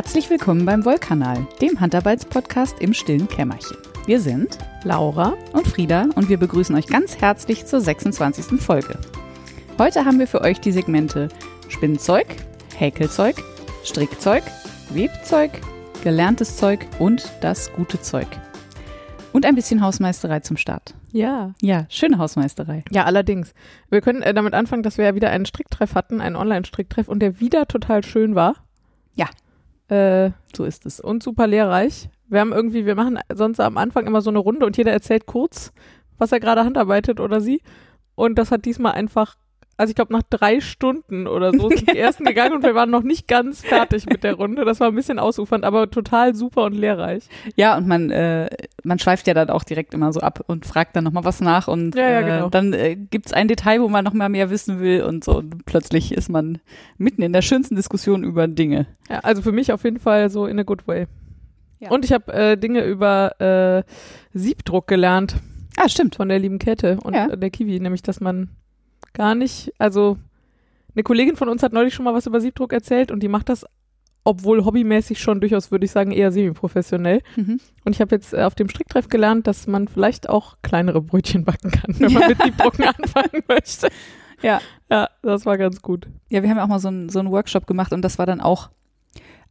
Herzlich willkommen beim Wollkanal, dem Handarbeitspodcast im stillen Kämmerchen. Wir sind Laura und Frieda und wir begrüßen euch ganz herzlich zur 26. Folge. Heute haben wir für euch die Segmente Spinnzeug, Häkelzeug, Strickzeug, Webzeug, gelerntes Zeug und das gute Zeug. Und ein bisschen Hausmeisterei zum Start. Ja. Ja, schöne Hausmeisterei. Ja, allerdings. Wir können äh, damit anfangen, dass wir ja wieder einen Stricktreff hatten, einen Online-Stricktreff und der wieder total schön war. Äh, So ist es. und super lehrreich. Wir haben irgendwie, wir machen sonst am Anfang immer so eine Runde und jeder erzählt kurz, was er gerade handarbeitet oder sie. Und das hat diesmal einfach, also ich glaube nach drei Stunden oder so sind die ersten gegangen und wir waren noch nicht ganz fertig mit der Runde. Das war ein bisschen ausufernd, aber total super und lehrreich. Ja, und man, äh, man schweift ja dann auch direkt immer so ab und fragt dann nochmal was nach und Ja, ja, äh, genau. dann äh, gibt's ein Detail, wo man nochmal mehr wissen will und so und plötzlich ist man mitten in der schönsten Diskussion über Dinge. Ja, also für mich auf jeden Fall so in a good way. Ja. Und ich habe äh, Dinge über äh, Siebdruck gelernt Ah, stimmt. von der lieben Käthe und Ja. äh, der Kiwi, nämlich dass man gar nicht, also eine Kollegin von uns hat neulich schon mal was über Siebdruck erzählt und die macht das, obwohl hobbymäßig schon durchaus, würde ich sagen, eher semi-professionell. Mhm. Und ich habe jetzt äh, auf dem Stricktreff gelernt, dass man vielleicht auch kleinere Brötchen backen kann, wenn man mit Siebdrucken anfangen möchte. Ja. Ja, das war ganz gut. Ja, wir haben ja auch mal so einen so einen Workshop gemacht und das war dann auch,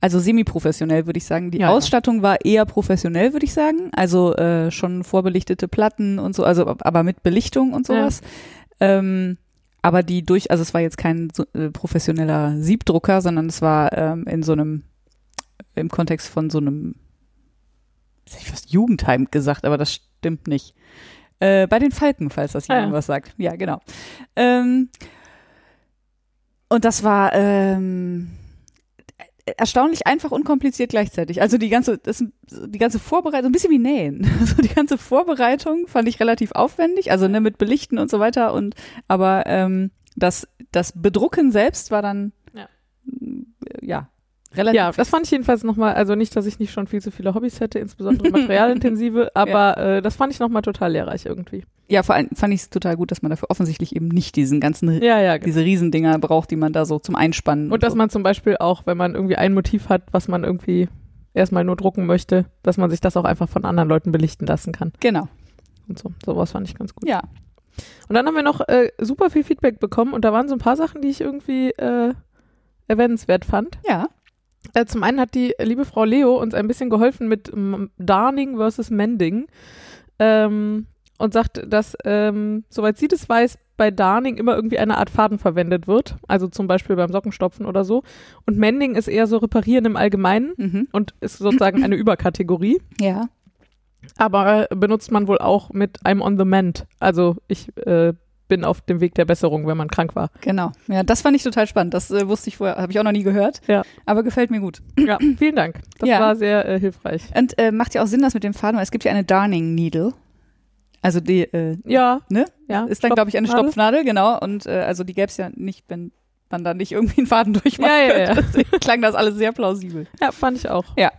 also semi-professionell, würde ich sagen. Die Ja, ja. Ausstattung war eher professionell, würde ich sagen. Also äh, schon vorbelichtete Platten und so, also aber mit Belichtung und sowas. Ähm, aber die durch, also es war jetzt kein so, äh, professioneller Siebdrucker, sondern es war ähm, in so einem, im Kontext von so einem, ich fast Jugendheim gesagt, aber das stimmt nicht. Äh, bei den Falken, falls das Ah, jemand ja. was sagt. Ja, genau. Ähm, und das war ähm, erstaunlich einfach und kompliziert gleichzeitig. Also die ganze, das, die ganze Vorbereitung, ein bisschen wie Nähen. Also die ganze Vorbereitung fand ich relativ aufwendig, also ne, mit Belichten und so weiter. Und aber ähm, das, das Bedrucken selbst war dann Ja. ja relativ. Ja, das fand ich jedenfalls nochmal, also nicht, dass ich nicht schon viel zu viele Hobbys hätte, insbesondere materialintensive, aber äh, das fand ich nochmal total lehrreich irgendwie. ja, vor allem fand ich es total gut, dass man dafür offensichtlich eben nicht diesen ganzen Ja, ja, genau. diese Riesendinger braucht, die man da so zum Einspannen Und dass so. man zum Beispiel auch, wenn man irgendwie ein Motiv hat, was man irgendwie erstmal nur drucken möchte, dass man sich das auch einfach von anderen Leuten belichten lassen kann. genau Und so. Sowas fand ich ganz gut. ja Und dann haben wir noch äh, super viel Feedback bekommen und da waren so ein paar Sachen, die ich irgendwie äh, erwähnenswert fand. ja Äh, zum einen hat die liebe Frau Leo uns ein bisschen geholfen mit Darning versus Mending ähm, und sagt, dass, ähm, soweit sie das weiß, bei Darning immer irgendwie eine Art Faden verwendet wird. Also zum Beispiel beim Sockenstopfen oder so. Und Mending ist eher so Reparieren im Allgemeinen mhm. und ist sozusagen eine Überkategorie. ja Aber äh, benutzt man wohl auch mit I'm on the mend. Also ich äh, bin auf dem Weg der Besserung, wenn man krank war. Genau. Ja, das fand ich total spannend. Das äh, wusste ich vorher, habe ich auch noch nie gehört. Ja. Aber gefällt mir gut. Ja, vielen Dank. Das Ja. war sehr äh, hilfreich. Und äh, macht ja auch Sinn, das mit dem Faden, weil es gibt ja eine Darning Needle. Also die, äh, Ja, ne? ja. Ist dann, glaube ich, eine Stopfnadel. Genau. Und äh, also die gäbe es ja nicht, wenn man da nicht irgendwie einen Faden durchmacht. Ja, ja, ja. Deswegen klang das alles sehr plausibel. Ja, fand ich auch. Ja,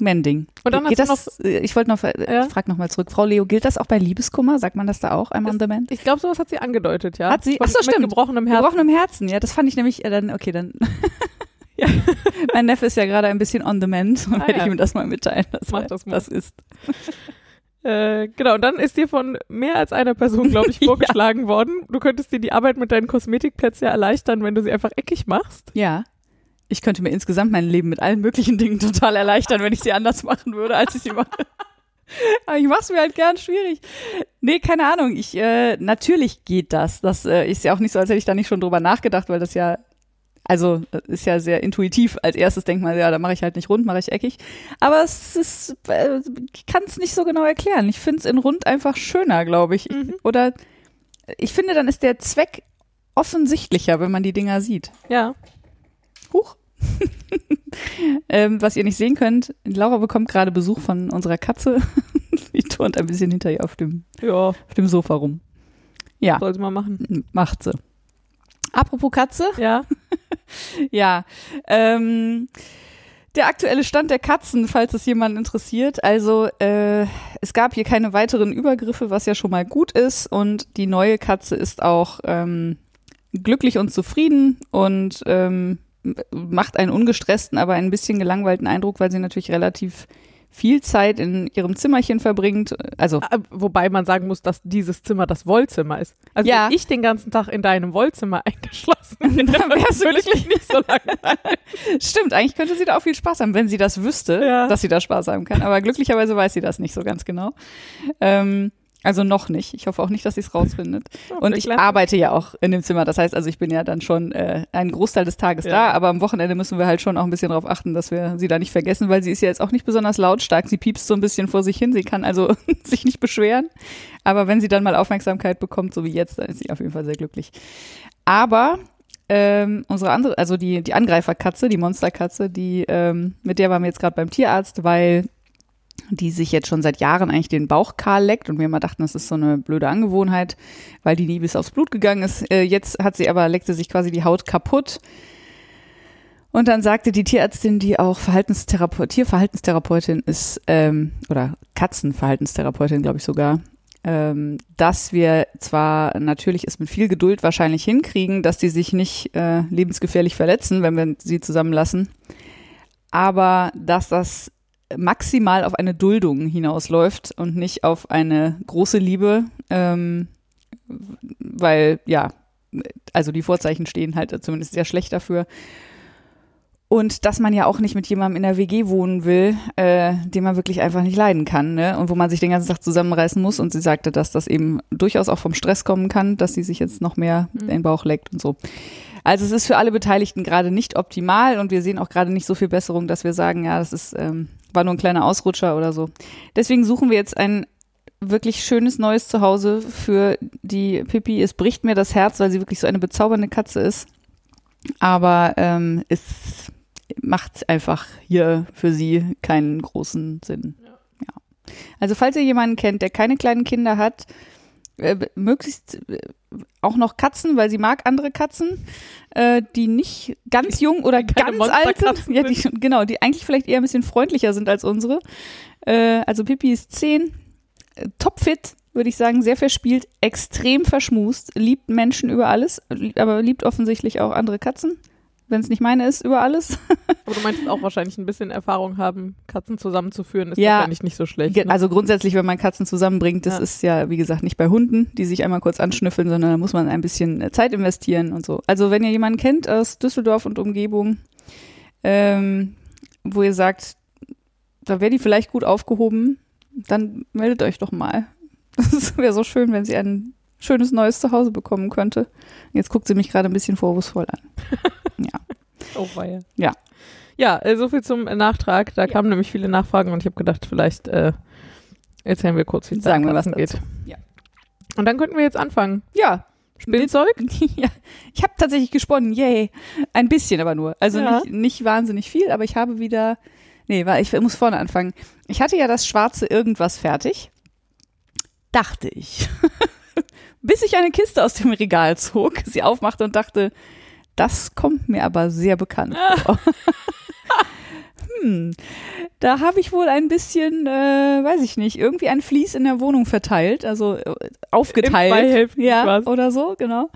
Mending. Und dann Geht das, äh, ich wollte noch, äh, Ja? ich frage nochmal zurück. Frau Leo, gilt das auch bei Liebeskummer? Sagt man das da auch, I'm on the mend? Ich glaube, sowas hat sie angedeutet, ja. Hat sie? Von, Ach so, mit stimmt. gebrochenem Herzen. Gebrochenem Herzen, ja, das fand ich nämlich, äh, dann, okay, dann. Ja. mein Neffe ist ja gerade ein bisschen on the mend und Ah, werde ja. ich ihm das mal mitteilen, dass Mach das mal. das ist. Äh, genau, und dann ist dir von mehr als einer Person, glaube ich, Ja. vorgeschlagen worden. Du könntest dir die Arbeit mit deinen Kosmetikpads ja erleichtern, wenn du sie einfach eckig machst. Ja. Ich könnte mir insgesamt mein Leben mit allen möglichen Dingen total erleichtern, wenn ich sie anders machen würde, als ich sie mache. Aber ich mache es mir halt gern schwierig. Nee, keine Ahnung. Ich, äh, natürlich geht das. Das äh, ist ja auch nicht so, als hätte ich da nicht schon drüber nachgedacht, weil das ja, also äh, ist ja sehr intuitiv. Als erstes denkt man, ja, da mache ich halt nicht rund, mache ich eckig. Aber es ist, äh, ich kann es nicht so genau erklären. Ich finde es in rund einfach schöner, glaube ich. Mhm. Oder ich finde, dann ist der Zweck offensichtlicher, wenn man die Dinger sieht. Ja. Huch. ähm, was ihr nicht sehen könnt, Laura bekommt gerade Besuch von unserer Katze. Die turnt ein bisschen hinter ihr auf dem, Ja, auf dem Sofa rum. Ja, soll sie mal machen. macht sie. Apropos Katze, Ja. ja. Ähm, der aktuelle Stand der Katzen, falls es jemanden interessiert. Also äh, es gab hier keine weiteren Übergriffe, was ja schon mal gut ist. Und die neue Katze ist auch ähm, glücklich und zufrieden und ähm, macht einen ungestressten, aber ein bisschen gelangweilten Eindruck, weil sie natürlich relativ viel Zeit in ihrem Zimmerchen verbringt. Also Ah, Wobei man sagen muss, dass dieses Zimmer das Wollzimmer ist. Also Ja. wenn ich den ganzen Tag in deinem Wollzimmer eingeschlossen bin, Dann wär's würde ich wirklich nicht so lange. stimmt, eigentlich könnte sie da auch viel Spaß haben, wenn sie das wüsste, Ja. dass sie da Spaß haben kann. Aber glücklicherweise weiß sie das nicht so ganz genau. Ähm, also noch nicht. Ich hoffe auch nicht, dass sie es rausfindet. Und ich arbeite ja auch in dem Zimmer. Das heißt, also ich bin ja dann schon äh, einen Großteil des Tages Ja. da, aber am Wochenende müssen wir halt schon auch ein bisschen darauf achten, dass wir sie da nicht vergessen, weil sie ist ja jetzt auch nicht besonders lautstark. Sie piepst so ein bisschen vor sich hin. Sie kann also sich nicht beschweren. Aber wenn sie dann mal Aufmerksamkeit bekommt, so wie jetzt, dann ist sie auf jeden Fall sehr glücklich. Aber ähm, unsere andere, also die, die Angreiferkatze, die Monsterkatze, die, ähm, mit der waren wir jetzt gerade beim Tierarzt, weil die sich jetzt schon seit Jahren eigentlich den Bauch kahl leckt und wir immer dachten, das ist so eine blöde Angewohnheit, weil die nie bis aufs Blut gegangen ist. Äh, jetzt hat sie aber, leckte sich quasi die Haut kaputt. Und dann sagte die Tierärztin, die auch Verhaltenstherapeut, Tierverhaltenstherapeutin ist, ähm, oder Katzenverhaltenstherapeutin, glaube ich sogar, ähm, dass wir zwar natürlich es mit viel Geduld wahrscheinlich hinkriegen, dass die sich nicht äh, lebensgefährlich verletzen, wenn wir sie zusammenlassen, aber dass das maximal auf eine Duldung hinausläuft und nicht auf eine große Liebe, ähm, weil ja, also die Vorzeichen stehen halt zumindest sehr schlecht dafür. Und dass man ja auch nicht mit jemandem in der WG wohnen will, äh, den man wirklich einfach nicht leiden kann, ne? Und wo man sich den ganzen Tag zusammenreißen muss. Und sie sagte, dass das eben durchaus auch vom Stress kommen kann, dass sie sich jetzt noch mehr Mhm. den Bauch leckt und so. Also es ist für alle Beteiligten gerade nicht optimal und wir sehen auch gerade nicht so viel Besserung, dass wir sagen, ja, das ist ähm, war nur ein kleiner Ausrutscher oder so. Deswegen suchen wir jetzt ein wirklich schönes neues Zuhause für die Pippi. Es bricht mir das Herz, weil sie wirklich so eine bezaubernde Katze ist. Aber ähm, es macht einfach hier für sie keinen großen Sinn. Ja. Also falls ihr jemanden kennt, der keine kleinen Kinder hat, äh, möglichst äh, auch noch Katzen, weil sie mag andere Katzen, äh, die nicht ganz jung oder ganz alt sind. Ja, die, genau, die eigentlich vielleicht eher ein bisschen freundlicher sind als unsere. Äh, also Pippi ist zehn, äh, topfit, würde ich sagen, sehr verspielt, extrem verschmust, liebt Menschen über alles, lieb- aber liebt offensichtlich auch andere Katzen, wenn es nicht meine ist, über alles. Aber du meinst auch wahrscheinlich ein bisschen Erfahrung haben, Katzen zusammenzuführen, ist Ja. wahrscheinlich nicht so schlecht. Ne? Also grundsätzlich, wenn man Katzen zusammenbringt, das Ja. ist ja, wie gesagt, nicht bei Hunden, die sich einmal kurz anschnüffeln, sondern da muss man ein bisschen äh, Zeit investieren und so. Also wenn ihr jemanden kennt aus Düsseldorf und Umgebung, ähm, wo ihr sagt, da wäre die vielleicht gut aufgehoben, dann meldet euch doch mal. Das wäre so schön, wenn sie ein schönes neues Zuhause bekommen könnte. Jetzt guckt sie mich gerade ein bisschen vorwurfsvoll an. Ja. Oh, weia. Ja. Ja, äh, so viel zum Nachtrag. Da kamen nämlich viele Nachfragen und ich habe gedacht, vielleicht äh, erzählen wir kurz, wie es Sagen wir was geht. dazu. Ja. Und dann könnten wir jetzt anfangen. Ja, Spielzeug? ja, ich habe tatsächlich gesponnen, yay. Ein bisschen aber nur. Also Ja. nicht, nicht wahnsinnig viel, aber ich habe wieder. Nee, ich muss vorne anfangen. Ich hatte ja das schwarze Irgendwas fertig. Dachte ich. Bis ich eine Kiste aus dem Regal zog, sie aufmachte und dachte, das kommt mir aber sehr bekannt vor. hm, da habe ich wohl ein bisschen, äh, weiß ich nicht, irgendwie ein Vlies in der Wohnung verteilt, also äh, aufgeteilt. ja, quasi. oder so, genau.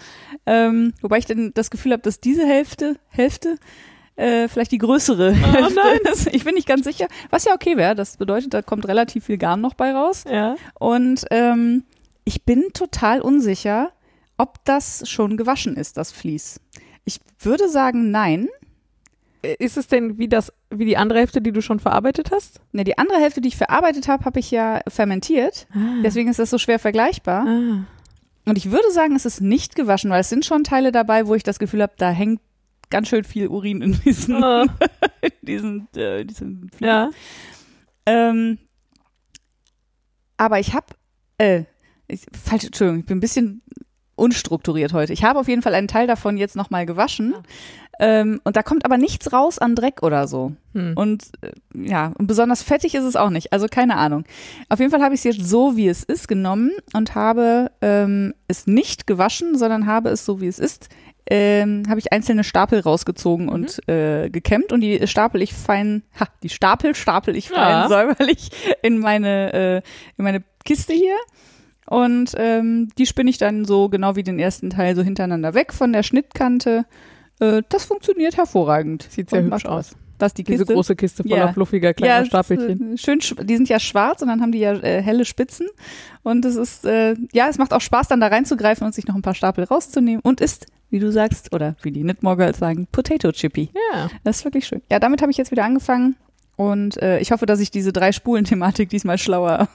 Ähm, wobei ich dann das Gefühl habe, dass diese Hälfte, Hälfte, äh, vielleicht die größere Hälfte nein. ist. Ich bin nicht ganz sicher. Was ja okay wäre. Das bedeutet, da kommt relativ viel Garn noch bei raus. Ja. Und ähm, ich bin total unsicher, ob das schon gewaschen ist, das Vlies. Ich würde sagen, nein. Äh, Ist es denn wie das, wie die andere Hälfte, die du schon verarbeitet hast? Ne, die andere Hälfte, die ich verarbeitet habe, habe ich ja fermentiert. Deswegen ist das so schwer vergleichbar. Ah. Und ich würde sagen, es ist nicht gewaschen, weil es sind schon Teile dabei, wo ich das Gefühl habe, da hängt ganz schön viel Urin in diesen, Ah. in diesen, äh, diesen. Ja. Ähm, aber ich habe, äh, ich, falsch, Entschuldigung, ich bin ein bisschen unstrukturiert heute. Ich habe auf jeden Fall einen Teil davon jetzt nochmal gewaschen. Ähm, und da kommt aber nichts raus an Dreck oder so. Hm. Und äh, ja, und besonders fettig ist es auch nicht. Also keine Ahnung. Auf jeden Fall habe ich es jetzt so, wie es ist, genommen und habe ähm, es nicht gewaschen, sondern habe es so, wie es ist, ähm, habe ich einzelne Stapel rausgezogen und äh, gekämmt und die stapel ich fein, ha, die Stapel stapel ich fein Ja. säuberlich in meine, äh, in meine Kiste hier. Und ähm, die spinne ich dann so genau wie den ersten Teil so hintereinander weg von der Schnittkante Äh, das funktioniert hervorragend. Sieht sehr Und hübsch aus. Ist die Diese Kiste. große Kiste voller Ja. fluffiger kleiner ja, Stapelchen. Äh, schön, sch- die sind ja schwarz und dann haben die ja äh, helle Spitzen. Und es ist, äh, ja, es macht auch Spaß, dann da reinzugreifen und sich noch ein paar Stapel rauszunehmen. Und ist, wie du sagst, oder wie die Knitmore sagen, Potato Chippy. Ja. Das ist wirklich schön. Ja, damit habe ich jetzt wieder angefangen. Und äh, ich hoffe, dass ich diese drei Spulen-Thematik diesmal schlauer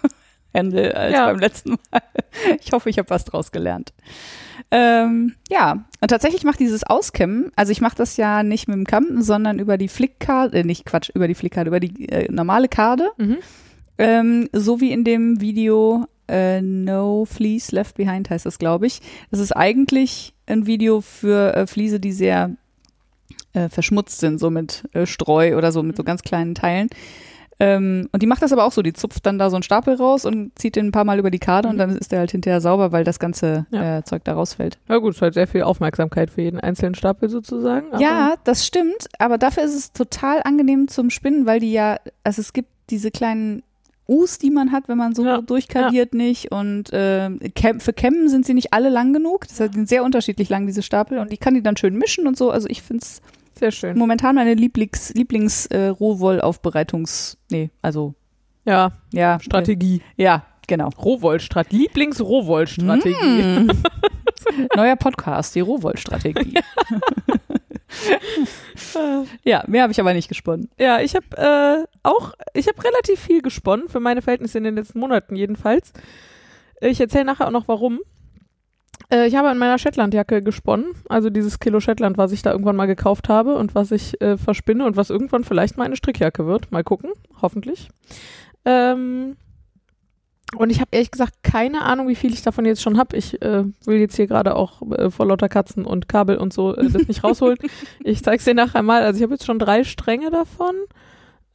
handle als Ja. beim letzten Mal. Ich hoffe, ich habe was draus gelernt. Ähm, ja, und tatsächlich macht dieses Auskämmen, also ich mache das ja nicht mit dem Kamm, sondern über die Flickkarte, äh, nicht Quatsch, über die Flickkarte, über die äh, normale Karte, Mhm. ähm, so wie in dem Video äh, No Fleece Left Behind heißt das, glaube ich. Das ist eigentlich ein Video für äh, Fliese, die sehr äh, verschmutzt sind, so mit äh, Streu oder so, mit so ganz kleinen Teilen. Ähm, und die macht das aber auch so, die zupft dann da so einen Stapel raus und zieht den ein paar Mal über die Karte und dann ist der halt hinterher sauber, weil das ganze Ja. äh, Zeug da rausfällt. Ja gut, es halt sehr viel Aufmerksamkeit für jeden einzelnen Stapel sozusagen. Ja, das stimmt, aber dafür ist es total angenehm zum Spinnen, weil die ja, also es gibt diese kleinen U's, die man hat, wenn man so Ja, durchkadiert nicht und äh, für Kämmen sind sie nicht alle lang genug, das sind sehr unterschiedlich lang, diese Stapel und ich kann die dann schön mischen und so, also ich finde es Sehr schön. momentan meine Lieblings, Lieblings äh, Rohwollaufbereitungs, nee, also Ja, ja, Strategie. Äh, ja, genau. Rohwollstrategie. Lieblings-Rohwollstrategie. Mm. Neuer Podcast, die Rohwollstrategie. ja, mehr habe ich aber nicht gesponnen. Ja, ich habe äh, auch, ich habe relativ viel gesponnen, für meine Verhältnisse in den letzten Monaten jedenfalls. Ich erzähle nachher auch noch warum. Äh, ich habe an meiner Shetlandjacke gesponnen, also dieses Kilo Shetland, was ich da irgendwann mal gekauft habe und was ich äh, verspinne und was irgendwann vielleicht mal eine Strickjacke wird. Mal gucken, hoffentlich. Ähm, und ich habe ehrlich gesagt keine Ahnung, wie viel ich davon jetzt schon habe. Ich äh, will jetzt hier gerade auch äh, vor lauter Katzen und Kabel und so äh, das nicht rausholen. Ich zeig's dir nachher mal. Also ich habe jetzt schon drei Stränge davon.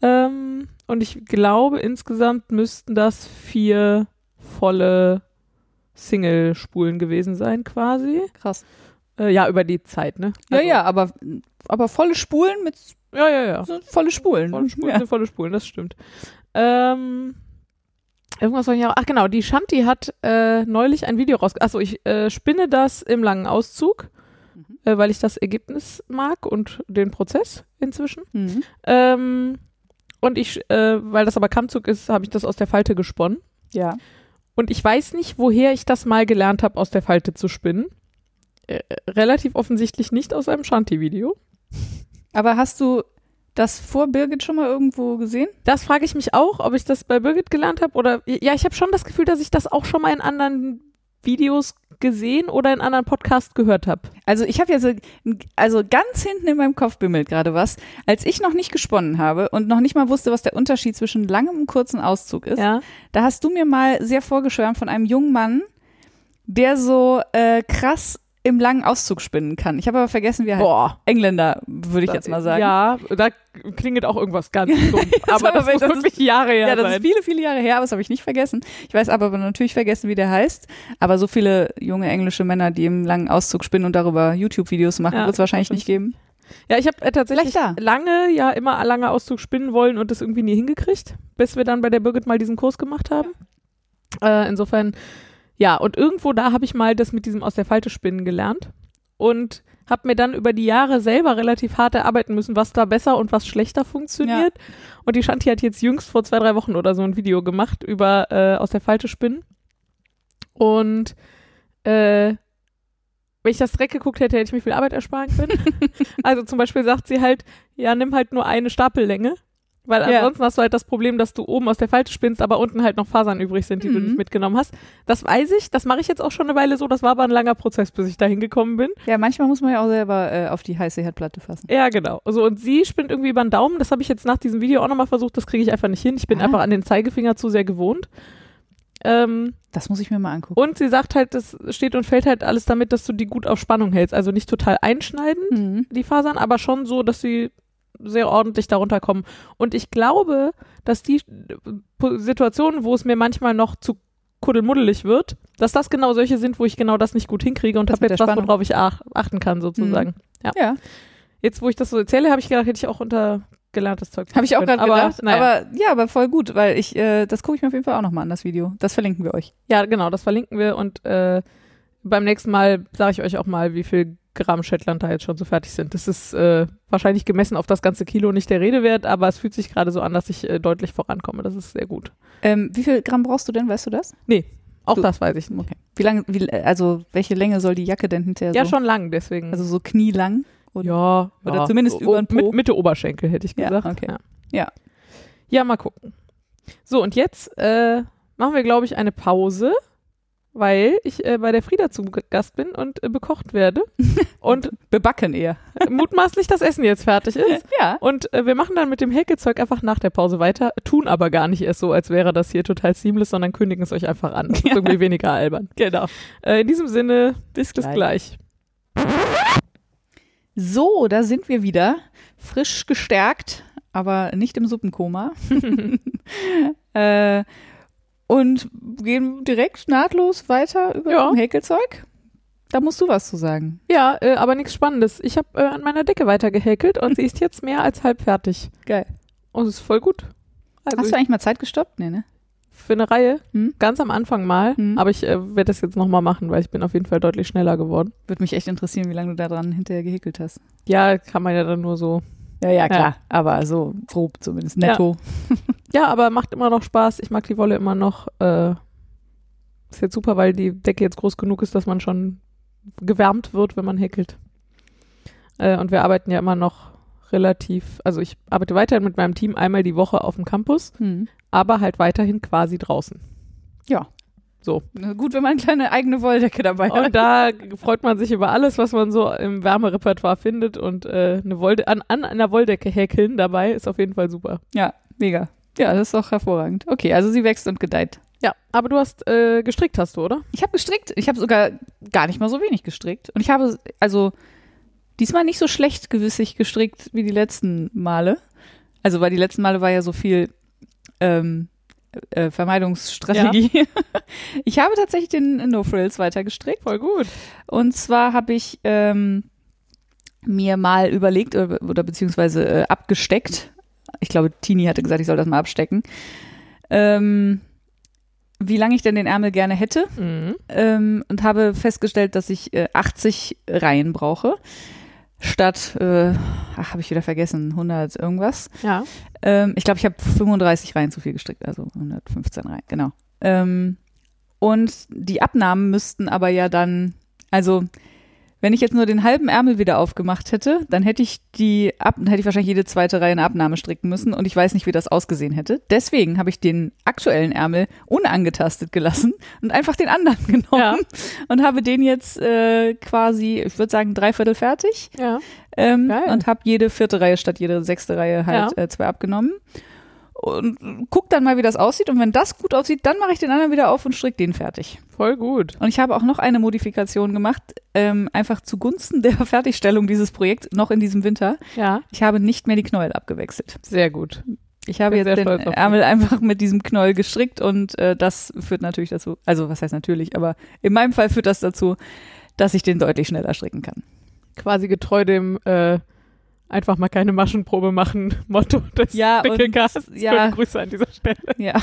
Ähm, und ich glaube, insgesamt müssten das vier volle Single-Spulen gewesen sein, quasi. Krass. Äh, ja, über die Zeit, ne? Ja, Also- ja, aber, aber volle Spulen mit Ja, ja, ja. so volle Spulen. Volle Spulen Ja. sind volle Spulen, das stimmt. Ähm, irgendwas soll ich auch. Ach genau, die Shanti hat äh, neulich ein Video raus. Achso, ich äh, spinne das im langen Auszug, Mhm. äh, weil ich das Ergebnis mag und den Prozess inzwischen. Mhm. Ähm, und ich, äh, weil das aber Kammzug ist, habe ich das aus der Falte gesponnen. Ja. Und ich weiß nicht, woher ich das mal gelernt habe, aus der Falte zu spinnen. Äh, relativ offensichtlich nicht aus einem Shanti-Video. Aber hast du das vor Birgit schon mal irgendwo gesehen? Das frage ich mich auch, ob ich das bei Birgit gelernt habe oder ja, ich habe schon das Gefühl, dass ich das auch schon mal in anderen Videos gesehen oder in anderen Podcasts gehört habe. Also ich habe ja so, also ganz hinten in meinem Kopf bimmelt gerade was. Als ich noch nicht gesponnen habe und noch nicht mal wusste, was der Unterschied zwischen langem und kurzem Auszug ist, Ja. da hast du mir mal sehr vorgeschwärmt von einem jungen Mann, der so äh, krass im langen Auszug spinnen kann. Ich habe aber vergessen, wie er heißt. Boah. Engländer, würde ich jetzt mal sagen. Ja, da klingelt auch irgendwas ganz dumm. aber das muss das ist- wirklich Jahre her Ja, das sein. ist viele, viele Jahre her, aber das habe ich nicht vergessen. Ich weiß aber natürlich vergessen, wie der heißt. Aber so viele junge englische Männer, die im langen Auszug spinnen und darüber YouTube-Videos machen, Ja, wird es wahrscheinlich nicht geben. Ja, ich habe äh, tatsächlich lange, ja immer lange Auszug spinnen wollen und das irgendwie nie hingekriegt, bis wir dann bei der Birgit mal diesen Kurs gemacht haben. Äh, insofern, ja, und irgendwo da habe ich mal das mit diesem aus der Falte spinnen gelernt und habe mir dann über die Jahre selber relativ hart erarbeiten müssen, was da besser und was schlechter funktioniert. Und die Shanti hat jetzt jüngst vor zwei, drei Wochen oder so ein Video gemacht über äh, aus der Falte spinnen. Und äh, wenn ich das direkt geguckt hätte, hätte ich mir viel Arbeit ersparen können. also zum Beispiel sagt sie halt, ja, nimm halt nur eine Stapellänge. Weil Ja. ansonsten hast du halt das Problem, dass du oben aus der Falte spinnst, aber unten halt noch Fasern übrig sind, die du Mhm. nicht mitgenommen hast. Das weiß ich, das mache ich jetzt auch schon eine Weile so. Das war aber ein langer Prozess, bis ich da hingekommen bin. Ja, manchmal muss man ja auch selber äh, auf die heiße Herdplatte fassen. Ja, genau. So, und sie spinnt irgendwie über den Daumen. Das habe ich jetzt nach diesem Video auch nochmal versucht. Das kriege ich einfach nicht hin. Ich bin Ah. einfach an den Zeigefinger zu sehr gewohnt. Ähm, Das muss ich mir mal angucken. und sie sagt halt, das steht und fällt halt alles damit, dass du die gut auf Spannung hältst. Also nicht total einschneiden, Mhm. die Fasern, aber schon so, dass sie sehr ordentlich darunter kommen. Und ich glaube, dass die äh, Situationen, wo es mir manchmal noch zu kuddelmuddelig wird, dass das genau solche sind, wo ich genau das nicht gut hinkriege und Das habe jetzt was, worauf ich ach achten kann, sozusagen. Ja, Jetzt, wo ich das so erzähle, habe ich gedacht, hätte ich auch unter gelerntes Zeug. habe ich auch gerade aber, gedacht. Naja. Aber ja, aber voll gut, weil ich, äh, das gucke ich mir auf jeden Fall auch nochmal an, das Video. Das verlinken wir euch. ja, genau, das verlinken wir und äh, beim nächsten Mal sage ich euch auch mal, wie viel Gramm Shetland da jetzt schon so fertig sind. Das ist äh, wahrscheinlich gemessen auf das ganze Kilo nicht der Rede wert, aber es fühlt sich gerade so an, dass ich äh, deutlich vorankomme. Das ist sehr gut. Ähm, wie viel Gramm brauchst du denn, weißt du das? Nee, auch Du- das weiß ich nicht. Okay. Wie lange, wie, also welche Länge soll die Jacke denn hinterher Ja, so? schon lang, deswegen. Also so knielang? Oder? ja, oder ja. zumindest O- übern Po. Mit, Mitte Oberschenkel, hätte ich Ja, gesagt. okay. Ja. Ja. ja, mal gucken. So, und jetzt äh, machen wir, glaube ich, eine Pause, weil ich äh, bei der Frieda zu Gast bin und äh, bekocht werde. und Bebacken eher. mutmaßlich das Essen jetzt fertig ist. Ja. Und äh, wir machen dann mit dem Häkelzeug einfach nach der Pause weiter, tun aber gar nicht erst so, als wäre das hier total seamless, sondern kündigen es euch einfach an. Das ist irgendwie weniger albern. Genau. Äh, in diesem Sinne, bis, bis gleich. gleich. So, da sind wir wieder. Frisch gestärkt, aber nicht im Suppenkoma. äh, und gehen direkt nahtlos weiter über Ja. Häkelzeug. Da musst du was zu sagen. Ja, äh, aber nichts Spannendes. Ich habe äh, an meiner Decke weiter gehäkelt und sie ist jetzt mehr als halb fertig. Geil. Und es ist voll gut. Also Hast du eigentlich mal Zeit gestoppt? Nee, ne? für eine Reihe, Hm? ganz am Anfang mal, Hm. aber ich äh, werde das jetzt nochmal machen, weil ich bin auf jeden Fall deutlich schneller geworden. Würde mich echt interessieren, wie lange du da dran hinterher gehäkelt hast. Ja, kann man ja dann nur so. Ja, ja, klar. Aber so grob zumindest. Netto. Ja, aber macht immer noch Spaß. Ich mag die Wolle immer noch. Äh, ist jetzt super, weil die Decke jetzt groß genug ist, dass man schon gewärmt wird, wenn man häkelt. Äh, und wir arbeiten ja immer noch relativ, also ich arbeite weiterhin mit meinem Team einmal die Woche auf dem Campus, Hm. aber halt weiterhin quasi draußen. Ja. So. Gut, wenn man eine kleine eigene Wolldecke dabei hat. Und da freut man sich über alles, was man so im Wärmerepertoire findet und äh, eine Wolde an, an einer Wolldecke häkeln dabei ist auf jeden Fall super. Ja, mega. Ja, das ist doch hervorragend. Okay, also sie wächst und gedeiht. Ja, aber du hast äh, gestrickt, hast du, oder? Ich habe gestrickt. Ich habe sogar gar nicht mal so wenig gestrickt. Und ich habe also diesmal nicht so schlecht gewissig gestrickt wie die letzten Male. Also, weil die letzten Male war ja so viel ähm, äh, Vermeidungsstrategie. Ich habe tatsächlich den No Frills weiter gestrickt. Voll gut. Und zwar habe ich ähm, mir mal überlegt oder, oder beziehungsweise äh, abgesteckt. Ich glaube, Tini hatte gesagt, ich soll das mal abstecken. Ähm, wie lange ich denn den Ärmel gerne hätte Mhm. ähm, und habe festgestellt, dass ich äh, 80 Reihen brauche. Statt, äh, ach, habe ich wieder vergessen, 100 irgendwas. Ja. Ähm, ich glaube, ich habe 35 Reihen zu viel gestrickt, also 115 Reihen, genau. Ähm, und die Abnahmen müssten aber ja dann, also wenn ich jetzt nur den halben Ärmel wieder aufgemacht hätte, dann hätte ich die ab, dann hätte ich wahrscheinlich jede zweite Reihe eine Abnahme stricken müssen und ich weiß nicht, wie das ausgesehen hätte. Deswegen habe ich den aktuellen Ärmel unangetastet gelassen und einfach den anderen genommen Ja. und habe den jetzt äh, quasi, ich würde sagen, dreiviertel fertig Ja. ähm, und habe jede vierte Reihe statt jede sechste Reihe halt Ja. äh, zwei abgenommen. Und guck dann mal, wie das aussieht. Und wenn das gut aussieht, dann mache ich den anderen wieder auf und strick den fertig. Voll gut. Und ich habe auch noch eine Modifikation gemacht, ähm, einfach zugunsten der Fertigstellung dieses Projekts noch in diesem Winter. Ja. Ich habe nicht mehr die Knäuel abgewechselt. Sehr gut. Ich habe jetzt den. Ärmel einfach mit diesem Knäuel gestrickt und äh, das führt natürlich dazu, also was heißt natürlich, aber in meinem Fall führt das dazu, dass ich den deutlich schneller stricken kann. Quasi getreu dem äh, einfach mal keine Maschenprobe machen Motto des Ja, Wickelcasts. ja. Grüße an dieser Stelle. Ja,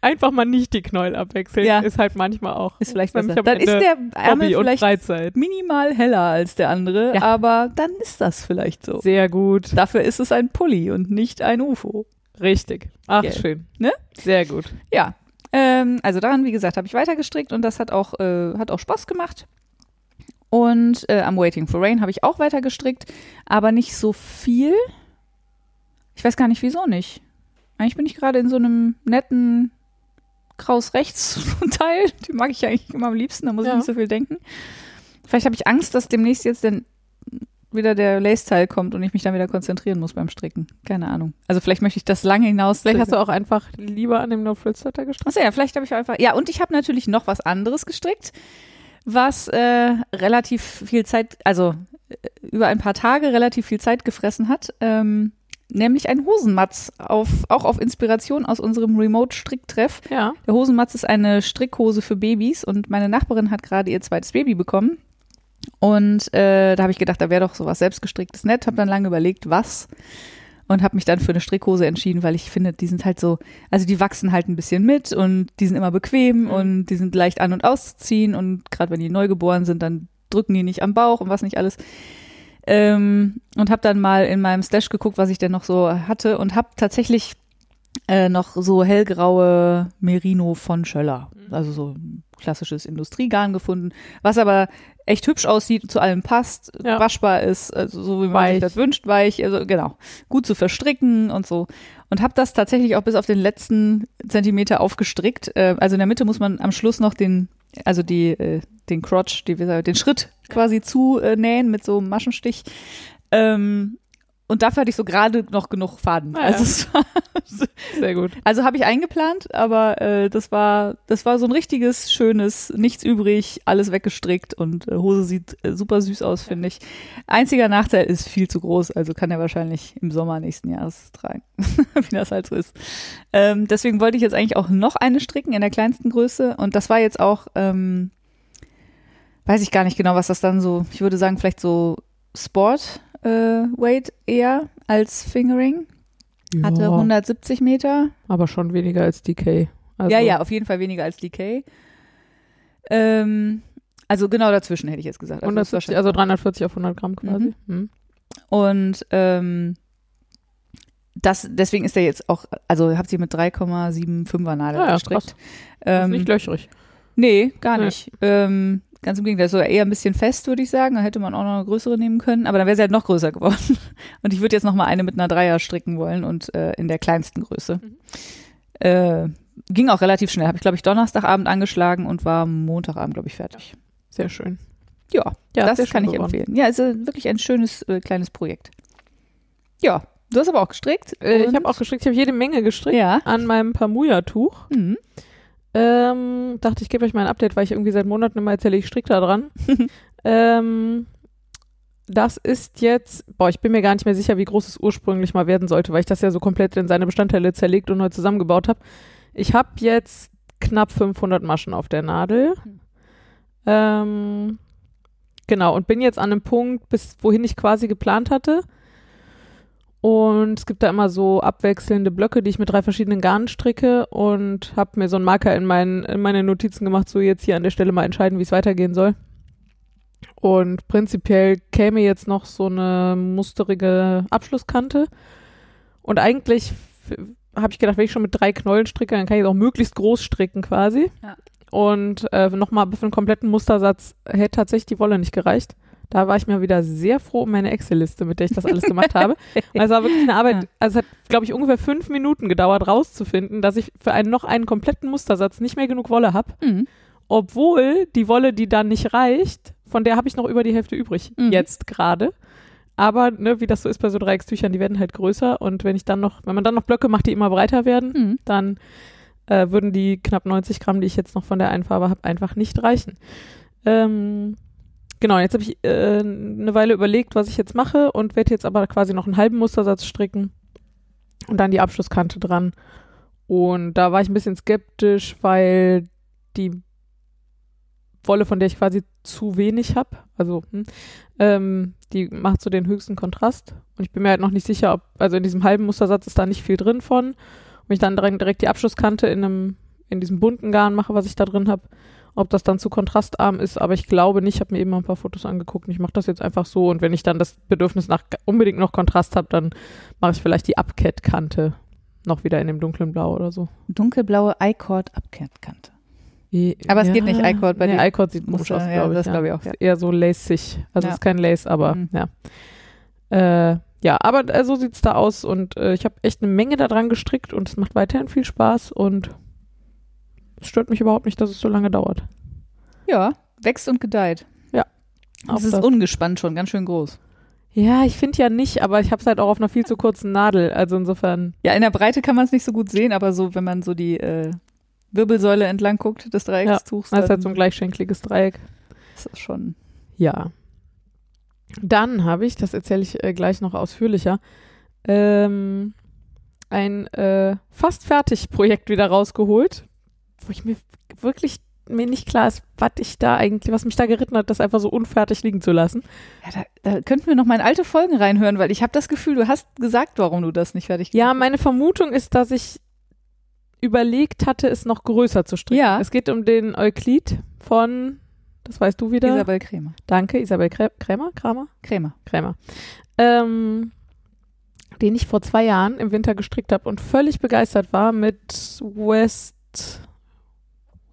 Einfach mal nicht die Knäuel abwechseln. Ja. Ist halt manchmal auch. ist vielleicht besser. Dann ist Ende der Ärmel vielleicht Freizeit. minimal heller als der andere, Ja. aber dann ist das vielleicht so. Sehr gut. Dafür ist es ein Pulli und nicht ein UFO. Richtig. Ach, Gell. schön. Ne? Sehr gut. Ja, ähm, also daran, wie gesagt, habe ich weitergestrickt und das hat auch, äh, hat auch Spaß gemacht. Und äh, am Waiting for Rain habe ich auch weitergestrickt, aber nicht so viel. Ich weiß gar nicht, wieso nicht. Eigentlich bin ich gerade in so einem netten Kraus-Rechts-Teil. Den mag ich eigentlich immer am liebsten, da muss Ja. ich nicht so viel denken. Vielleicht habe ich Angst, dass demnächst jetzt denn wieder der Lace-Teil kommt und ich mich dann wieder konzentrieren muss beim Stricken. Keine Ahnung. Also vielleicht möchte ich das lange hinaus. Vielleicht hast du auch einfach lieber an dem No Frills Sweater gestrickt. Achso, ja, vielleicht habe ich einfach. Ja, und ich habe natürlich noch was anderes gestrickt, was äh, relativ viel Zeit, also äh, über ein paar Tage relativ viel Zeit gefressen hat. Ähm, nämlich ein Hosenmatz, auf, auch auf Inspiration aus unserem Remote-Stricktreff. Ja. Der Hosenmatz ist eine Strickhose für Babys und meine Nachbarin hat gerade ihr zweites Baby bekommen. Und äh, da habe ich gedacht, da wäre doch sowas selbstgestricktes nett. Habe dann lange überlegt, was. Und habe mich dann für eine Strickhose entschieden, weil ich finde, die sind halt so, also die wachsen halt ein bisschen mit und die sind immer bequem Mhm. und die sind leicht an- und auszuziehen. Und gerade wenn die neugeboren sind, dann drücken die nicht am Bauch und was nicht alles. Ähm, und habe dann mal in meinem Stash geguckt, was ich denn noch so hatte und habe tatsächlich äh, noch so hellgraue Merino von Schöller. Also so klassisches Industriegarn gefunden, was aber echt hübsch aussieht, zu allem passt, Ja. waschbar ist, also so wie man Weich. sich das wünscht, weich, also genau, gut zu verstricken und so. Und habe das tatsächlich auch bis auf den letzten Zentimeter aufgestrickt. Äh, also in der Mitte muss man am Schluss noch den, also die, äh, den Crotch, die, den Schritt quasi zunähen mit so einem Maschenstich. Ähm, und dafür hatte ich so gerade noch genug Faden. Ah, ja. also es war Sehr gut. also habe ich eingeplant, aber äh, das war das war so ein richtiges schönes, nichts übrig, alles weggestrickt und äh, Hose sieht äh, super süß aus, finde ich. Einziger Nachteil ist viel zu groß, also kann er wahrscheinlich im Sommer nächsten Jahres tragen, wie das halt so ist. Ähm, deswegen wollte ich jetzt eigentlich auch noch eine stricken in der kleinsten Größe und das war jetzt auch ähm, weiß ich gar nicht genau, was das dann so, ich würde sagen vielleicht so Sport Weight eher als Fingering. Hatte Ja, 170 Meter. aber schon weniger als DK. Also, ja, ja, auf jeden Fall weniger als DK. Ähm, also genau dazwischen hätte ich jetzt gesagt. Also das war 170, schon- also 340 auf 100 Gramm quasi. Mhm. und ähm, das, deswegen ist er jetzt auch, also habt ihr mit 3,75er Nadel ja, gestrickt. krass. Das ist Ähm, nicht löchrig. nee, gar Nee. nicht. Ähm, ganz im Gegenteil, so eher ein bisschen fest, würde ich sagen. Da hätte man auch noch eine größere nehmen können, aber dann wäre sie halt noch größer geworden. Und ich würde jetzt noch mal eine mit einer Dreier stricken wollen und äh, in der kleinsten Größe. Mhm. Äh, ging auch relativ schnell. Habe ich, glaube ich, Donnerstagabend angeschlagen und war Montagabend, glaube ich, fertig. Sehr schön. Ja, Ja, das kann ich geworden. empfehlen. Ja, ist äh, wirklich ein schönes äh, kleines Projekt. Ja, du hast aber auch gestrickt. Äh, ich habe auch gestrickt, ich habe jede Menge gestrickt Ja. an meinem Pamuya-Tuch. Mhm. Ähm, dachte, ich gebe euch mal ein Update, weil ich irgendwie seit Monaten immer erzähle, ich stricke da dran. ähm, das ist jetzt, boah, ich bin mir gar nicht mehr sicher, wie groß es ursprünglich mal werden sollte, weil ich das ja so komplett in seine Bestandteile zerlegt und neu zusammengebaut habe. Ich habe jetzt knapp 500 Maschen auf der Nadel. Hm. Ähm, genau, und bin jetzt an einem Punkt, bis wohin ich quasi geplant hatte. Und es gibt da immer so abwechselnde Blöcke, die ich mit drei verschiedenen Garnen stricke und habe mir so einen Marker in, mein, in meine Notizen gemacht, so jetzt hier an der Stelle mal entscheiden, wie es weitergehen soll. Und prinzipiell käme jetzt noch so eine musterige Abschlusskante. Und eigentlich habe ich gedacht, wenn ich schon mit drei Knollen stricke, dann kann ich es auch möglichst groß stricken quasi. Ja. Und äh, nochmal für einen kompletten Mustersatz hätte tatsächlich die Wolle nicht gereicht. Da war ich mir wieder sehr froh um meine Excel-Liste, mit der ich das alles gemacht habe. Und es war wirklich eine Arbeit, also es hat, glaube ich, ungefähr fünf Minuten gedauert, rauszufinden, dass ich für einen noch einen kompletten Mustersatz nicht mehr genug Wolle habe, Mhm. obwohl die Wolle, die dann nicht reicht, von der habe ich noch über die Hälfte übrig, Mhm. jetzt gerade. Aber, ne, wie das so ist bei so Dreieckstüchern, die werden halt größer und wenn ich dann noch, wenn man dann noch Blöcke macht, die immer breiter werden, Mhm. dann äh, würden die knapp 90 Gramm, die ich jetzt noch von der einen Farbe habe, einfach nicht reichen. Ähm, genau, jetzt habe ich äh, eine Weile überlegt, was ich jetzt mache und werde jetzt aber quasi noch einen halben Mustersatz stricken und dann die Abschlusskante dran. Und da war ich ein bisschen skeptisch, weil die Wolle, von der ich quasi zu wenig habe, also hm, ähm, die macht so den höchsten Kontrast. Und ich bin mir halt noch nicht sicher, ob, also in diesem halben Mustersatz ist da nicht viel drin von. Wenn ich dann direkt, direkt die Abschlusskante in einem, in diesem bunten Garn mache, was ich da drin habe, ob das dann zu kontrastarm ist, aber ich glaube nicht. Ich habe mir eben mal ein paar Fotos angeguckt und ich mache das jetzt einfach so. Und wenn ich dann das Bedürfnis nach unbedingt noch Kontrast habe, dann mache ich vielleicht die Upcat-Kante noch wieder in dem dunklen Blau oder so. Dunkelblaue I-Cord-Abkante. Aber es geht nicht I-Cord bei nee, den I-Cord sieht komisch aus, ja, glaube ich. das glaube ich auch, ja. Eher so lacig. Also Ja. es ist kein Lace, aber Mhm. ja. Äh, ja, aber äh, so sieht's da aus und äh, ich habe echt eine Menge da dran gestrickt und es macht weiterhin viel Spaß und es stört mich überhaupt nicht, dass es so lange dauert. Ja, wächst und gedeiht. Auch Es ist das. ungespannt schon, ganz schön groß. Ja, ich finde ja nicht, aber ich habe es halt auch auf einer viel zu kurzen Nadel. Also insofern, Ja, in der Breite kann man es nicht so gut sehen, aber so, wenn man so die äh, Wirbelsäule entlang guckt des Dreieckstuchs, das ist halt so ein gleichschenkliges Dreieck. ist das schon. Ja. Dann habe ich, das erzähle ich äh, gleich noch ausführlicher, ähm, ein äh, fast fertig Projekt wieder rausgeholt, wo ich mir wirklich mir nicht klar ist, was ich da eigentlich, was mich da geritten hat, das einfach so unfertig liegen zu lassen. Ja, da, da könnten wir noch mal in alte Folgen reinhören, weil ich habe das Gefühl, du hast gesagt, warum du das nicht fertig Ja, meine Vermutung ist, dass ich überlegt hatte, es noch größer zu stricken. Ja. Es geht um den Euklid von Das weißt du wieder. Isabel Krämer. Danke, Isabel Krä Krämer? Kramer? Krämer. Krämer. Ähm, den ich vor zwei Jahren im Winter gestrickt habe und völlig begeistert war mit West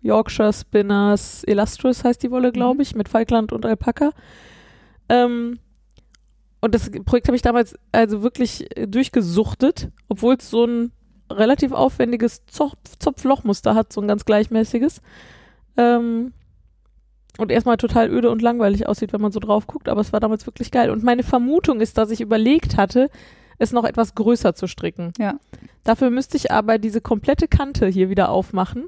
Yorkshire Spinners Illustrious heißt die Wolle, glaube Mhm. ich, mit Falkland und Alpaka. Ähm, und das Projekt habe ich damals also wirklich äh, durchgesuchtet, obwohl es so ein relativ aufwendiges Zopf Zopflochmuster hat, so ein ganz gleichmäßiges. Ähm, und erstmal total öde und langweilig aussieht, wenn man so drauf guckt, aber es war damals wirklich geil. Und meine Vermutung ist, dass ich überlegt hatte, es noch etwas größer zu stricken. Ja. Dafür müsste ich aber diese komplette Kante hier wieder aufmachen.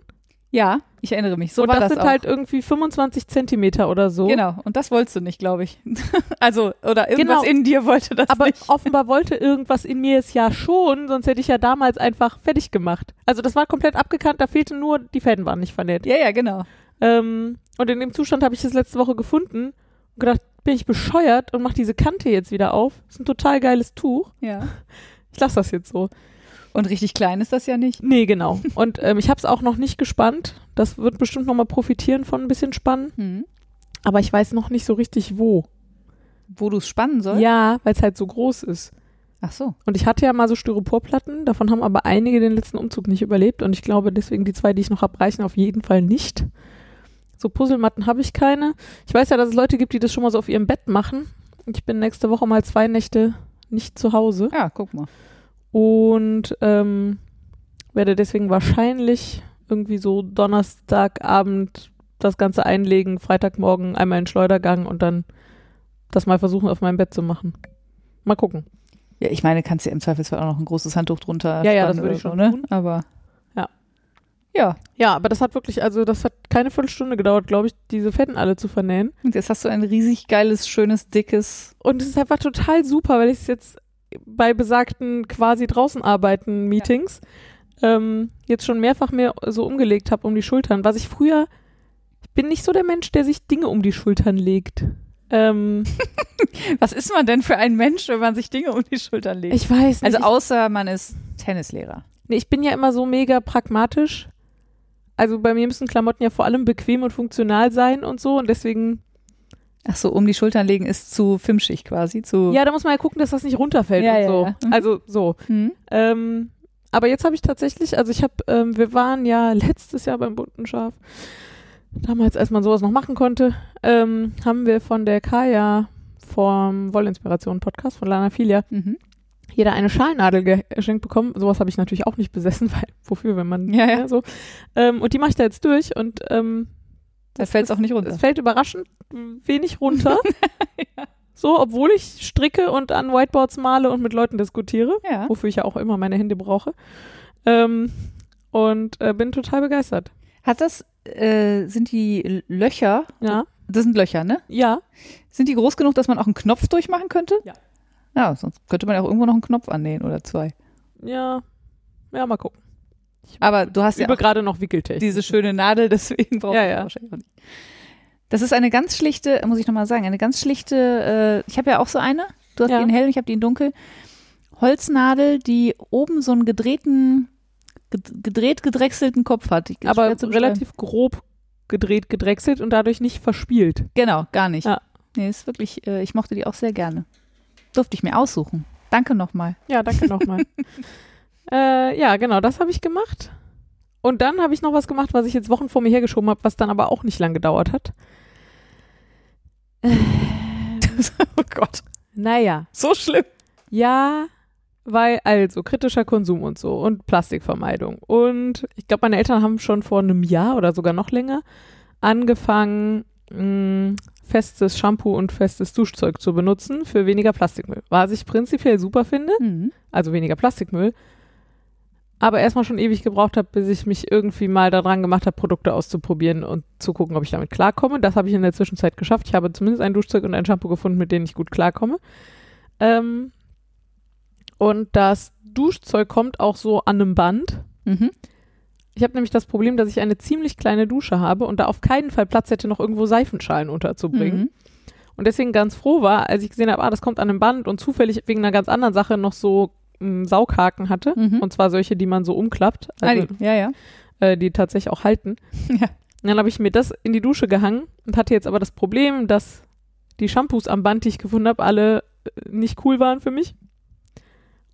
Ja, ich erinnere mich. So und war das das sind auch. halt irgendwie 25 Zentimeter oder so. Genau, und das wolltest du nicht, glaube ich. also, oder irgendwas Genau. in dir wollte das Aber nicht. offenbar wollte irgendwas in mir es ja schon, sonst hätte ich ja damals einfach fertig gemacht. Also das war komplett abgekannt, da fehlte nur, die Fäden waren nicht vernäht. Ja, ja, genau. Ähm, und in dem Zustand habe ich es letzte Woche gefunden und gedacht, bin ich bescheuert und mache diese Kante jetzt wieder auf. Das ist ein total geiles Tuch. Ja. Ich lasse das jetzt so. Und richtig klein ist das ja nicht. Nee, genau. Und ähm, ich habe es auch noch nicht gespannt. Das wird bestimmt nochmal profitieren von ein bisschen Spannen. Hm. Aber ich weiß noch nicht so richtig wo. Wo du es spannen sollst? Ja, weil es halt so groß ist. Ach so. Und ich hatte ja mal so Styroporplatten, davon haben aber einige den letzten Umzug nicht überlebt und ich glaube deswegen die zwei, die ich noch habe, reichen auf jeden Fall nicht. So Puzzlematten habe ich keine. Ich weiß ja, dass es Leute gibt, die das schon mal so auf ihrem Bett machen. Ich bin nächste Woche mal zwei Nächte nicht zu Hause Ja, guck mal. Und ähm, werde deswegen wahrscheinlich irgendwie so Donnerstagabend das Ganze einlegen, Freitagmorgen einmal in Schleudergang und dann das mal versuchen auf meinem Bett zu machen. Mal gucken. Ja, ich meine, kannst ja im Zweifelsfall auch noch ein großes Handtuch drunter Ja, ja, das würde ich so, schon ne? tun. Aber. Ja. Ja. Ja, aber das hat wirklich, also das hat keine Viertelstunde gedauert, glaube ich, diese Fetten alle zu vernähen. Und jetzt hast du ein riesig geiles, schönes, dickes. Und es ist einfach total super, weil ich es jetzt bei besagten quasi draußen arbeiten Meetings ähm, jetzt schon mehrfach mir so umgelegt habe um die Schultern. Was ich früher, ich bin nicht so der Mensch, der sich Dinge um die Schultern legt. Ähm, Was ist man denn für ein Mensch, wenn man sich Dinge um die Schultern legt? ich weiß nicht. also außer man ist Tennislehrer. nee, ich bin ja immer so mega pragmatisch. Also bei mir müssen Klamotten ja vor allem bequem und funktional sein und so und deswegen Ach so, um die Schultern legen ist zu fimschig quasi. Zu Ja, da muss man ja gucken, dass das nicht runterfällt Ja, und ja, so. ja. Mhm. Also so. Hm? Ähm, aber jetzt habe ich tatsächlich, also ich habe, ähm, wir waren ja letztes Jahr beim bunten Schaf. Damals, als man sowas noch machen konnte, ähm, haben wir von der Kaya vom Wollinspiration Podcast von Lana Filia Mhm. jeder eine Schalnadel ge- geschenkt bekommen. Sowas habe ich natürlich auch nicht besessen, weil wofür, wenn man Ja, ja. ne, so. Ähm, und die mache ich da jetzt durch und ähm, Da fällt es auch nicht es runter. fällt überraschend wenig runter. So, obwohl ich stricke und an Whiteboards male und mit Leuten diskutiere, Ja. wofür ich ja auch immer meine Hände brauche. Ähm, und äh, bin total begeistert. Hat das, äh, sind die Löcher, Ja. das sind Löcher, ne? Ja. Sind die groß genug, dass man auch einen Knopf durchmachen könnte? Ja. Ja, sonst könnte man ja auch irgendwo noch einen Knopf annähen oder zwei. Ja. Ja, mal gucken. Aber du hast Ich ja gerade noch Wickeltechnik. diese schöne Nadel, deswegen braucht Ja, man ja. wahrscheinlich auch nicht. Das ist eine ganz schlichte, muss ich nochmal sagen, eine ganz schlichte, äh, ich habe ja auch so eine, du hast Ja. die in hell und ich habe die in dunkel, Holznadel, die oben so einen gedrehten, ged- gedreht gedrechselten Kopf hat. Ich- aber relativ grob gedreht, gedrechselt und dadurch nicht verspielt. Genau, gar nicht. Ja. Nee, ist wirklich, äh, ich mochte die auch sehr gerne. Durfte ich mir aussuchen. Danke nochmal. Ja, danke nochmal. äh, ja, genau, das habe ich gemacht. Und dann habe ich noch was gemacht, was ich jetzt Wochen vor mir hergeschoben habe, was dann aber auch nicht lang gedauert hat. oh Gott. Naja, So schlimm. Ja, weil also kritischer Konsum und so und Plastikvermeidung. Und ich glaube, meine Eltern haben schon vor einem Jahr oder sogar noch länger angefangen, mh, festes Shampoo und festes Duschzeug zu benutzen für weniger Plastikmüll. Was ich prinzipiell super finde, Mhm. also weniger Plastikmüll. Aber erstmal schon ewig gebraucht habe, bis ich mich irgendwie mal daran gemacht habe, Produkte auszuprobieren und zu gucken, ob ich damit klarkomme. Das habe ich in der Zwischenzeit geschafft. Ich habe zumindest ein Duschzeug und ein Shampoo gefunden, mit denen ich gut klarkomme. Ähm, und das Duschzeug kommt auch so an einem Band. Mhm. Ich habe nämlich das Problem, dass ich eine ziemlich kleine Dusche habe und da auf keinen Fall Platz hätte, noch irgendwo Seifenschalen unterzubringen. Mhm. Und deswegen ganz froh war, als ich gesehen habe, ah, das kommt an einem Band und zufällig wegen einer ganz anderen Sache noch so m, Saughaken hatte. Mhm. Und zwar solche, die man so umklappt, Ah, also, die- ja, ja. äh, die tatsächlich auch halten. Ja. dann habe ich mir das in die Dusche gehangen und hatte jetzt aber das Problem, dass die Shampoos am Band, die ich gefunden habe, alle äh, nicht cool waren für mich.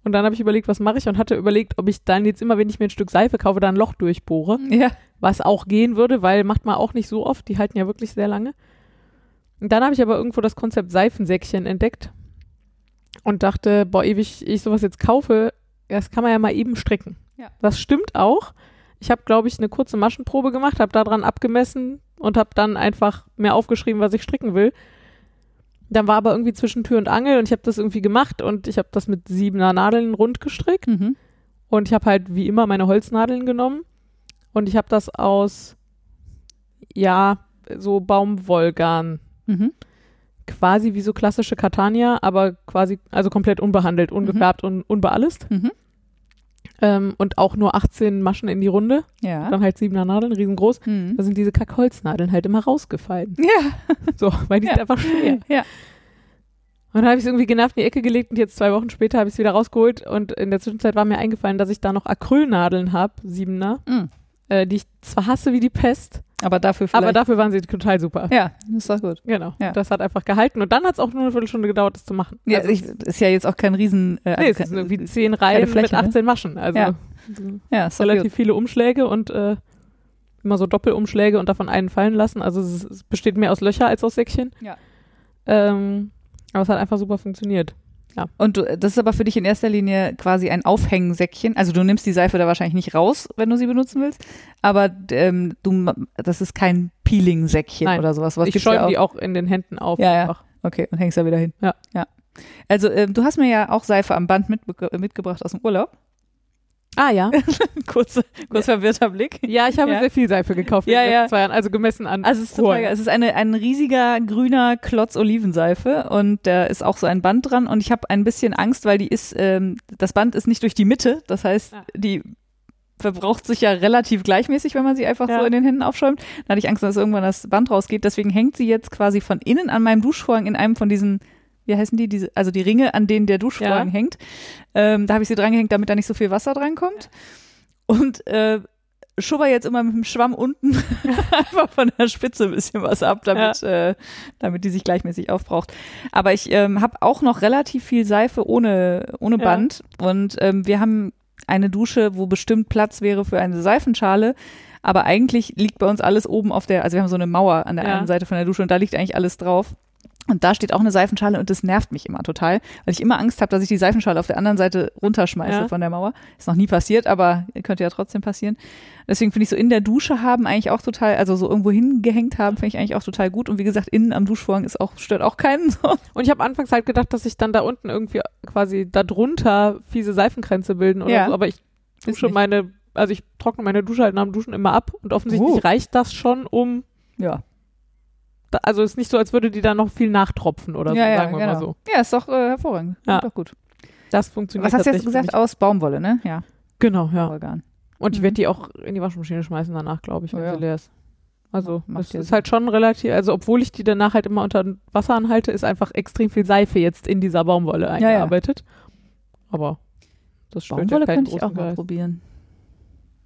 Und dann habe ich überlegt, was mache ich und hatte überlegt, ob ich dann jetzt immer, wenn ich mir ein Stück Seife kaufe, da ein Loch durchbohre, Ja. was auch gehen würde, weil macht man auch nicht so oft, die halten ja wirklich sehr lange. Und dann habe ich aber irgendwo das Konzept Seifensäckchen entdeckt und dachte, boah, ewig ich sowas jetzt kaufe, das kann man ja mal eben stricken. Ja. Das stimmt auch. Ich habe, glaube ich, eine kurze Maschenprobe gemacht, habe daran abgemessen und habe dann einfach mir aufgeschrieben, was ich stricken will. Dann war aber irgendwie zwischen Tür und Angel und ich habe das irgendwie gemacht und ich habe das mit siebener Nadeln rund gestrickt Mhm. und ich habe halt wie immer meine Holznadeln genommen und ich habe das aus, ja, so Baumwollgarn Mhm. Quasi wie so klassische Catania, aber quasi, also komplett unbehandelt, ungefärbt und unbeallest. Mhm. Ähm, und auch nur 18 Maschen in die Runde. Ja. Dann halt siebener Nadeln, riesengroß. Mhm. Da sind diese Kackholznadeln halt immer rausgefallen. Ja. So, weil die Ja. sind einfach schwer. Ja. Und dann habe ich es irgendwie genervt in die Ecke gelegt und jetzt zwei Wochen später habe ich es wieder rausgeholt und in der Zwischenzeit war mir eingefallen, dass ich da noch Acrylnadeln habe, siebener, Mhm. Äh, die ich zwar hasse wie die Pest, Aber dafür vielleicht. aber dafür waren sie total super. ja, das ist doch gut. Genau. Ja. Das hat einfach gehalten und dann hat es auch nur eine Viertelstunde gedauert, das zu machen. Ja, Also ich, ist ja jetzt auch kein Riesen. Äh, Nee, es sind irgendwie zehn Reihen Fläche, mit ne? 18 Maschen. Also Ja. ja, ist relativ viele Umschläge und äh, immer so Doppelumschläge und davon einen fallen lassen. Also es, es besteht mehr aus Löcher als aus Säckchen. Ja. Ähm, aber es hat einfach super funktioniert. Und du, das ist aber für dich in erster Linie quasi ein Aufhängensäckchen. Also du nimmst die Seife da wahrscheinlich nicht raus, wenn du sie benutzen willst. Aber ähm, du, das ist kein Peeling-Säckchen oder sowas. Was ich ja schäume auch. die auch in den Händen auf. Ja, ja. einfach. Okay, und hängst da wieder hin. Ja. ja. Also ähm, du hast mir ja auch Seife am Band mitbe- mitgebracht aus dem Urlaub. Ah ja. kurz, kurz verwirrter Blick. Ja, ich habe Ja. sehr viel Seife gekauft Ja, in den ja. letzten zwei Jahren. Also gemessen an. Also es ist total geil. Es ist eine, ein riesiger grüner Klotz Olivenseife und da ist auch so ein Band dran und ich habe ein bisschen Angst, weil die ist, ähm, das Band ist nicht durch die Mitte, das heißt, Ja. die verbraucht sich ja relativ gleichmäßig, wenn man sie einfach Ja. so in den Händen aufschäumt. Da hatte ich Angst, dass irgendwann das Band rausgeht, deswegen hängt sie jetzt quasi von innen an meinem Duschvorhang in einem von diesen wie heißen die, diese, also die Ringe, an denen der Duschvorhang Ja. hängt. Ähm, da habe ich sie dran gehängt, damit da nicht so viel Wasser drankommt. Und äh, schubber jetzt immer mit dem Schwamm unten einfach von der Spitze ein bisschen was ab, damit, äh, damit die sich gleichmäßig aufbraucht. Aber ich ähm, habe auch noch relativ viel Seife ohne, ohne Ja. Band. Und ähm, wir haben eine Dusche, wo bestimmt Platz wäre für eine Seifenschale. Aber eigentlich liegt bei uns alles oben auf der, also wir haben so eine Mauer an der Ja. einen Seite von der Dusche und da liegt eigentlich alles drauf. Und da steht auch eine Seifenschale und das nervt mich immer total, weil ich immer Angst habe, dass ich die Seifenschale auf der anderen Seite runterschmeiße Ja. von der Mauer. Ist noch nie passiert, aber könnte ja trotzdem passieren. Deswegen finde ich so in der Dusche haben eigentlich auch total, also so irgendwo hingehängt haben, finde ich eigentlich auch total gut. Und wie gesagt, innen am Duschvorhang ist auch, stört auch keinen. So. Und ich habe anfangs halt gedacht, dass sich dann da unten irgendwie quasi darunter fiese Seifenkränze bilden oder Ja. so. Aber ich dusche meine, also ich trockne meine Dusche halt nach dem Duschen immer ab und offensichtlich Uh. reicht das schon, um, Ja. Also ist nicht so, als würde die da noch viel nachtropfen oder so, ja, ja, sagen wir genau. mal so. Ja, ist doch äh, hervorragend. Ja. Doch gut. Das funktioniert Was hast du jetzt gesagt? Aus Baumwolle, ne? Ja. Genau, ja. Organ. Und ich Mhm. werde die auch in die Waschmaschine schmeißen danach, glaube ich, wenn Oh ja. sie leer ist. Also, Macht das ja ist Sinn. halt schon relativ, also obwohl ich die danach halt immer unter Wasser anhalte, ist einfach extrem viel Seife jetzt in dieser Baumwolle ja. eingearbeitet. Aber das stört Baumwolle ja könnte ich auch großen mal Geist. probieren.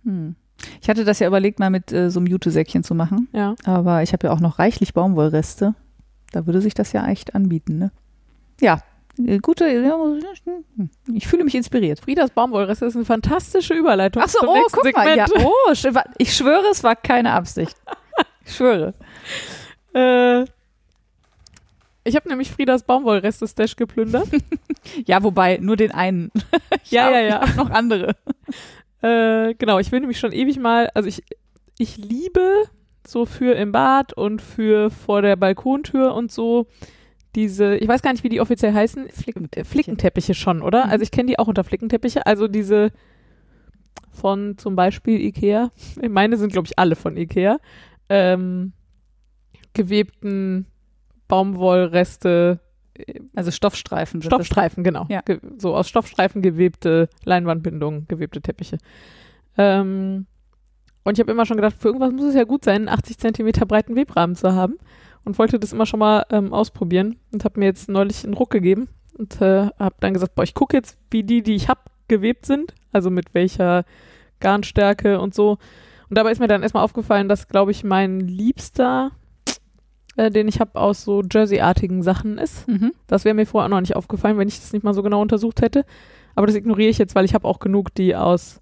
Hm. Ich hatte das ja überlegt, mal mit äh, so einem Jutesäckchen zu machen. Ja. Aber ich habe ja auch noch reichlich Baumwollreste. Da würde sich das ja echt anbieten, ne? Ja, äh, gute. Ich fühle mich inspiriert. Fridas Baumwollreste ist eine fantastische Überleitung Ach so, zum oh, guck mal. Segment. Ja, oh, ich schwöre, es war keine Absicht. Ich schwöre. Äh, ich habe nämlich Friedas Baumwollreste-Stash geplündert. Ja, wobei, nur den einen. Ja, hab- ja, ja. Ich noch andere. Äh, genau, ich will nämlich schon ewig mal, also ich, ich liebe so für im Bad und für vor der Balkontür und so diese, ich weiß gar nicht, wie die offiziell heißen, Flickenteppiche. Flickenteppiche schon, oder? Mhm. Also ich kenne die auch unter Flickenteppiche, also diese von zum Beispiel Ikea, meine sind glaube ich alle von Ikea, ähm, gewebten Baumwollreste, Also Stoffstreifen. sind das. Stoffstreifen, genau. Ja. So aus Stoffstreifen gewebte Leinwandbindungen, gewebte Teppiche. Ähm, und ich habe immer schon gedacht, für irgendwas muss es ja gut sein, einen 80 Zentimeter breiten Webrahmen zu haben. Und wollte das immer schon mal ähm, ausprobieren und habe mir jetzt neulich einen Ruck gegeben und äh, habe dann gesagt, boah, ich gucke jetzt, wie die, die ich habe, gewebt sind. Also mit welcher Garnstärke und so. Und dabei ist mir dann erstmal aufgefallen, dass, glaube ich, mein Liebster, äh, den ich habe, aus so Jersey-artigen Sachen ist. Mhm. Das wäre mir vorher auch noch nicht aufgefallen, wenn ich das nicht mal so genau untersucht hätte. Aber das ignoriere ich jetzt, weil ich habe auch genug, die aus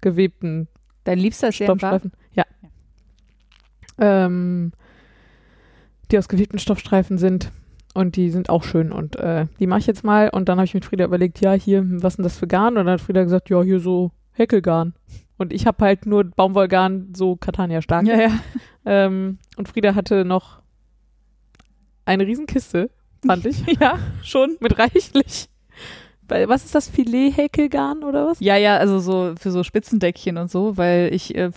gewebten Dein liebster? Stoffstreifen. Ja. Ähm, die aus gewebten Stoffstreifen sind. Und die sind auch schön. Und äh, die mache ich jetzt mal. Und dann habe ich mit Frieda überlegt, ja, hier, was ist denn das für Garn? Und dann hat Frieda gesagt, ja, hier so Häkelgarn. Und ich habe halt nur Baumwollgarn, so Catania stark. Ja, ja. Ähm, und Frieda hatte noch eine Riesenkiste, fand ich, Ja, schon. mit reichlich. Was ist das? Filet-Häkelgarn oder was? Ja, ja, also so für so Spitzendeckchen und so, weil ich, äh,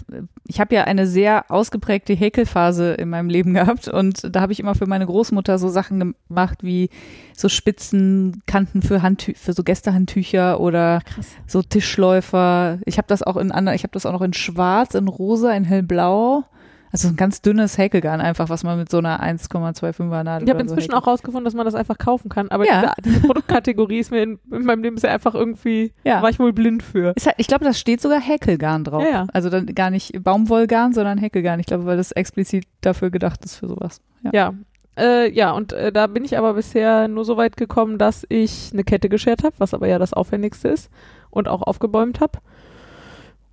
ich habe ja eine sehr ausgeprägte Häkelphase in meinem Leben gehabt und da habe ich immer für meine Großmutter so Sachen gemacht wie so Spitzenkanten für Handtü für so Gästehandtücher oder Krass. so Tischläufer. Ich habe das auch in anderen, ich habe das auch noch in Schwarz, in Rosa, in hellblau. Also ein ganz dünnes Häkelgarn einfach, was man mit so einer 1,25er Nadel Ich habe so inzwischen häkelt. auch rausgefunden, dass man das einfach kaufen kann. Aber Ja. diese, diese Produktkategorie ist mir in, in meinem Leben bisher einfach irgendwie, Ja. war ich wohl blind für. Halt, ich glaube, das steht sogar Häkelgarn drauf. Ja, ja. Also dann gar nicht Baumwollgarn, sondern Häkelgarn. Ich glaube, weil das explizit dafür gedacht ist für sowas. Ja. Ja. Äh, ja, und äh, da bin ich aber bisher nur so weit gekommen, dass ich eine Kette geschert habe, was aber ja das Aufwendigste ist und auch aufgebäumt habe.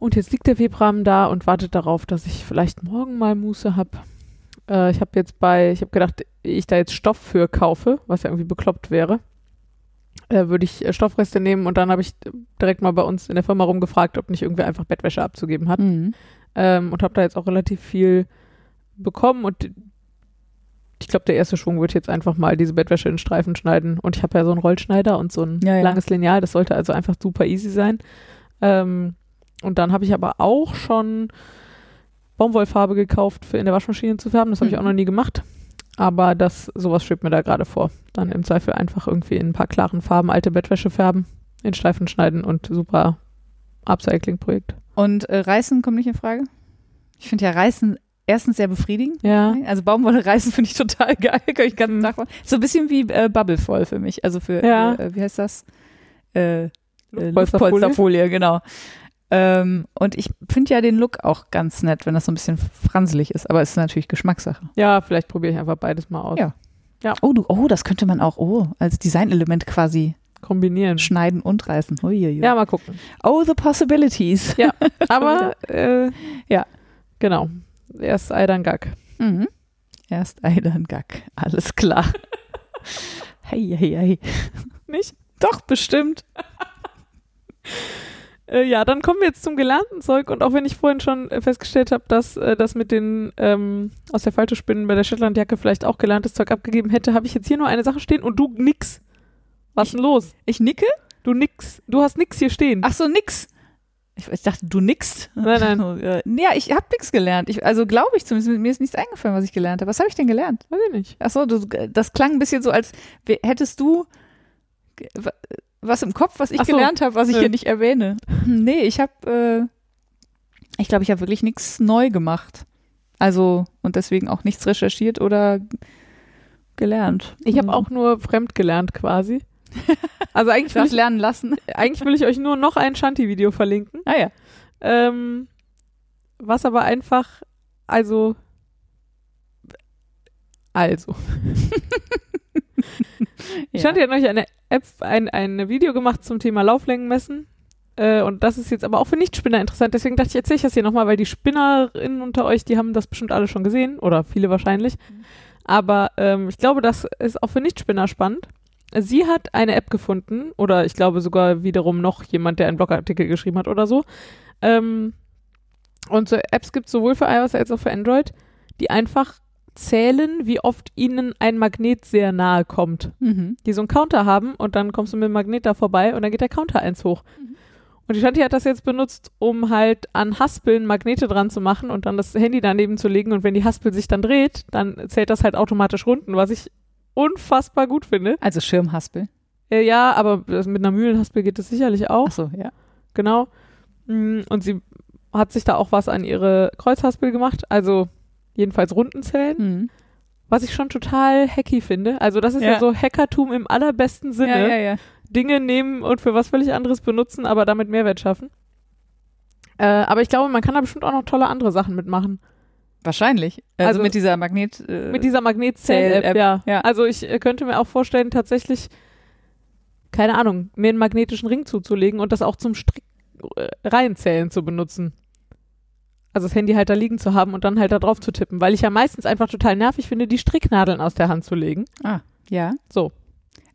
Und jetzt liegt der Webrahmen da und wartet darauf, dass ich vielleicht morgen mal Muße habe. Äh, ich habe jetzt bei, ich habe gedacht, ich da jetzt Stoff für kaufe, was ja irgendwie bekloppt wäre, äh, würde ich äh, Stoffreste nehmen und dann habe ich direkt mal bei uns in der Firma rumgefragt, ob nicht irgendwer einfach Bettwäsche abzugeben hat Mhm. ähm, und habe da jetzt auch relativ viel bekommen und ich glaube, der erste Schwung wird jetzt einfach mal diese Bettwäsche in Streifen schneiden und ich habe ja so einen Rollschneider und so ein Ja, ja. langes Lineal, das sollte also einfach super easy sein. Ähm, und dann habe ich aber auch schon Baumwollfarbe gekauft, für in der Waschmaschine zu färben. Das habe ich Mhm. auch noch nie gemacht. Aber das, sowas schwebt mir da gerade vor. Dann im Zweifel einfach irgendwie in ein paar klaren Farben alte Bettwäsche färben, in Streifen schneiden und super Upcycling-Projekt. Und äh, Reißen kommt nicht in Frage? Ich finde ja Reißen erstens sehr befriedigend. Ja. Also Baumwolle reißen finde ich total geil. Kann ich ganz Mhm. So ein bisschen wie äh, Bubblevoll für mich. Also für, Ja. äh, wie heißt das? Äh, äh, Luftpolsterfolie. Luftpolsterfolie, genau. Ähm, und ich finde ja den Look auch ganz nett, wenn das so ein bisschen franselig ist. Aber es ist natürlich Geschmackssache. Ja, vielleicht probiere ich einfach beides mal aus. Ja. Oh, du, oh, das könnte man auch, oh, als Designelement quasi Kombinieren. schneiden und reißen. Uiuiui. Ja, mal gucken. Oh, the possibilities. Ja, aber äh, Ja. genau. Erst Ei, dann Gag. Mhm. Erst Ei, dann Gack. Alles klar. hey, hey, hey. Nicht? Doch, bestimmt. Äh, ja, dann kommen wir jetzt zum gelernten Zeug und auch wenn ich vorhin schon äh, festgestellt habe, dass äh, das mit den ähm, aus der Falte Spinnen bei der Shetlandjacke vielleicht auch gelerntes Zeug abgegeben hätte, habe ich jetzt hier nur eine Sache stehen und du nix. Was denn los? Ich nicke? Du nix. Du hast nix hier stehen. Ach so, nix. Ich, ich dachte, du nickst. Nein, nein. Ja, ich habe nichts gelernt. Ich, also glaube ich zumindest, mir ist nichts eingefallen, was ich gelernt habe. Was habe ich denn gelernt? Weiß ich nicht. Ach so, du, das klang ein bisschen so, als hättest du was im Kopf, was ich so. gelernt habe, was ich Nö. hier nicht erwähne. Hm, Nee, ich habe, äh, ich glaube, ich habe wirklich nichts neu gemacht. Also, und deswegen auch nichts recherchiert oder gelernt. Ich habe Hm. auch nur fremd gelernt quasi. Also eigentlich will, ich, lernen lassen. eigentlich will ich euch nur noch ein Shanti-Video verlinken. Ah ja. Ähm, was aber einfach, also, also. Ich ja. hatte ja neulich eine App, ein, ein Video gemacht zum Thema Lauflängen messen. Äh, und das ist jetzt aber auch für Nichtspinner interessant. Deswegen dachte ich, erzähle ich das hier nochmal, weil die Spinnerinnen unter euch, die haben das bestimmt alle schon gesehen. Oder viele wahrscheinlich. Aber ähm, ich glaube, das ist auch für Nichtspinner spannend. Sie hat eine App gefunden, oder ich glaube sogar wiederum noch jemand, der einen Blogartikel geschrieben hat oder so. Ähm, und so Apps gibt es sowohl für iOS als auch für Android, die einfach zählen, wie oft ihnen ein Magnet sehr nahe kommt Mhm. die so einen Counter haben und dann kommst du mit dem Magnet da vorbei und dann geht der Counter eins hoch. Mhm. Und die Shanti hat das jetzt benutzt, um halt an Haspeln Magnete dran zu machen und dann das Handy daneben zu legen und wenn die Haspel sich dann dreht, dann zählt das halt automatisch Runden, was ich unfassbar gut finde. Also Schirmhaspel. Äh, ja, aber das- mit einer Mühlenhaspel geht es sicherlich auch. Ach so, ja. Genau. Mm, Und sie hat sich da auch was an ihre Kreuzhaspel gemacht, also jedenfalls Runden zählen. Mhm. Was ich schon total hacky finde. Also das ist ja, Ja. so Hackertum im allerbesten Sinne. Ja, ja. Dinge nehmen und für was völlig anderes benutzen, aber damit Mehrwert schaffen. Äh, aber ich glaube, man kann da bestimmt auch noch tolle andere Sachen mitmachen. Wahrscheinlich. Also, Also mit dieser Magnet. Äh, Mit dieser Magnetzähl-App, Zähl-App, ja. ja. Also ich äh, könnte mir auch vorstellen, tatsächlich, keine Ahnung, mir einen magnetischen Ring zuzulegen und das auch zum Strick äh, reinzählen zu benutzen. Also das Handy halt da liegen zu haben und dann halt da drauf zu tippen, weil ich ja meistens einfach total nervig finde, die Stricknadeln aus der Hand zu legen. ah, ja. So.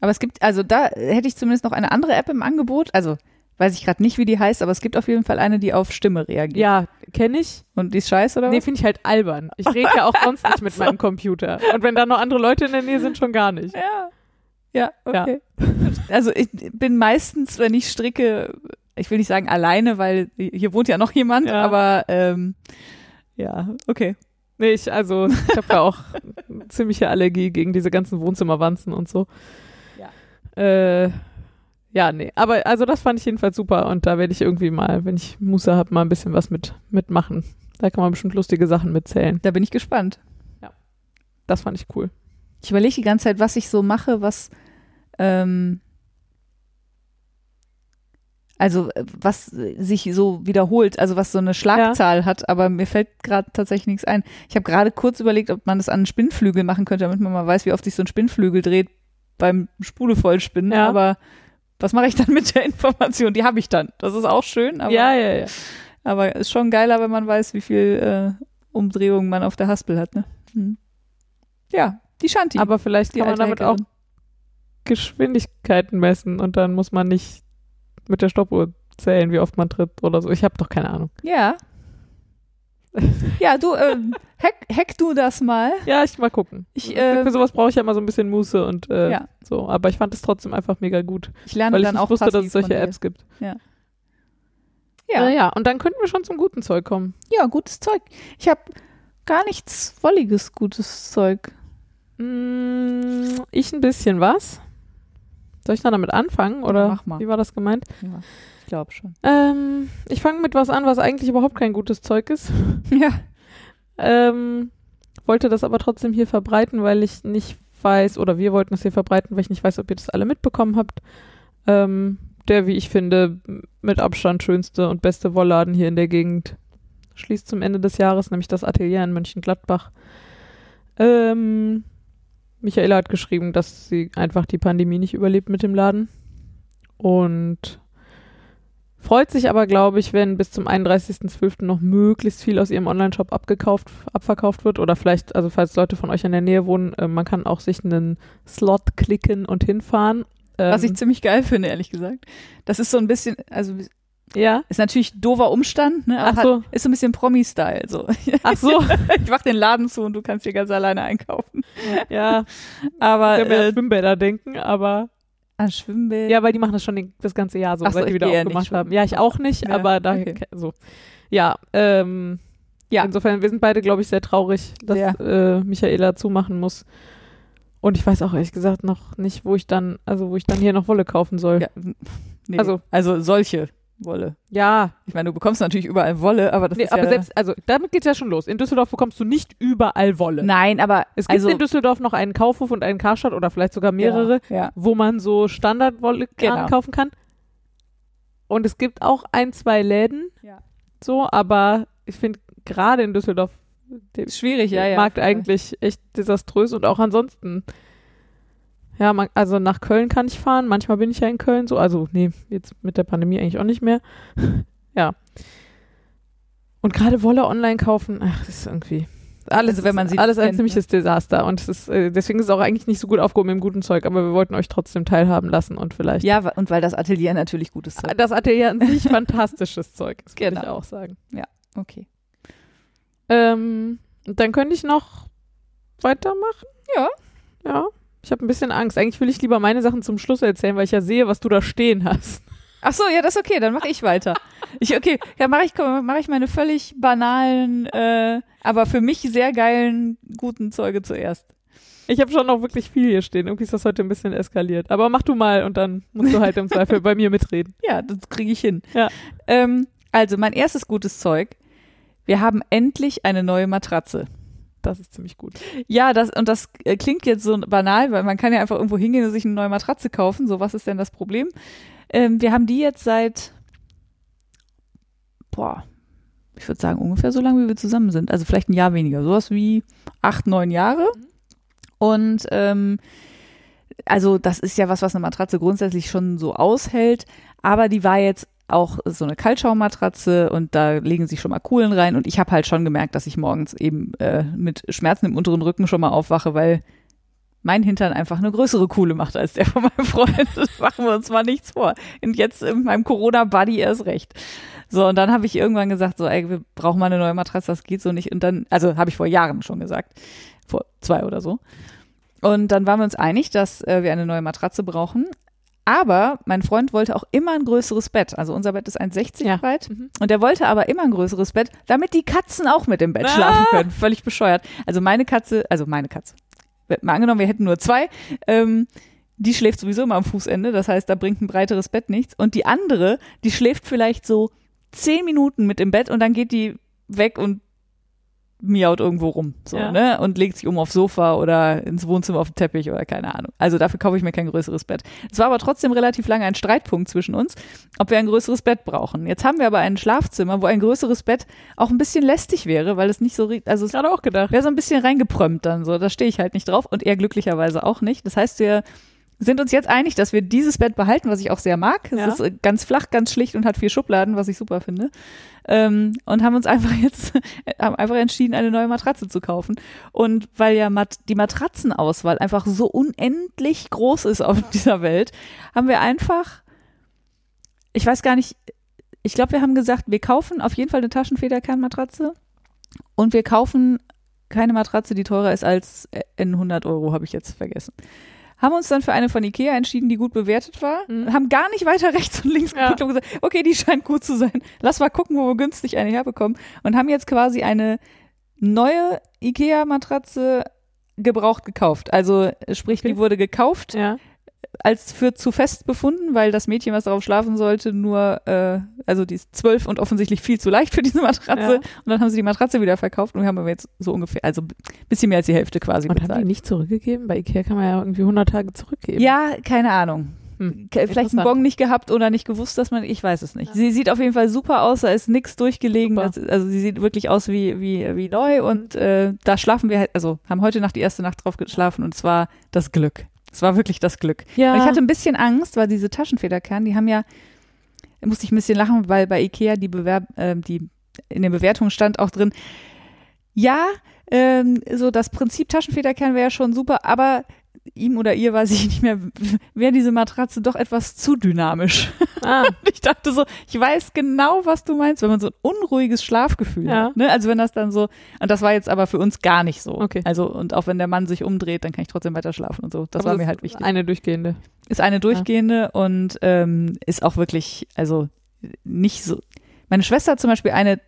Aber es gibt, also da hätte ich zumindest noch eine andere App im Angebot. Also weiß ich gerade nicht, wie die heißt, aber es gibt auf jeden Fall eine, die auf Stimme reagiert. Ja, kenne ich. Und die ist scheiße, oder Nee, finde ich halt albern. Ich rede ja auch sonst nicht mit meinem Computer. Und wenn da noch andere Leute in der Nähe sind, schon gar nicht. Ja. Ja, okay. Also ich bin meistens, wenn ich stricke, ich will nicht sagen alleine, weil hier wohnt ja noch jemand, Ja. aber ähm, ja, okay. Nee, ich, also, ich habe ja auch ziemliche Allergie gegen diese ganzen Wohnzimmerwanzen und so. Ja. Äh, ja, nee. Aber also das fand ich jedenfalls super und da werde ich irgendwie mal, wenn ich Muße habe, mal ein bisschen was mit mitmachen. Da kann man bestimmt lustige Sachen mitzählen. Da bin ich gespannt. Das fand ich cool. Ich überlege die ganze Zeit, was ich so mache, was ähm, also äh, was sich so wiederholt, also was so eine Schlagzahl hat, aber mir fällt gerade tatsächlich nichts ein. Ich habe gerade kurz überlegt, ob man das an einen Spinnflügel machen könnte, damit man mal weiß, wie oft sich so ein Spinnflügel dreht beim Spule vollspinnen. Ja. Aber was mache ich dann mit der Information? Die habe ich dann. Das ist auch schön, aber, ja, ja, ja. aber ist schon geiler, wenn man weiß, wie viel äh, Umdrehungen man auf der Haspel hat. Ne? Hm. Ja, die Shanti. Aber vielleicht die kann man damit auch. Geschwindigkeiten messen und dann muss man nicht mit der Stoppuhr zählen, wie oft man tritt oder so. Ich habe doch keine Ahnung. Ja. Ja, du, ähm, hack, hack du das mal. Ja, ich mal gucken. Ich, äh, Für sowas brauche ich ja immer so ein bisschen Muße und äh, Ja. so. Aber ich fand es trotzdem einfach mega gut, Ich lerne weil ich dann nicht auch wusste, dass es solche. Apps gibt. Ja. Äh, ja, und dann könnten wir schon zum guten Zeug kommen. ja, gutes Zeug. Ich habe gar nichts wolliges gutes Zeug. Mm, ich ein bisschen was. Soll ich dann damit anfangen oder mach mal. wie war das gemeint? Ja, ich glaube schon. Ähm, ich fange mit was an, was eigentlich überhaupt kein gutes Zeug ist. Ja. Ähm, wollte das aber trotzdem hier verbreiten, weil ich nicht weiß, oder wir wollten das hier verbreiten, weil ich nicht weiß, ob ihr das alle mitbekommen habt. Ähm, der, wie ich finde, mit Abstand schönste und beste Wollladen hier in der Gegend schließt zum Ende des Jahres, nämlich das Atelier in Mönchengladbach. Ähm, Michaela hat geschrieben, dass sie einfach die Pandemie nicht überlebt mit dem Laden. Und freut sich aber, glaube ich, wenn bis zum 31.12. noch möglichst viel aus ihrem Online-Shop abgekauft, abverkauft wird. Oder vielleicht, also falls Leute von euch in der Nähe wohnen, äh, man kann auch sich einen Slot klicken und hinfahren. Ähm, Was ich ziemlich geil finde, ehrlich gesagt. Das ist so ein bisschen, also ja. ist natürlich doofer Umstand, ne? aber Ach so. hat, ist so ein bisschen Promi-Style. So. Ach so. ich mach den Laden zu und du kannst hier ganz alleine einkaufen. ja, Aber ich kann mir äh, an Schwimmbäder denken, aber an Schwimmbäder. ja, weil die machen das schon den, das ganze Jahr so, Ach so, seit die wieder ja aufgemacht haben. Ja, ich auch nicht, Ja, aber da okay. so. Ja, ähm, Ja. insofern, wir sind beide, glaube ich, sehr traurig, dass Sehr. äh, Michaela zumachen muss. Und ich weiß auch ehrlich gesagt noch nicht, wo ich dann, also wo ich dann hier noch Wolle kaufen soll. Ja, nee, Also- also solche Wolle. Ja, Ich meine, du bekommst natürlich überall Wolle, aber das nee, ist aber ja selbst, also damit geht's ja schon los. In Düsseldorf bekommst du nicht überall Wolle. Nein, aber Es gibt also, in Düsseldorf noch einen Kaufhof und einen Karstadt oder vielleicht sogar mehrere, Ja, ja. wo man so Standardwolle Genau. kaufen kann. Und es gibt auch ein, zwei Läden, Ja. so, aber ich finde gerade in Düsseldorf schwierig, ja, ja. Markt eigentlich echt desaströs und auch ansonsten. Ja, man, also nach Köln kann ich fahren. Manchmal bin ich ja in Köln so. Also, nee, jetzt mit der Pandemie eigentlich auch nicht mehr. ja. Und gerade Wolle online kaufen, ach, das ist irgendwie. Alles, Also wenn man sie alles ein kennt, ziemliches Desaster. Und es ist, äh, deswegen ist es auch eigentlich nicht so gut aufgehoben im guten Zeug, aber wir wollten euch trotzdem teilhaben lassen und vielleicht. Ja, und weil das Atelier natürlich gutes Zeug Das Atelier an sich fantastisches Zeug, das würde ich Genau. auch sagen. Okay. Ähm, dann könnte ich noch weitermachen. Ja. Ja. Ich habe ein bisschen Angst. Eigentlich will ich lieber meine Sachen zum Schluss erzählen, weil ich ja sehe, was du da stehen hast. Ach so, ja, das ist okay, dann mache ich weiter. Ich, okay, ja, mache ich, mach ich meine völlig banalen, äh, aber für mich sehr geilen, guten Zeuge zuerst. Ich habe schon noch wirklich viel hier stehen. Irgendwie ist das heute ein bisschen eskaliert. Aber mach du mal und dann musst du halt im Zweifel bei mir mitreden. Ja, das kriege ich hin. Ja. Ähm, also, mein erstes gutes Zeug. Wir haben endlich eine neue Matratze. Das ist ziemlich gut. Ja, das, und das äh, klingt jetzt so banal, weil man kann ja einfach irgendwo hingehen und sich eine neue Matratze kaufen. So, was ist denn das Problem? Ähm, wir haben die jetzt seit boah, ich würde sagen, ungefähr so lange, wie wir zusammen sind. Also vielleicht ein Jahr weniger. Sowas wie acht, neun Jahre. Und ähm, also das ist ja was, was eine Matratze grundsätzlich schon so aushält. Aber die war jetzt auch so eine Kaltschaummatratze und da legen sich schon mal Kuhlen rein. Und ich habe halt schon gemerkt, dass ich morgens eben äh, mit Schmerzen im unteren Rücken schon mal aufwache, weil mein Hintern einfach eine größere Kuhle macht als der von meinem Freund. Das machen wir uns mal nichts vor. Und jetzt in meinem Corona-Buddy erst recht. So, und dann habe ich irgendwann gesagt, so, ey, wir brauchen mal eine neue Matratze, das geht so nicht. Und dann, also habe ich vor Jahren schon gesagt, vor zwei oder so. Und dann waren wir uns einig, dass äh, wir eine neue Matratze brauchen. Aber mein Freund wollte auch immer ein größeres Bett. Also unser Bett ist 1,60 Ja. breit. Mhm. Und er wollte aber immer ein größeres Bett, damit die Katzen auch mit im Bett Ah. schlafen können. Völlig bescheuert. Also meine Katze, also meine Katze. Mal angenommen, wir hätten nur zwei. Ähm, die schläft sowieso immer am Fußende. Das heißt, da bringt ein breiteres Bett nichts. Und die andere, die schläft vielleicht so zehn Minuten mit im Bett und dann geht die weg und miaut irgendwo rum. So, Ja. ne? Und legt sich um aufs Sofa oder ins Wohnzimmer auf den Teppich oder keine Ahnung. Also dafür kaufe ich mir kein größeres Bett. Es war aber trotzdem relativ lange ein Streitpunkt zwischen uns, ob wir ein größeres Bett brauchen. Jetzt haben wir aber ein Schlafzimmer, wo ein größeres Bett auch ein bisschen lästig wäre, weil es nicht so, also es Gerade auch gedacht. wäre so ein bisschen reingeprömmt dann so. Da stehe ich halt nicht drauf und er glücklicherweise auch nicht. Das heißt, wir sind uns jetzt einig, dass wir dieses Bett behalten, was ich auch sehr mag. Es Ja. ist äh, ganz flach, ganz schlicht und hat vier Schubladen, was ich super finde. Ähm, und haben uns einfach jetzt haben einfach entschieden, eine neue Matratze zu kaufen. Und weil ja Mat die Matratzenauswahl einfach so unendlich groß ist auf dieser Welt, haben wir einfach, ich weiß gar nicht, ich glaube, wir haben gesagt, wir kaufen auf jeden Fall eine Taschenfederkernmatratze und wir kaufen keine Matratze, die teurer ist als in 100 Euro, habe ich jetzt vergessen. Haben uns dann für eine von Ikea entschieden, die gut bewertet war. Mhm. Haben gar nicht weiter rechts und links Ja. geguckt und gesagt, okay, die scheint gut zu sein. Lass mal gucken, wo wir günstig eine herbekommen. Und haben jetzt quasi eine neue Ikea-Matratze gebraucht gekauft. Also sprich, Okay. die wurde gekauft, Ja. Als für zu fest befunden, weil das Mädchen, was darauf schlafen sollte, nur, äh, also die ist zwölf und offensichtlich viel zu leicht für diese Matratze. Ja. Und dann haben sie die Matratze wieder verkauft und wir haben aber jetzt so ungefähr, also ein bisschen mehr als die Hälfte quasi Und haben die bezahlt. nicht zurückgegeben? Bei Ikea kann man ja irgendwie 100 Tage zurückgeben. Ja, keine Ahnung. Hm. Vielleicht einen. Bon nicht gehabt oder nicht gewusst, dass man, ich weiß es nicht. Ja. Sie sieht auf jeden Fall super aus, da ist nichts durchgelegen. Das, also sie sieht wirklich aus wie, wie, wie neu und äh, da schlafen wir halt, also haben heute Nacht die erste Nacht drauf geschlafen und es war das Glück. Es war wirklich das Glück. Ja. Ich hatte ein bisschen Angst, weil diese Taschenfederkern, die haben ja, da musste ich ein bisschen lachen, weil bei Ikea die Bewerb, äh, die in den Bewertungen stand auch drin, ja, ähm, so das Prinzip Taschenfederkern wäre ja schon super, aber ihm oder ihr weiß ich nicht mehr, wäre diese Matratze doch etwas zu dynamisch. ah, Ich dachte so, ich weiß genau, was du meinst, wenn man so ein unruhiges Schlafgefühl Ja. hat. Ne? Also wenn das dann so, und das war jetzt aber für uns gar nicht so. Okay. Also, und auch wenn der Mann sich umdreht, dann kann ich trotzdem weiter schlafen und so. Das aber war es mir halt wichtig Eine durchgehende. ist eine durchgehende und ähm, ist auch wirklich, also nicht so. Meine Schwester hat zum Beispiel eine,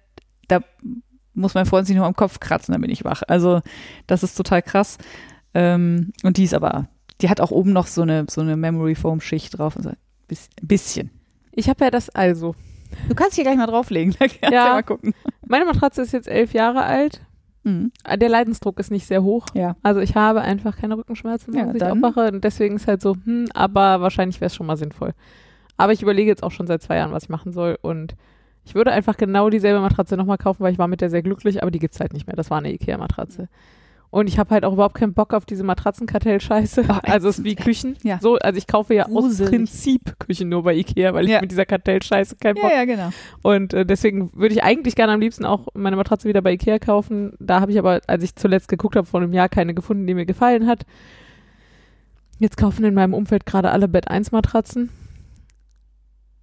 da muss mein Freund sich nur am Kopf kratzen, dann bin ich wach. Also das ist total krass. Ähm, und die ist aber, die hat auch oben noch so eine, so eine Memory Foam Schicht drauf. Also ein bis- ein bisschen. Ich habe ja das also. Du kannst hier gleich mal drauflegen, da kannst du Ja. mal gucken. Meine Matratze ist jetzt elf Jahre alt. Mhm. Der Leidensdruck ist nicht sehr hoch. Ja. Also ich habe einfach keine Rückenschmerzen, Ja, wenn ich dann- aufwache. Und deswegen ist halt so, hm, aber wahrscheinlich wäre es schon mal sinnvoll. Aber ich überlege jetzt auch schon seit zwei Jahren, was ich machen soll. Und ich würde einfach genau dieselbe Matratze nochmal kaufen, weil ich war mit der sehr glücklich, aber die gibt's halt nicht mehr. Das war eine Ikea-Matratze. Und ich habe halt auch überhaupt keinen Bock auf diese Matratzenkartell-Scheiße. Oh, also es ist wie Küchen. Ja. So, also ich kaufe ja aus Gruselig. Prinzip Küchen nur bei Ikea, weil ich Ja. mit dieser Kartell-Scheiße keinen Bock Ja, ja, genau. und äh, deswegen würde ich eigentlich gerne am liebsten auch meine Matratze wieder bei Ikea kaufen. Da habe ich aber, als ich zuletzt geguckt habe, vor einem Jahr keine gefunden, die mir gefallen hat. Jetzt kaufen in meinem Umfeld gerade alle Bett 1 Matratzen.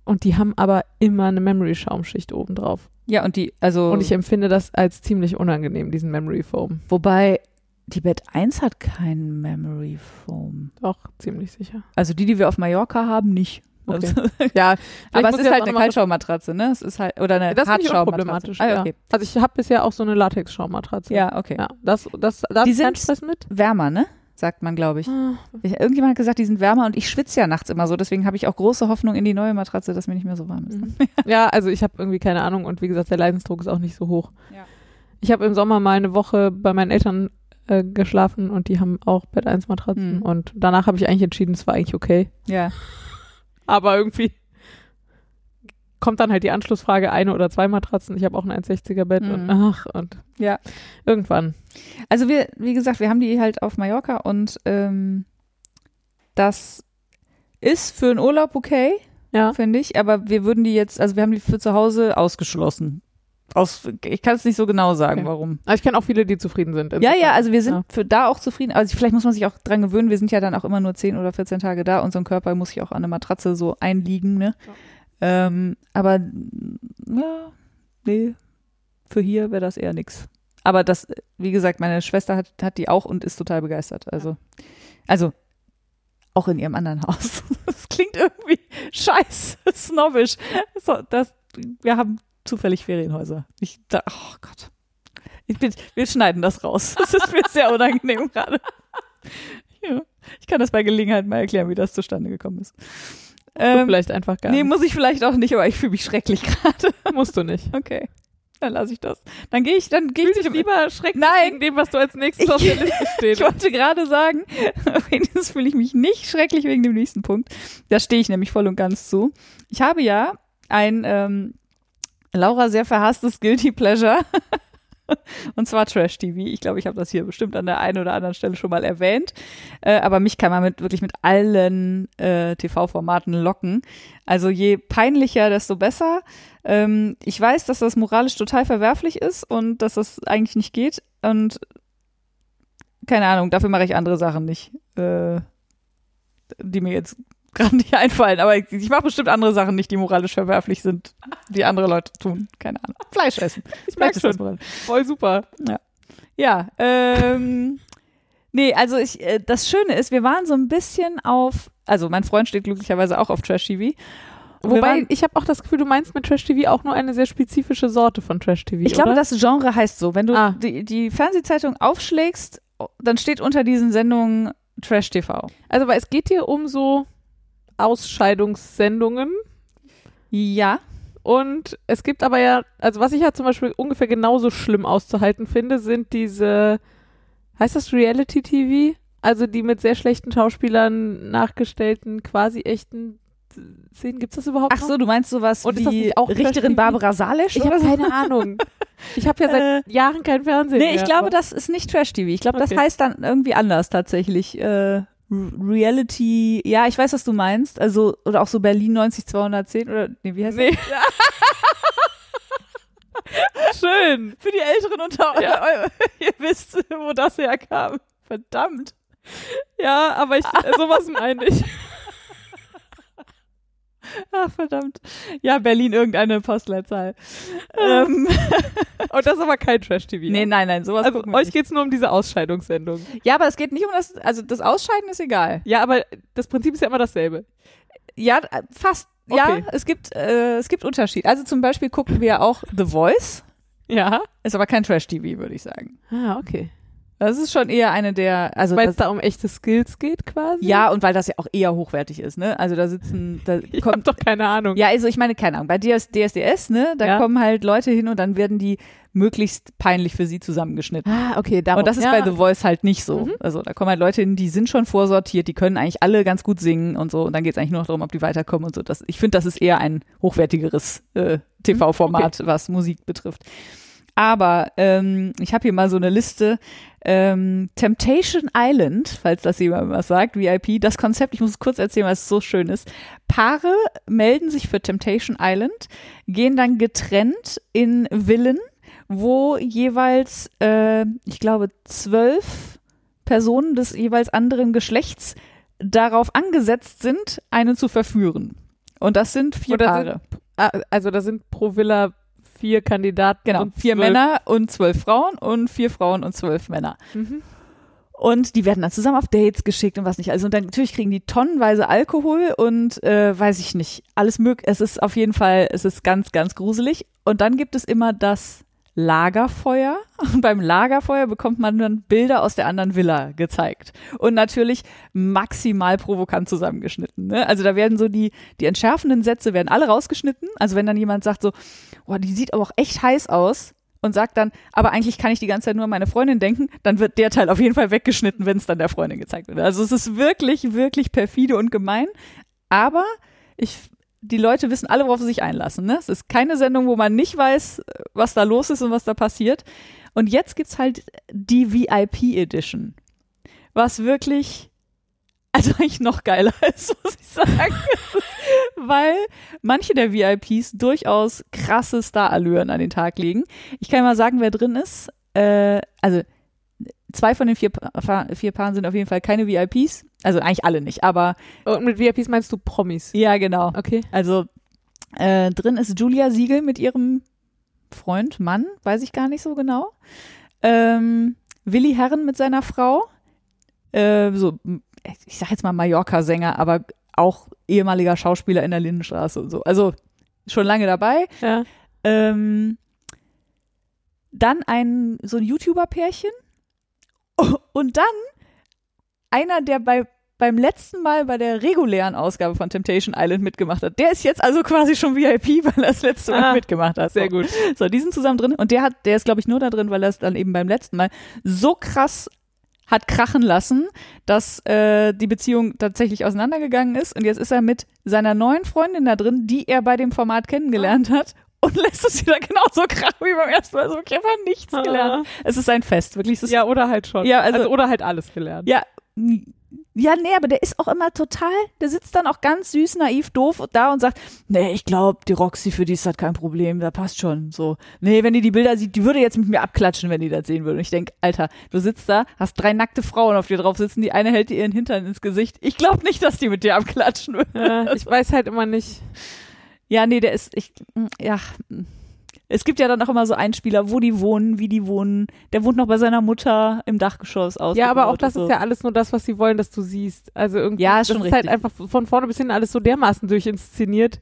Und die haben aber immer eine Memory-Schaumschicht oben drauf. Ja, und die, also, Und ich empfinde das als ziemlich unangenehm, diesen Memory-Foam. wobei die Bett 1 hat keinen Memory Foam. Doch, ziemlich sicher. Also die, die wir auf Mallorca haben, nicht. Okay. Also, Ja, aber es ist halt eine Kaltschaumatratze, ne? Es ist halt, oder eine Das finde ich. Ah, ja. okay. Also ich habe bisher auch so eine Latex-Schaummatratze. Ja, okay. ja. Das, das, da Die sind- Stress mit. Wärmer, ne? Sagt man, glaube ich. Ah. Irgendjemand hat gesagt, die sind wärmer und ich schwitze ja nachts immer so, deswegen habe ich auch große Hoffnung in die neue Matratze, dass mir nicht mehr so warm ist. Mhm. Ja, also ich habe irgendwie keine Ahnung und wie gesagt, der Leidensdruck ist auch nicht so hoch. Ja. Ich habe im Sommer mal eine Woche bei meinen Eltern äh, geschlafen und die haben auch Bett 1 Matratzen Mhm. und danach habe ich eigentlich entschieden, es war eigentlich okay. Ja. Aber irgendwie kommt dann halt die Anschlussfrage, eine oder zwei Matratzen. Ich habe auch ein 1,60er Bett und Mhm. ach, und Ja. irgendwann. Also wir, wie gesagt, wir haben die halt auf Mallorca und ähm, das ist für einen Urlaub okay, Ja. finde ich, aber wir würden die jetzt, also wir haben die für zu Hause ausgeschlossen. Aus, ich kann es nicht so genau sagen, Okay. warum. Aber ich kenne auch viele, die zufrieden sind. Ja, ja, also wir sind Ja. für da auch zufrieden. Also vielleicht muss man sich auch dran gewöhnen. Wir sind ja dann auch immer nur 10 oder 14 Tage da. Unser Körper muss sich auch an eine Matratze so einliegen, ne? Ähm, aber ja, nee, für hier wäre das eher nix. Aber das, wie gesagt, meine Schwester hat, hat die auch und ist total begeistert. Also, also auch in ihrem anderen Haus. Das klingt irgendwie scheiße, snobbisch. So, das, wir haben zufällig Ferienhäuser. Ich, da, oh Gott. Ich bin, wir schneiden das raus. Das ist mir sehr unangenehm gerade. Ja, ich kann das bei Gelegenheit mal erklären, wie das zustande gekommen ist. Ähm, vielleicht einfach gar nee, nicht. muss ich vielleicht auch nicht, aber ich fühle mich schrecklich gerade. Musst du nicht. Okay. Dann lasse ich das. Dann gehe ich, dann gehe ich dich lieber schrecklich Nein. wegen dem, was du als nächstes auf der Liste ich steht. wollte gerade sagen, wenigstens fühle ich mich nicht schrecklich wegen dem nächsten Punkt. Da stehe ich nämlich voll und ganz zu. Ich habe ja ein ähm, Laura sehr verhasstes Guilty Pleasure. Und zwar Trash TV. Ich glaube, ich habe das hier bestimmt an der einen oder anderen Stelle schon mal erwähnt. Äh, aber mich kann man mit wirklich mit allen äh, TV-Formaten locken. Also je peinlicher, desto besser. Ähm, ich weiß, dass das moralisch total verwerflich ist und dass das eigentlich nicht geht. Und keine Ahnung, dafür mache ich andere Sachen nicht, äh, die mir jetzt gerade nicht einfallen. Aber ich, ich mache bestimmt andere Sachen nicht, die moralisch verwerflich sind, die andere Leute tun. Keine Ahnung. Fleisch essen. Ich merke schon. Voll super. Ja, ähm, nee, also ich, äh, das Schöne ist, wir waren so ein bisschen auf, also mein Freund steht glücklicherweise auch auf Trash TV. Wobei, waren, ich habe auch das Gefühl, du meinst mit Trash TV auch nur eine sehr spezifische Sorte von Trash TV. ich glaube, das Genre heißt so. Wenn du Ah. die, die Fernsehzeitung aufschlägst, dann steht unter diesen Sendungen Trash TV. Also, weil es geht hier um so Ausscheidungssendungen. Ja. Und es gibt aber ja, also was ich ja zum Beispiel ungefähr genauso schlimm auszuhalten finde, sind diese, heißt das Reality TV? Also die mit sehr schlechten Schauspielern nachgestellten, quasi echten Szenen. Gibt es das überhaupt Ach noch? so, du meinst sowas Und ist das wie auch Richterin? Barbara Salisch? Ich habe keine Ahnung. Ich habe ja seit Jahren kein Fernsehen Nee, mehr. ich glaube, das ist nicht Trash TV. Ich glaube, das Okay. heißt dann irgendwie anders tatsächlich. Äh, Reality, ja, ich weiß, was du meinst. Also, oder auch so Berlin 90210 oder, nee, wie heißt Nee. Schön. Für die Älteren unter Ja. euch, ihr wisst, wo das herkam. Verdammt. Ja, aber ich, sowas meine ich. Ach, verdammt. Ja, Berlin irgendeine Postleitzahl. ähm, Und das ist aber kein Trash-TV. nee, nein, nein, sowas Also euch nicht. geht's nur um diese Ausscheidungssendung. Ja, aber es geht nicht um das, also das Ausscheiden ist egal. Ja, aber das Prinzip ist ja immer dasselbe. Ja, fast. Ja, Okay. es gibt, äh, es gibt Unterschied. Also zum Beispiel gucken wir auch The Voice. Ja. Ist aber kein Trash-TV, würde ich sagen. Ah, okay. Das ist schon eher eine der, also Weil es da um echte Skills geht quasi? ja, und weil das ja auch eher hochwertig ist, ne? Also da sitzen, da Ich kommt, doch keine Ahnung. ja, also ich meine, keine Ahnung, bei DS, DSDS, ne, da Ja. kommen halt Leute hin und dann werden die möglichst peinlich für sie zusammengeschnitten. Ah, okay, darum. Und das ist ja. bei The Voice halt nicht so. Mhm. Also da kommen halt Leute hin, die sind schon vorsortiert, die können eigentlich alle ganz gut singen und so. Und dann geht es eigentlich nur noch darum, ob die weiterkommen und so. Das, ich finde, das ist eher ein hochwertigeres äh, TV-Format, was Musik betrifft. Aber ähm, ich habe hier mal so eine Liste. Ähm, Temptation Island, falls das jemand was sagt, VIP, das Konzept, ich muss es kurz erzählen, weil es so schön ist. Paare melden sich für Temptation Island, gehen dann getrennt in Villen, wo jeweils, äh, ich glaube, zwölf Personen des jeweils anderen Geschlechts darauf angesetzt sind, einen zu verführen. Und das sind vier das Paare. Ah, also da sind pro Villa vier Kandidaten. Genau, und vier zwölf- Männer und zwölf Frauen und vier Frauen und zwölf Männer. Mhm. Und die werden dann zusammen auf Dates geschickt und was nicht. Also und dann natürlich kriegen die tonnenweise Alkohol und äh, weiß ich nicht, alles möglich. Es ist auf jeden Fall, es ist ganz, ganz gruselig. Und dann gibt es immer das Lagerfeuer. Und beim Lagerfeuer bekommt man dann Bilder aus der anderen Villa gezeigt. Und natürlich maximal provokant zusammengeschnitten. Ne? Also da werden so die, die entschärfenden Sätze werden alle rausgeschnitten. Also wenn dann jemand sagt so, oh, die sieht aber auch echt heiß aus und sagt dann, aber eigentlich kann ich die ganze Zeit nur an meine Freundin denken, dann wird der Teil auf jeden Fall weggeschnitten, wenn es dann der Freundin gezeigt wird. Also es ist wirklich, wirklich perfide und gemein. Aber ich die Leute wissen alle, worauf sie sich einlassen. Ne? Es ist keine Sendung, wo man nicht weiß, was da los ist und was da passiert. Und jetzt gibt's halt die VIP Edition, was wirklich also eigentlich noch geiler ist, muss ich sagen. Weil manche der VIPs durchaus krasse Starallüren an den Tag legen. Ich kann mal sagen, wer drin ist. Äh, also zwei von den vier, pa vier Paaren sind auf jeden Fall keine VIPs. Also eigentlich alle nicht, aber. Und mit VIPs meinst du Promis? Ja, genau. Okay. Also äh, drin ist Julia Siegel mit ihrem Freund, Mann, weiß ich gar nicht so genau. Ähm, Willi Herren mit seiner Frau. Äh, so, ich sag jetzt mal Mallorca-Sänger, aber auch ehemaliger Schauspieler in der Lindenstraße und so. Also schon lange dabei. Ja. Ähm, dann ein so ein YouTuber-Pärchen und dann einer, der bei beim letzten Mal bei der regulären Ausgabe von Temptation Island mitgemacht hat. Der ist jetzt also quasi schon VIP, weil er das letzte Mal Ah, mitgemacht hat. sehr so. gut. So, die sind zusammen drin und der hat, der ist glaube ich nur da drin, weil er es dann eben beim letzten Mal so krass hat krachen lassen, dass äh, die Beziehung tatsächlich auseinandergegangen ist und jetzt ist er mit seiner neuen Freundin da drin, die er bei dem Format kennengelernt hat und lässt es wieder genauso krachen wie beim ersten Mal. Also wirklich einfach nichts Ah. gelernt. Es ist ein Fest, wirklich. Ja, oder halt schon. Ja, also- oder halt alles gelernt. ja, ja, nee, aber der ist auch immer total, der sitzt dann auch ganz süß, naiv, doof da und sagt, nee, ich glaube, die Roxy, für die ist das kein Problem, da passt schon, so. Nee, wenn die die Bilder sieht, die würde jetzt mit mir abklatschen, wenn die das sehen würde. Und ich denk, Alter, du sitzt da, hast drei nackte Frauen auf dir drauf sitzen, die eine hält dir ihren Hintern ins Gesicht. Ich glaube nicht, dass die mit dir abklatschen würde. Ja, ich weiß halt immer nicht. Ja, nee, der ist, ich, ja, es gibt ja dann auch immer so Einspieler, wo die wohnen, wie die wohnen. Der wohnt noch bei seiner Mutter im Dachgeschoss aus. Ja, aber auch das ist ja alles nur das, was sie wollen, dass du siehst. Also irgendwie, Ja, ist das schon ist halt einfach von vorne bis hinten alles so dermaßen durchinszeniert.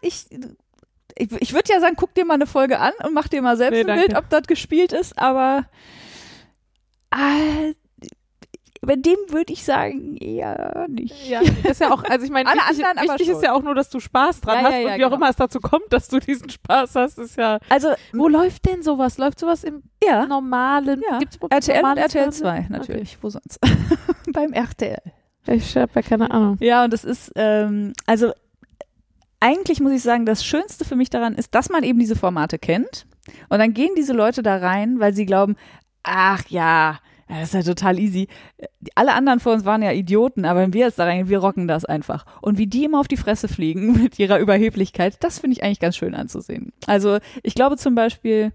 ich, ich, ich würde ja sagen, guck dir mal eine Folge an und mach dir mal selbst Nee, ein danke. Bild, ob das gespielt ist, aber äh, bei dem würde ich sagen, eher nicht. Ja, das ist ja auch, also ich meine, Alle wichtig, anderen wichtig schon. ist ja auch nur, dass du Spaß dran Ja, hast ja, ja, und wie auch genau. immer es dazu kommt, dass du diesen Spaß hast, ist ja. Also, Wo läuft denn sowas? Läuft sowas im normalen? Ja. Gibt's RTL und normales RTL Fernsehen? 2 natürlich, wo sonst? Beim RTL. Okay. Ich habe ja keine Ahnung. Ja, und das ist, ähm, also eigentlich muss ich sagen, das Schönste für mich daran ist, dass man eben diese Formate kennt. Und dann gehen diese Leute da rein, weil sie glauben, ach ja, das ist ja total easy. Alle anderen vor uns waren ja Idioten, aber wenn wir jetzt da reingehen, wir rocken das einfach. Und wie die immer auf die Fresse fliegen mit ihrer Überheblichkeit, das finde ich eigentlich ganz schön anzusehen. Also ich glaube zum Beispiel,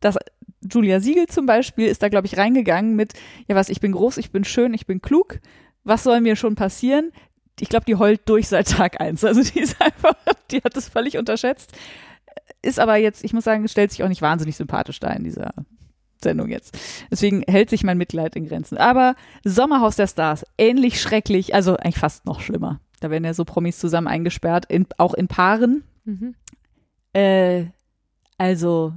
dass Julia Siegel zum Beispiel ist da, glaube ich, reingegangen mit, ja was, ich bin groß, ich bin schön, ich bin klug, was soll mir schon passieren? Ich glaube, die heult durch seit Tag eins. Also die ist einfach, die hat das völlig unterschätzt. Ist aber jetzt, ich muss sagen, stellt sich auch nicht wahnsinnig sympathisch da in dieser Sendung jetzt. Deswegen hält sich mein Mitleid in Grenzen. Aber Sommerhaus der Stars, ähnlich schrecklich, also eigentlich fast noch schlimmer. Da werden ja so Promis zusammen eingesperrt, in, auch in Paaren. Mhm. Äh, also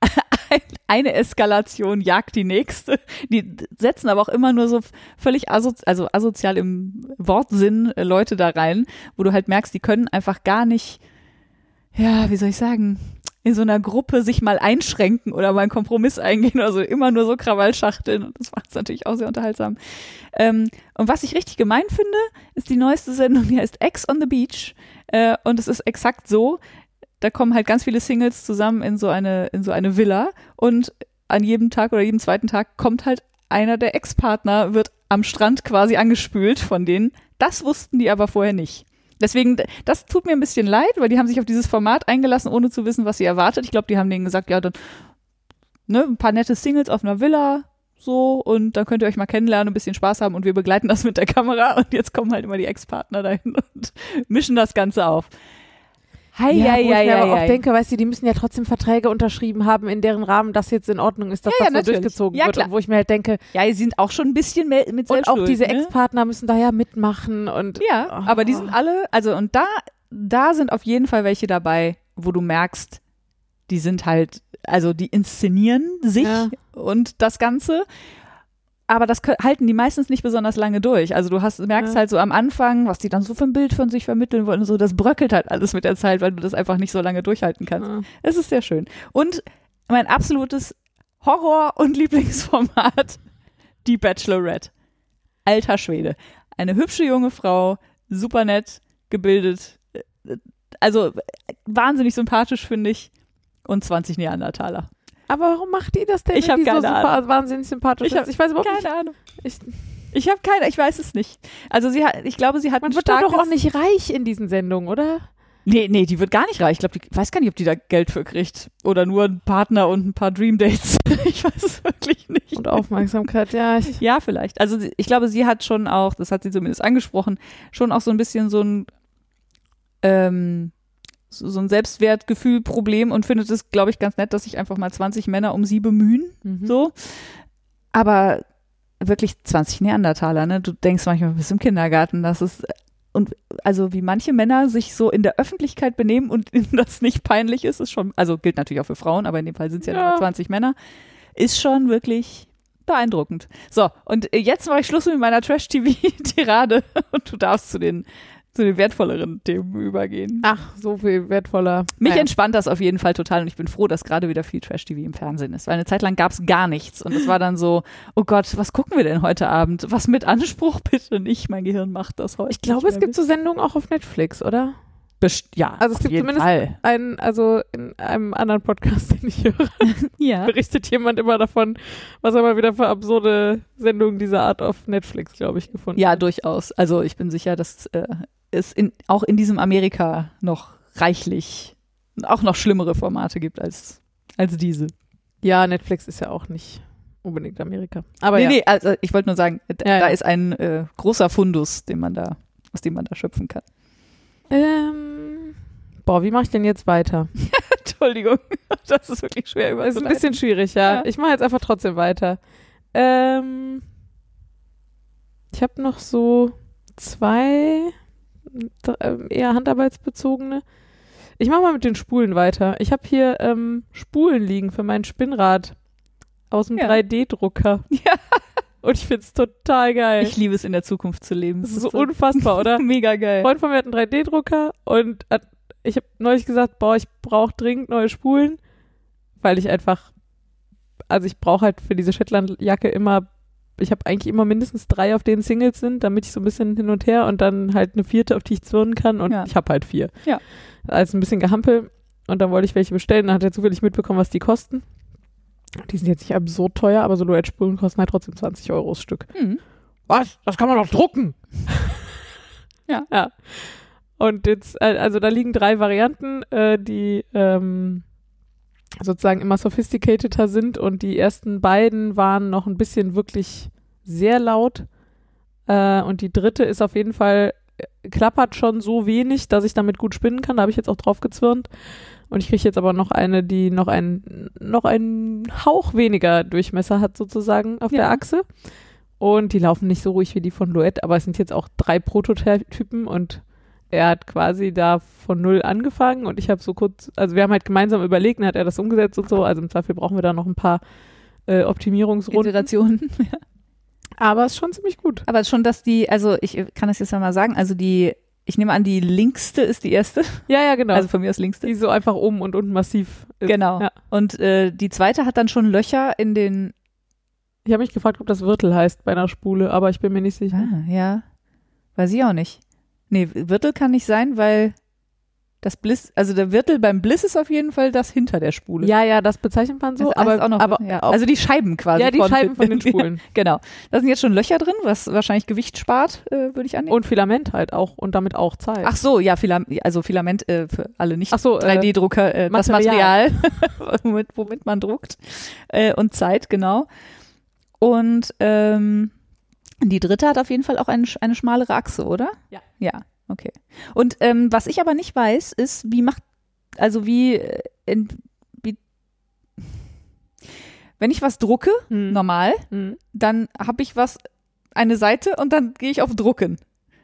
eine Eskalation jagt die nächste. Die setzen aber auch immer nur so völlig aso also asozial im Wortsinn äh, Leute da rein, wo du halt merkst, die können einfach gar nicht, ja, wie soll ich sagen, in so einer Gruppe sich mal einschränken oder mal einen Kompromiss eingehen oder so, immer nur so Krawallschachteln und das macht es natürlich auch sehr unterhaltsam. Ähm, und was ich richtig gemein finde, ist die neueste Sendung, die heißt Ex on the Beach äh, und es ist exakt so, da kommen halt ganz viele Singles zusammen in so eine, in so eine Villa und an jedem Tag oder jedem zweiten Tag kommt halt einer der Ex-Partner, wird am Strand quasi angespült von denen. Das wussten die aber vorher nicht. Deswegen, das tut mir ein bisschen leid, weil die haben sich auf dieses Format eingelassen, ohne zu wissen, was sie erwartet. Ich glaube, die haben denen gesagt, ja, dann, ne, ein paar nette Singles auf einer Villa, so, und dann könnt ihr euch mal kennenlernen, ein bisschen Spaß haben und wir begleiten das mit der Kamera und jetzt kommen halt immer die Ex-Partner dahin und mischen das Ganze auf. Hei, Ja, hei, wo ich hei, mir aber hei, auch hei. denke, weißt du, die müssen ja trotzdem Verträge unterschrieben haben, in deren Rahmen das jetzt in Ordnung ist, dass Ja, ja, das so natürlich. durchgezogen Ja, wird. klar. Und wo ich mir halt denke, Ja, die sind auch schon ein bisschen mehr mit und auch diese ne? Ex-Partner müssen da ja mitmachen und Ja, aber die sind alle, also und da, da sind auf jeden Fall welche dabei, wo du merkst, die sind halt, also die inszenieren sich Ja. und das Ganze. Aber das halten die meistens nicht besonders lange durch. Also du hast, merkst Ja. halt so am Anfang, was die dann so für ein Bild von sich vermitteln wollen und so, das bröckelt halt alles mit der Zeit, weil du das einfach nicht so lange durchhalten kannst. Ja. Es ist sehr schön. Und mein absolutes Horror- und Lieblingsformat, die Bachelorette. Alter Schwede. Eine hübsche junge Frau, super nett, gebildet, also wahnsinnig sympathisch, finde ich. Und 20 Neandertaler. Aber warum macht die das denn? Ich wenn hab die keine so super, wahnsinnig sympathisch Ich hab? Ich weiß überhaupt nicht. Keine Ahnung. Ich, Ich habe keine, ich weiß es nicht. Also sie hat, ich glaube, sie hat man wird da doch auch nicht reich in diesen Sendungen, oder? Nee, nee, die wird gar nicht reich. Ich glaube, ich weiß gar nicht, ob die da Geld für kriegt. Oder nur einen Partner und ein paar Dream Dates. ich weiß es wirklich nicht. Und Aufmerksamkeit, ja. Ich, Ja, vielleicht. Also ich glaube, sie hat schon auch, das hat sie zumindest angesprochen, schon auch so ein bisschen so ein ähm, so, so ein Selbstwertgefühl-Problem und findet es, glaube ich, ganz nett, dass sich einfach mal 20 Männer um sie bemühen. mhm. So. Aber wirklich 20 Neandertaler, ne? Du denkst manchmal, du bist im Kindergarten, das ist und also wie manche Männer sich so in der Öffentlichkeit benehmen und ihnen das nicht peinlich ist, ist schon, also gilt natürlich auch für Frauen, aber in dem Fall sind es ja, Ja. nur 20 Männer, ist schon wirklich beeindruckend. So, und äh, jetzt mache ich Schluss mit meiner Trash-TV-Tirade und du darfst zu den, zu den wertvolleren Themen übergehen. Ach, so viel wertvoller. Mich Naja. entspannt das auf jeden Fall total und ich bin froh, dass gerade wieder viel Trash-TV im Fernsehen ist, weil eine Zeit lang gab es gar nichts und es war dann so, oh Gott, was gucken wir denn heute Abend? Was mit Anspruch bitte nicht, mein Gehirn macht das heute. Ich glaube, es gibt so Sendungen auch auf Netflix, oder? Best ja, Also es gibt zumindest Fall. Ein, also in einem anderen Podcast, den ich höre, Ja. berichtet jemand immer davon, was er mal wieder für absurde Sendungen dieser Art auf Netflix, glaube ich, gefunden Ja, hat. durchaus. Also ich bin sicher, dass äh, es in, auch in diesem Amerika noch reichlich auch noch schlimmere Formate gibt als, als diese. Ja, Netflix ist ja auch nicht unbedingt Amerika. Aber nee, ja. nee, also ich wollte nur sagen, Ja, da ja. ist ein äh, großer Fundus, den man da, aus dem man da schöpfen kann. Ähm, boah, wie mache ich denn jetzt weiter? Entschuldigung, das ist wirklich schwer Das ist ein bisschen schwierig, ja. Ja. Ich mache jetzt einfach trotzdem weiter. Ähm, ich habe noch so zwei ähm, eher handarbeitsbezogene. Ich mache mal mit den Spulen weiter. Ich habe hier ähm, Spulen liegen für mein Spinnrad aus dem Ja. 3D-Drucker. Ja. Und ich find's total geil. Ich liebe es, in der Zukunft zu leben. das ist so unfassbar, oder? mega geil. Ein Freund von mir hat einen 3D-Drucker und hat, ich habe neulich gesagt, boah, ich brauche dringend neue Spulen, weil ich einfach, also ich brauche halt für diese Shetland-Jacke immer, ich habe eigentlich immer mindestens drei, auf denen Singles sind, damit ich so ein bisschen hin und her und dann halt eine vierte, auf die ich zwirnen kann und Ja. ich habe halt vier. Ja. Also ein bisschen gehampel und dann wollte ich welche bestellen, dann hat er zufällig mitbekommen, was die kosten. Die sind jetzt nicht absurd teuer, aber Silhouette-Spulen kosten halt trotzdem 20 Euro das Stück. Hm. Was? Das kann man doch drucken. Ja. Ja. Und jetzt, äh, also da liegen drei Varianten, äh, die ähm, sozusagen immer sophisticateder sind und die ersten beiden waren noch ein bisschen wirklich sehr laut. Äh, und die dritte ist auf jeden Fall, klappert schon so wenig, dass ich damit gut spinnen kann. Da habe ich jetzt auch drauf gezwirnt. Und ich kriege jetzt aber noch eine, die noch einen, noch einen Hauch weniger Durchmesser hat, sozusagen, auf Ja. der Achse. Und die laufen nicht so ruhig wie die von Loette, aber es sind jetzt auch drei Prototypen und er hat quasi da von null angefangen und ich habe so kurz, also wir haben halt gemeinsam überlegt, dann hat er das umgesetzt und so, also im Zweifel brauchen wir da noch ein paar äh, Optimierungsrunden. Iterationen. Aber es ist schon ziemlich gut. Aber schon, dass die, also ich kann das jetzt mal sagen, also die, ich nehme an, die linkste ist die erste. Ja, ja, genau. Also von mir aus linkste. die so einfach oben und unten massiv ist. Genau. Ja. Und äh, die zweite hat dann schon Löcher in den. Ich habe mich gefragt, ob das Wirtel heißt bei einer Spule, aber ich bin mir nicht sicher. Ah, ja. Weiß ich auch nicht. Nee, Wirtel kann nicht sein, weil das Bliss, also der Wirtel beim Bliss ist auf jeden Fall das hinter der Spule. Ja, ja, das bezeichnet man so, Das aber, auch noch, aber ja. also die Scheiben quasi. ja, die Scheiben von den Spulen. genau. Da sind jetzt schon Löcher drin, was wahrscheinlich Gewicht spart, äh, würde ich annehmen. Und Filament halt auch und damit auch Zeit. Ach so, ja, Filam also Filament äh, für alle nicht Ach so, äh, 3D-Drucker, äh, das Material. Womit, womit man druckt. Äh, und Zeit, genau. Und ähm, die dritte hat auf jeden Fall auch eine, eine schmalere Achse, oder? Ja. Ja, okay. Und ähm, was ich aber nicht weiß, ist, wie macht, also wie, äh, in, wie wenn ich was drucke, Hm. normal, Hm. dann habe ich was, eine Seite und dann gehe ich auf Drucken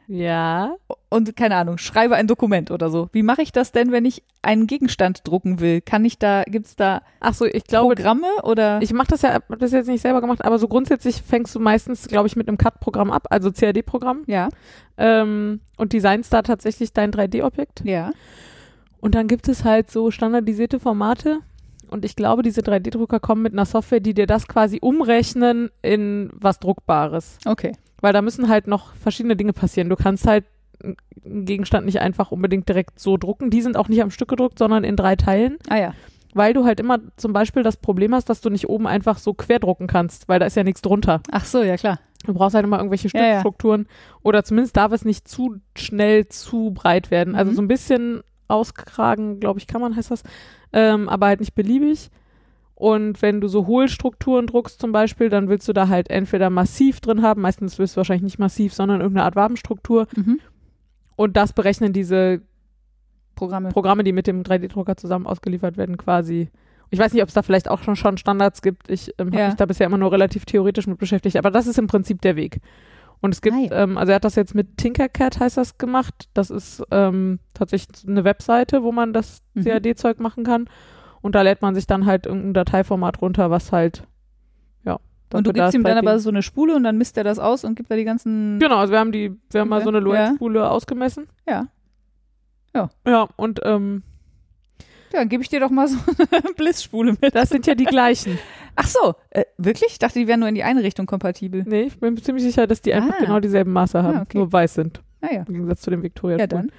Ja. und keine Ahnung, schreibe ein Dokument oder so. Wie mache ich das denn, wenn ich einen Gegenstand drucken will? Kann ich da, gibt's da Ach so, ich glaube, Programme oder? ich mache das ja, hab das jetzt nicht selber gemacht, aber so grundsätzlich fängst du meistens, glaube ich, mit einem CAD-Programm ab, also CAD-Programm, ja, ähm, und designst da tatsächlich dein 3D-Objekt. ja. Und dann gibt es halt so standardisierte Formate. Und ich glaube, diese 3D-Drucker kommen mit einer Software, die dir das quasi umrechnen in was Druckbares. Okay. Weil da müssen halt noch verschiedene Dinge passieren. Du kannst halt einen Gegenstand nicht einfach unbedingt direkt so drucken. Die sind auch nicht am Stück gedruckt, sondern in drei Teilen, Ah ja. weil du halt immer zum Beispiel das Problem hast, dass du nicht oben einfach so quer drucken kannst, weil da ist ja nichts drunter. Ach so, ja klar. Du brauchst halt immer irgendwelche Ja, ja. Stückstrukturen oder zumindest darf es nicht zu schnell zu breit werden. Also Mhm. so ein bisschen auskragen, glaube ich, kann man, heißt das, ähm, aber halt nicht beliebig. Und wenn du so Hohlstrukturen druckst zum Beispiel, dann willst du da halt entweder massiv drin haben, meistens willst du wahrscheinlich nicht massiv, sondern irgendeine Art Wabenstruktur. Mhm. Und das berechnen diese Programme. Programme, die mit dem 3D-Drucker zusammen ausgeliefert werden, quasi. Ich weiß nicht, ob es da vielleicht auch schon, schon Standards gibt. Ich ähm, habe Ja. mich da bisher immer nur relativ theoretisch mit beschäftigt, aber das ist im Prinzip der Weg. Und es gibt, ja. ähm, also er hat das jetzt mit Tinkercad, heißt das, gemacht. Das ist ähm, tatsächlich eine Webseite, wo man das Mhm. CAD-Zeug machen kann. Und da lädt man sich dann halt irgendein Dateiformat runter, was halt, ja. Und du gibst ihm dann 3D. aber so eine Spule und dann misst er das aus und gibt da die ganzen. Genau, also wir haben die, wir haben mal Okay, so eine ja. Lorenz-Spule ausgemessen. Ja. Ja. Ja, und ähm, Ja, dann gebe ich dir doch mal so eine Blitzspule mit. das sind ja die gleichen. Ach so, äh, wirklich? Ich dachte, die wären nur in die eine Richtung kompatibel. Nee, ich bin ziemlich sicher, dass die einfach Ah. genau dieselben Maße haben, Ah, okay. nur weiß sind, Naja. im Gegensatz zu den Victoria. Ja, dann.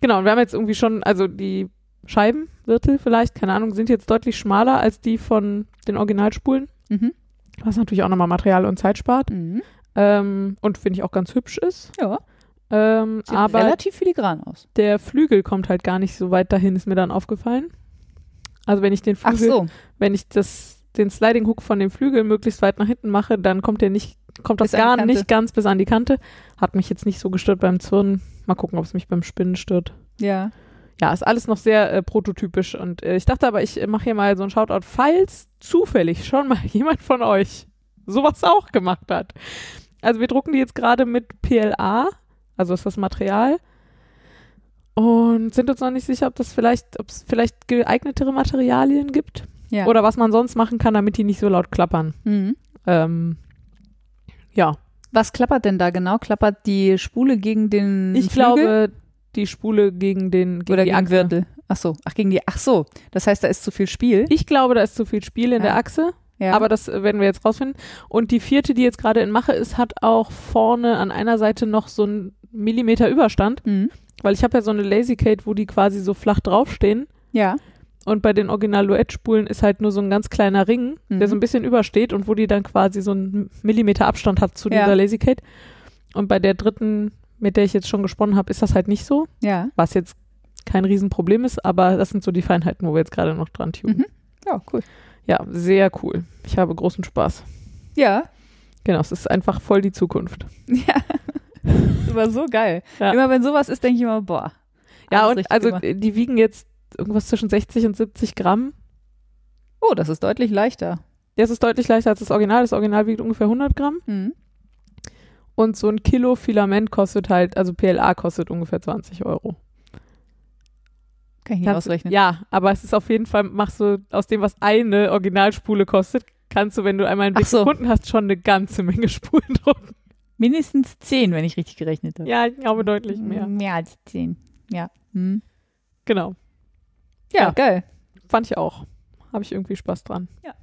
Genau, und wir haben jetzt irgendwie schon, also die Scheibenwirtel vielleicht, keine Ahnung, sind jetzt deutlich schmaler als die von den Originalspulen, Mhm. was natürlich auch nochmal Material und Zeit spart Mhm. ähm, und finde ich auch ganz hübsch ist. Ja, Ähm, sieht aber relativ filigran aus. der Flügel kommt halt gar nicht so weit dahin, ist mir dann aufgefallen. Also wenn ich den Ach Flügel, so, wenn ich das, den Sliding Hook von dem Flügel möglichst weit nach hinten mache, dann kommt der nicht, kommt das Bis gar nicht ganz bis an die Kante. Hat mich jetzt nicht so gestört beim Zwirnen. Mal gucken, ob es mich beim Spinnen stört. ja. Ja, ist alles noch sehr äh, prototypisch und äh, ich dachte aber, ich äh, mache hier mal so ein Shoutout, falls zufällig schon mal jemand von euch sowas auch gemacht hat. Also wir drucken die jetzt gerade mit PLA, also ist das Material und sind uns noch nicht sicher, ob das vielleicht, ob es vielleicht geeignetere Materialien gibt Ja. oder was man sonst machen kann, damit die nicht so laut klappern. Mhm. Ähm, ja, Was klappert denn da genau? Klappert die Spule gegen den ich Flügel glaube, die Spule gegen den gegen oder die gegen Achse. Ach so, ach gegen die. Ach so, das heißt, da ist zu viel Spiel. Ich glaube, da ist zu viel Spiel in Ja. der Achse. Ja. Aber das äh, werden wir jetzt rausfinden. Und die vierte, die jetzt gerade in Mache ist, hat auch vorne an einer Seite noch so einen Millimeter Überstand, mhm. weil ich habe ja so eine Lazy Kate, wo die quasi so flach draufstehen. ja. Und bei den Original Duett-Spulen ist halt nur so ein ganz kleiner Ring, Mhm. der so ein bisschen übersteht und wo die dann quasi so einen Millimeter Abstand hat zu Ja. dieser Lazy Kate. Und bei der dritten, mit der ich jetzt schon gesponnen habe, ist das halt nicht so, Ja. was jetzt kein Riesenproblem ist, aber das sind so die Feinheiten, wo wir jetzt gerade noch dran tunen. Mhm. Ja, cool. Ja, sehr cool. Ich habe großen Spaß. Ja. Genau, es ist einfach voll die Zukunft. Ja. Das war so geil. Ja. Immer wenn sowas ist, denke ich immer, boah. Ja, und also gemacht. die wiegen jetzt irgendwas zwischen 60 und 70 Gramm. Oh, das ist deutlich leichter. Das ist deutlich leichter als das Original. Das Original wiegt ungefähr 100 Gramm. Mhm. Und so ein Kilo Filament kostet halt, also PLA kostet ungefähr 20 Euro. Kann ich nicht Kannst ausrechnen. Ja, aber es ist auf jeden Fall, machst du aus dem, was eine Originalspule kostet, kannst du, wenn du einmal einen Blick so. gefunden hast, schon eine ganze Menge Spulen drucken. Mindestens zehn, wenn ich richtig gerechnet habe. Ja, ich glaube deutlich mehr. Mehr als zehn. Ja. Mhm. Genau. Ja, Ja. geil. Fand ich auch. Habe ich irgendwie Spaß dran. Ja.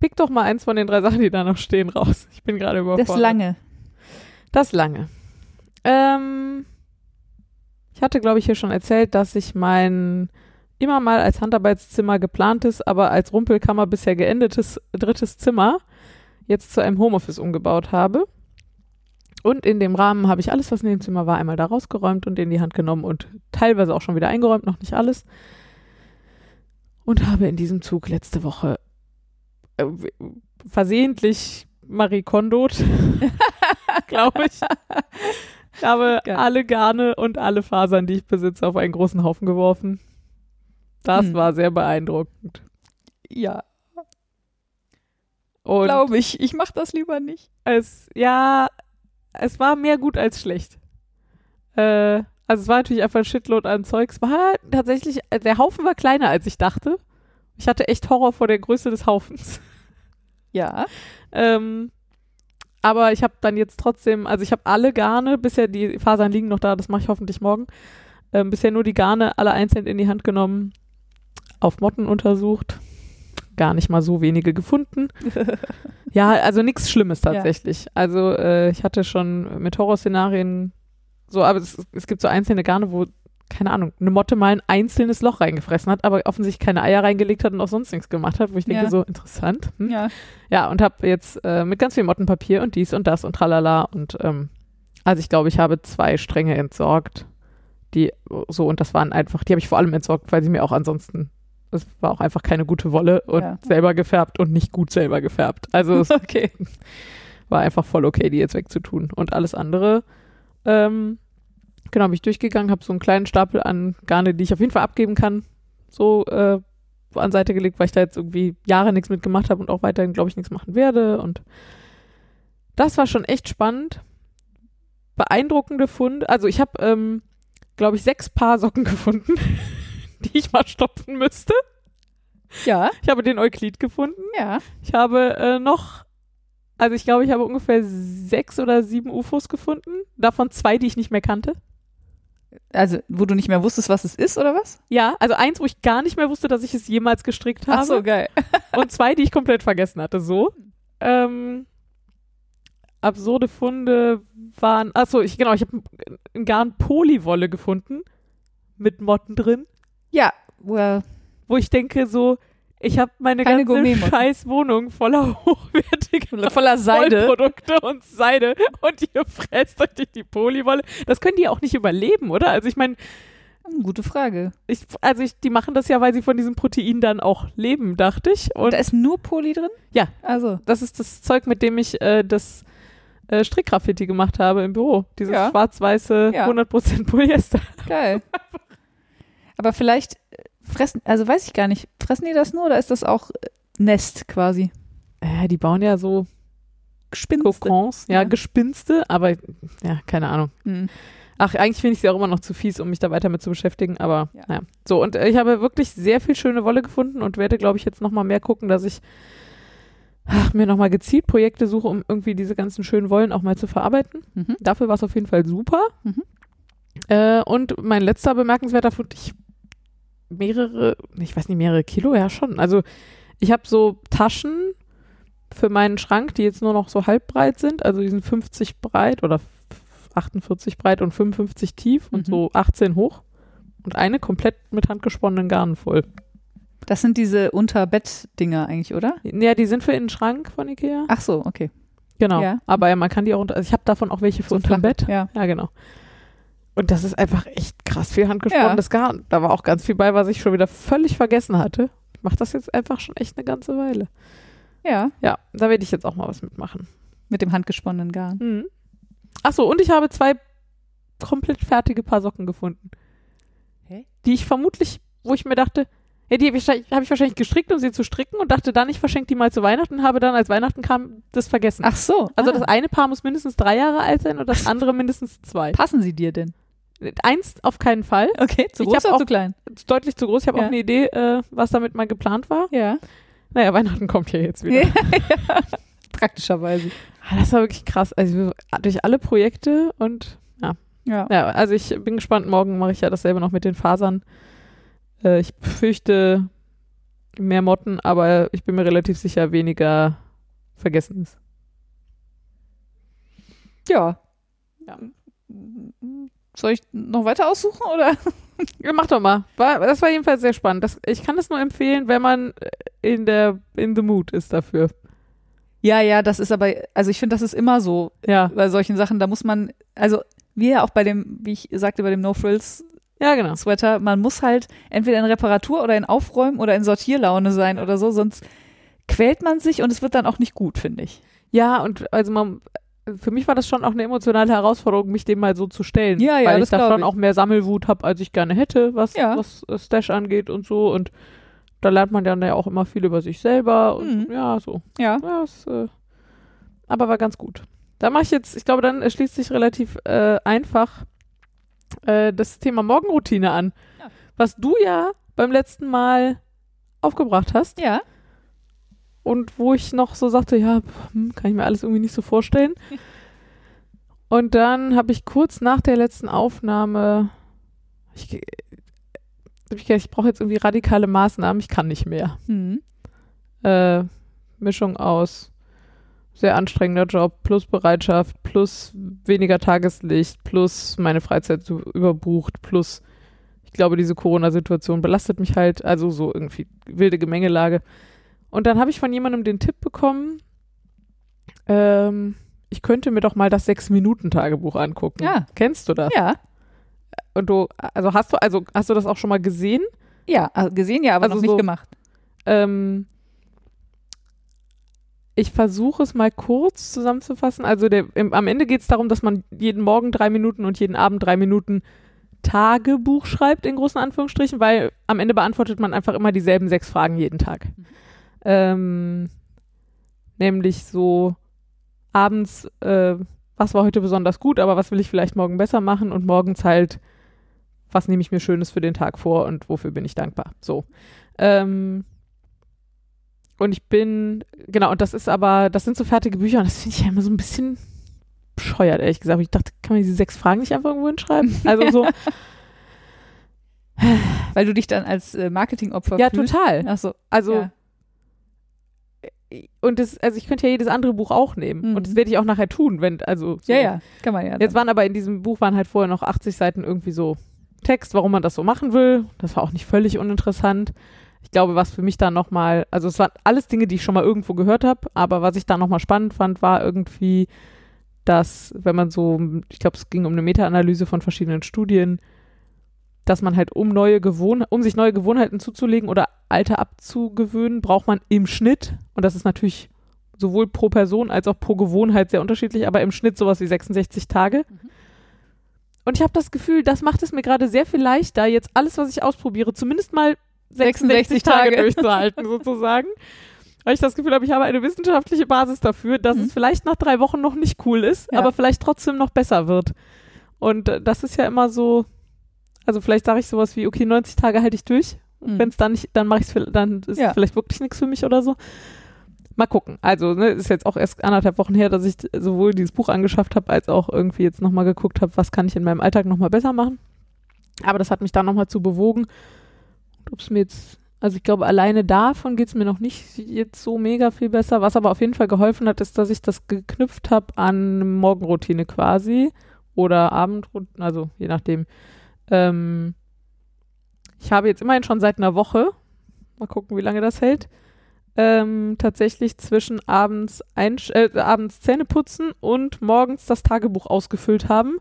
Pick doch mal eins von den drei Sachen, die da noch stehen, raus. Ich bin gerade überfordert. Das lange. Das lange. Ähm, ich hatte, glaube ich, hier schon erzählt, dass ich mein immer mal als Handarbeitszimmer geplantes, aber als Rumpelkammer bisher geendetes drittes Zimmer jetzt zu einem Homeoffice umgebaut habe. Und in dem Rahmen habe ich alles, was in dem Zimmer war, einmal da rausgeräumt und in die Hand genommen und teilweise auch schon wieder eingeräumt, noch nicht alles. Und habe in diesem Zug letzte Woche äh, versehentlich Marie Kondot, glaube ich. Ich habe Geil. alle Garne und alle Fasern, die ich besitze, auf einen großen Haufen geworfen. Das Hm. war sehr beeindruckend. Ja, glaube ich. Ich mache das lieber nicht. es, ja, es war mehr gut als schlecht. Äh, also es war natürlich einfach ein Shitload an Zeug. Es war tatsächlich, der Haufen war kleiner als ich dachte. Ich hatte echt Horror vor der Größe des Haufens. Ja. Ähm, aber ich habe dann jetzt trotzdem, also ich habe alle Garne, bisher die Fasern liegen noch da, das mache ich hoffentlich morgen. Ähm, bisher nur die Garne alle einzeln in die Hand genommen, auf Motten untersucht. gar nicht mal so wenige gefunden. ja, also nichts Schlimmes tatsächlich. Also äh, ich hatte schon mit Horrorszenarien so, aber es, es gibt so einzelne Garne, wo keine Ahnung, eine Motte mal ein einzelnes Loch reingefressen hat, aber offensichtlich keine Eier reingelegt hat und auch sonst nichts gemacht hat, wo ich denke, Ja. so interessant. Hm? Ja. Ja, und habe jetzt äh, mit ganz viel Mottenpapier und dies und das und tralala und ähm, also ich glaube, ich habe zwei Stränge entsorgt, die so und das waren einfach, die habe ich vor allem entsorgt, weil sie mir auch ansonsten, es war auch einfach keine gute Wolle und Ja. selber gefärbt und nicht gut selber gefärbt. Also es Okay. war einfach voll okay, die jetzt wegzutun. Und alles andere, ähm, genau, bin ich durchgegangen, habe so einen kleinen Stapel an Garne, die ich auf jeden Fall abgeben kann, so äh, an Seite gelegt, weil ich da jetzt irgendwie Jahre nichts mitgemacht habe und auch weiterhin, glaube ich, nichts machen werde. Und das war schon echt spannend. Beeindruckende Funde. Also ich habe, ähm, glaube ich, sechs Paar Socken gefunden, die ich mal stopfen müsste. Ja, Ich habe den Euklid gefunden. ja. Ich habe äh, noch, also ich glaube, ich habe ungefähr sechs oder sieben UFOs gefunden. Davon zwei, die ich nicht mehr kannte. Also, wo du nicht mehr wusstest, was es ist, oder was? Ja, also eins, wo ich gar nicht mehr wusste, dass ich es jemals gestrickt habe. Ach so, geil. Und zwei, die ich komplett vergessen hatte. So. Ähm, absurde Funde waren, achso, ich, genau, ich habe ein Garn Polywolle gefunden. Mit Motten drin. Ja, well, Wo ich denke so, ich habe meine Keine ganze scheiß Wohnung voller hochwertiger voller Seide. Wollprodukte und Seide und ihr fräst euch durch die Polywolle. Das können die auch nicht überleben, oder? Also ich meine, Gute Frage. ich, also ich, die machen das ja, weil sie von diesem Protein dann auch leben, dachte ich. Und da ist nur Poly drin? Ja. Also, das ist das Zeug, mit dem ich äh, das äh, Strickgraffiti gemacht habe im Büro. Dieses Ja. schwarz-weiße Ja. 100% Polyester. geil. Aber vielleicht fressen, also weiß ich gar nicht, fressen die das nur oder ist das auch äh, Nest quasi? Ja, die bauen ja so Gespinste. Kokons, ja, Ja. Gespinste, aber ja, keine Ahnung. Hm. Ach, eigentlich finde ich sie auch immer noch zu fies, um mich da weiter mit zu beschäftigen, aber Ja. naja. So, und äh, ich habe wirklich sehr viel schöne Wolle gefunden und werde, glaube ich, jetzt nochmal mehr gucken, dass ich ach, mir nochmal gezielt Projekte suche, um irgendwie diese ganzen schönen Wollen auch mal zu verarbeiten. Mhm. Dafür war es auf jeden Fall super. Mhm. Äh, und mein letzter bemerkenswerter Fund, ich mehrere, ich weiß nicht, mehrere Kilo, ja schon. Also ich habe so Taschen für meinen Schrank, die jetzt nur noch so halb breit sind, also die sind 50 breit oder 48 breit und 55 tief und Mhm. so 18 hoch. Und eine komplett mit handgesponnenen Garnen voll. Das sind diese Unterbett-Dinger eigentlich, oder? Ja, die sind für in den Schrank von Ikea. Ach so, okay. Genau. ja. Aber ja, man kann die auch unter, also ich habe davon auch welche für So flach, Bett. Ja. Ja, genau. Und das ist einfach echt krass viel handgesponnenes Garn. Da war auch ganz viel bei, was ich schon wieder völlig vergessen hatte. Ich mache das jetzt einfach schon echt eine ganze Weile. Ja, Ja, da werde ich jetzt auch mal was mitmachen. mit dem handgesponnenen Garn. Mhm. Achso, und ich habe zwei komplett fertige Paar Socken gefunden. Hä? Die ich vermutlich, wo ich mir dachte, ja, die habe ich, hab ich wahrscheinlich gestrickt, um sie zu stricken und dachte dann, ich verschenke die mal zu Weihnachten und habe dann, als Weihnachten kam, das vergessen. Ach so. Also ah. das eine Paar muss mindestens drei Jahre alt sein und das andere mindestens zwei. passen sie dir denn? Eins auf keinen Fall. Okay, zu Ich groß hab oder auch- zu klein? Ist deutlich zu groß. Ich habe Ja. auch eine Idee, äh, was damit mal geplant war. Ja. Naja, Weihnachten kommt ja jetzt wieder. Praktischerweise. Ah, Das war wirklich krass. Also durch alle Projekte und Ja. ja, also ich bin gespannt. Morgen mache ich ja dasselbe noch mit den Fasern. Äh, ich fürchte mehr Motten, aber ich bin mir relativ sicher, weniger Vergessenes. Ja. Ja. Soll ich noch weiter aussuchen oder? Mach doch mal. War, das war jedenfalls sehr spannend. Das, ich kann das nur empfehlen, wenn man in der in the mood ist dafür. Ja, ja, das ist aber, also ich finde, das ist immer so Ja, bei solchen Sachen. Da muss man, also wie ja auch bei dem, wie ich sagte, bei dem No Frills ja genau. Sweater, man muss halt entweder in Reparatur oder in Aufräumen oder in Sortierlaune sein oder so, sonst quält man sich und es wird dann auch nicht gut, finde ich. Ja, und also man, für mich war das schon auch eine emotionale Herausforderung, mich dem mal so zu stellen. Ja, ja, weil das ich da schon ich. auch mehr Sammelwut habe, als ich gerne hätte, was, Ja. was äh, Stash angeht und so. Und da lernt man dann ja auch immer viel über sich selber und Mhm. ja, so. Ja. Ja, es, äh, aber war ganz gut. Da mache ich jetzt, ich glaube, dann schließt sich relativ äh, einfach äh, das Thema Morgenroutine an, Ja. was du ja beim letzten Mal aufgebracht hast Ja. Und wo ich noch so sagte, ja, hm, kann ich mir alles irgendwie nicht so vorstellen. Und dann habe ich kurz nach der letzten Aufnahme, ich, hab ich, gedacht, ich brauche jetzt irgendwie radikale Maßnahmen, ich kann nicht mehr. Mhm. Äh, Mischung aus sehr anstrengender Job plus Bereitschaft plus weniger Tageslicht plus meine Freizeit so überbucht plus ich glaube, diese Corona-Situation belastet mich halt, also so irgendwie wilde Gemengelage. Und dann habe ich von jemandem den Tipp bekommen, ähm, ich könnte mir doch mal das Sechs-Minuten-Tagebuch angucken. Ja. Kennst du das? Ja. Und du, also hast du, also hast du das auch schon mal gesehen? Ja, also gesehen ja, aber Also noch nicht so- gemacht. Ähm, ich versuche es mal kurz zusammenzufassen. Also der, im, am Ende geht es darum, dass man jeden Morgen drei Minuten und jeden Abend drei Minuten Tagebuch schreibt, in großen Anführungsstrichen, weil am Ende beantwortet man einfach immer dieselben sechs Fragen jeden Tag. Ähm, nämlich so abends, äh, was war heute besonders gut, aber was will ich vielleicht morgen besser machen und morgens halt, was nehme ich mir Schönes für den Tag vor und wofür bin ich dankbar. So. Ähm, und ich bin, genau, und das ist aber, das sind so fertige Bücher und das finde ich ja immer so ein bisschen bescheuert, ehrlich gesagt. Ich dachte, kann man diese sechs Fragen nicht einfach irgendwo hinschreiben? Also so, Weil du dich dann als äh, Marketingopfer ja, fühlst. total. Achso. Also, ja. Und das, also ich könnte ja jedes andere Buch auch nehmen. Mhm. Und das werde ich auch nachher tun, wenn, also. So. ja, ja, kann man ja. Jetzt waren aber in diesem Buch waren halt vorher noch 80 Seiten irgendwie so Text, warum man das so machen will. Das war auch nicht völlig uninteressant. Ich glaube, was für mich dann nochmal, also es waren alles Dinge, die ich schon mal irgendwo gehört habe, aber was ich dann nochmal spannend fand, war irgendwie, dass, wenn man so, ich glaube, es ging um eine Meta-Analyse von verschiedenen Studien, dass man halt, um neue Gewohn um sich neue Gewohnheiten zuzulegen oder alte abzugewöhnen, braucht man im Schnitt, und das ist natürlich sowohl pro Person als auch pro Gewohnheit sehr unterschiedlich, aber im Schnitt sowas wie 66 Tage. Und ich habe das Gefühl, das macht es mir gerade sehr viel leichter, jetzt alles, was ich ausprobiere, zumindest mal 66, 66 Tage, Tage. durchzuhalten, sozusagen. Weil ich das Gefühl habe, ich habe eine wissenschaftliche Basis dafür, dass Mhm. es vielleicht nach drei Wochen noch nicht cool ist, Ja. aber vielleicht trotzdem noch besser wird. Und äh, das ist ja immer so, also vielleicht sage ich sowas wie, okay, 90 Tage halte ich durch. Mhm. Wenn es dann nicht, dann mache ich es, dann ist Ja. es vielleicht wirklich nichts für mich oder so. Mal gucken. Also, ne, ist jetzt auch erst anderthalb Wochen her, dass ich sowohl dieses Buch angeschafft habe, als auch irgendwie jetzt nochmal geguckt habe, was kann ich in meinem Alltag nochmal besser machen. Aber das hat mich dann nochmal zu bewogen. Ob es mir jetzt, also ich glaube, alleine davon geht es mir noch nicht jetzt so mega viel besser. Was aber auf jeden Fall geholfen hat, ist, dass ich das geknüpft habe an Morgenroutine quasi oder Abendroutine, also je nachdem. Ähm, ich habe jetzt immerhin schon seit einer Woche, mal gucken, wie lange das hält, ähm, tatsächlich zwischen abends, äh, abends Zähne putzen und morgens das Tagebuch ausgefüllt haben.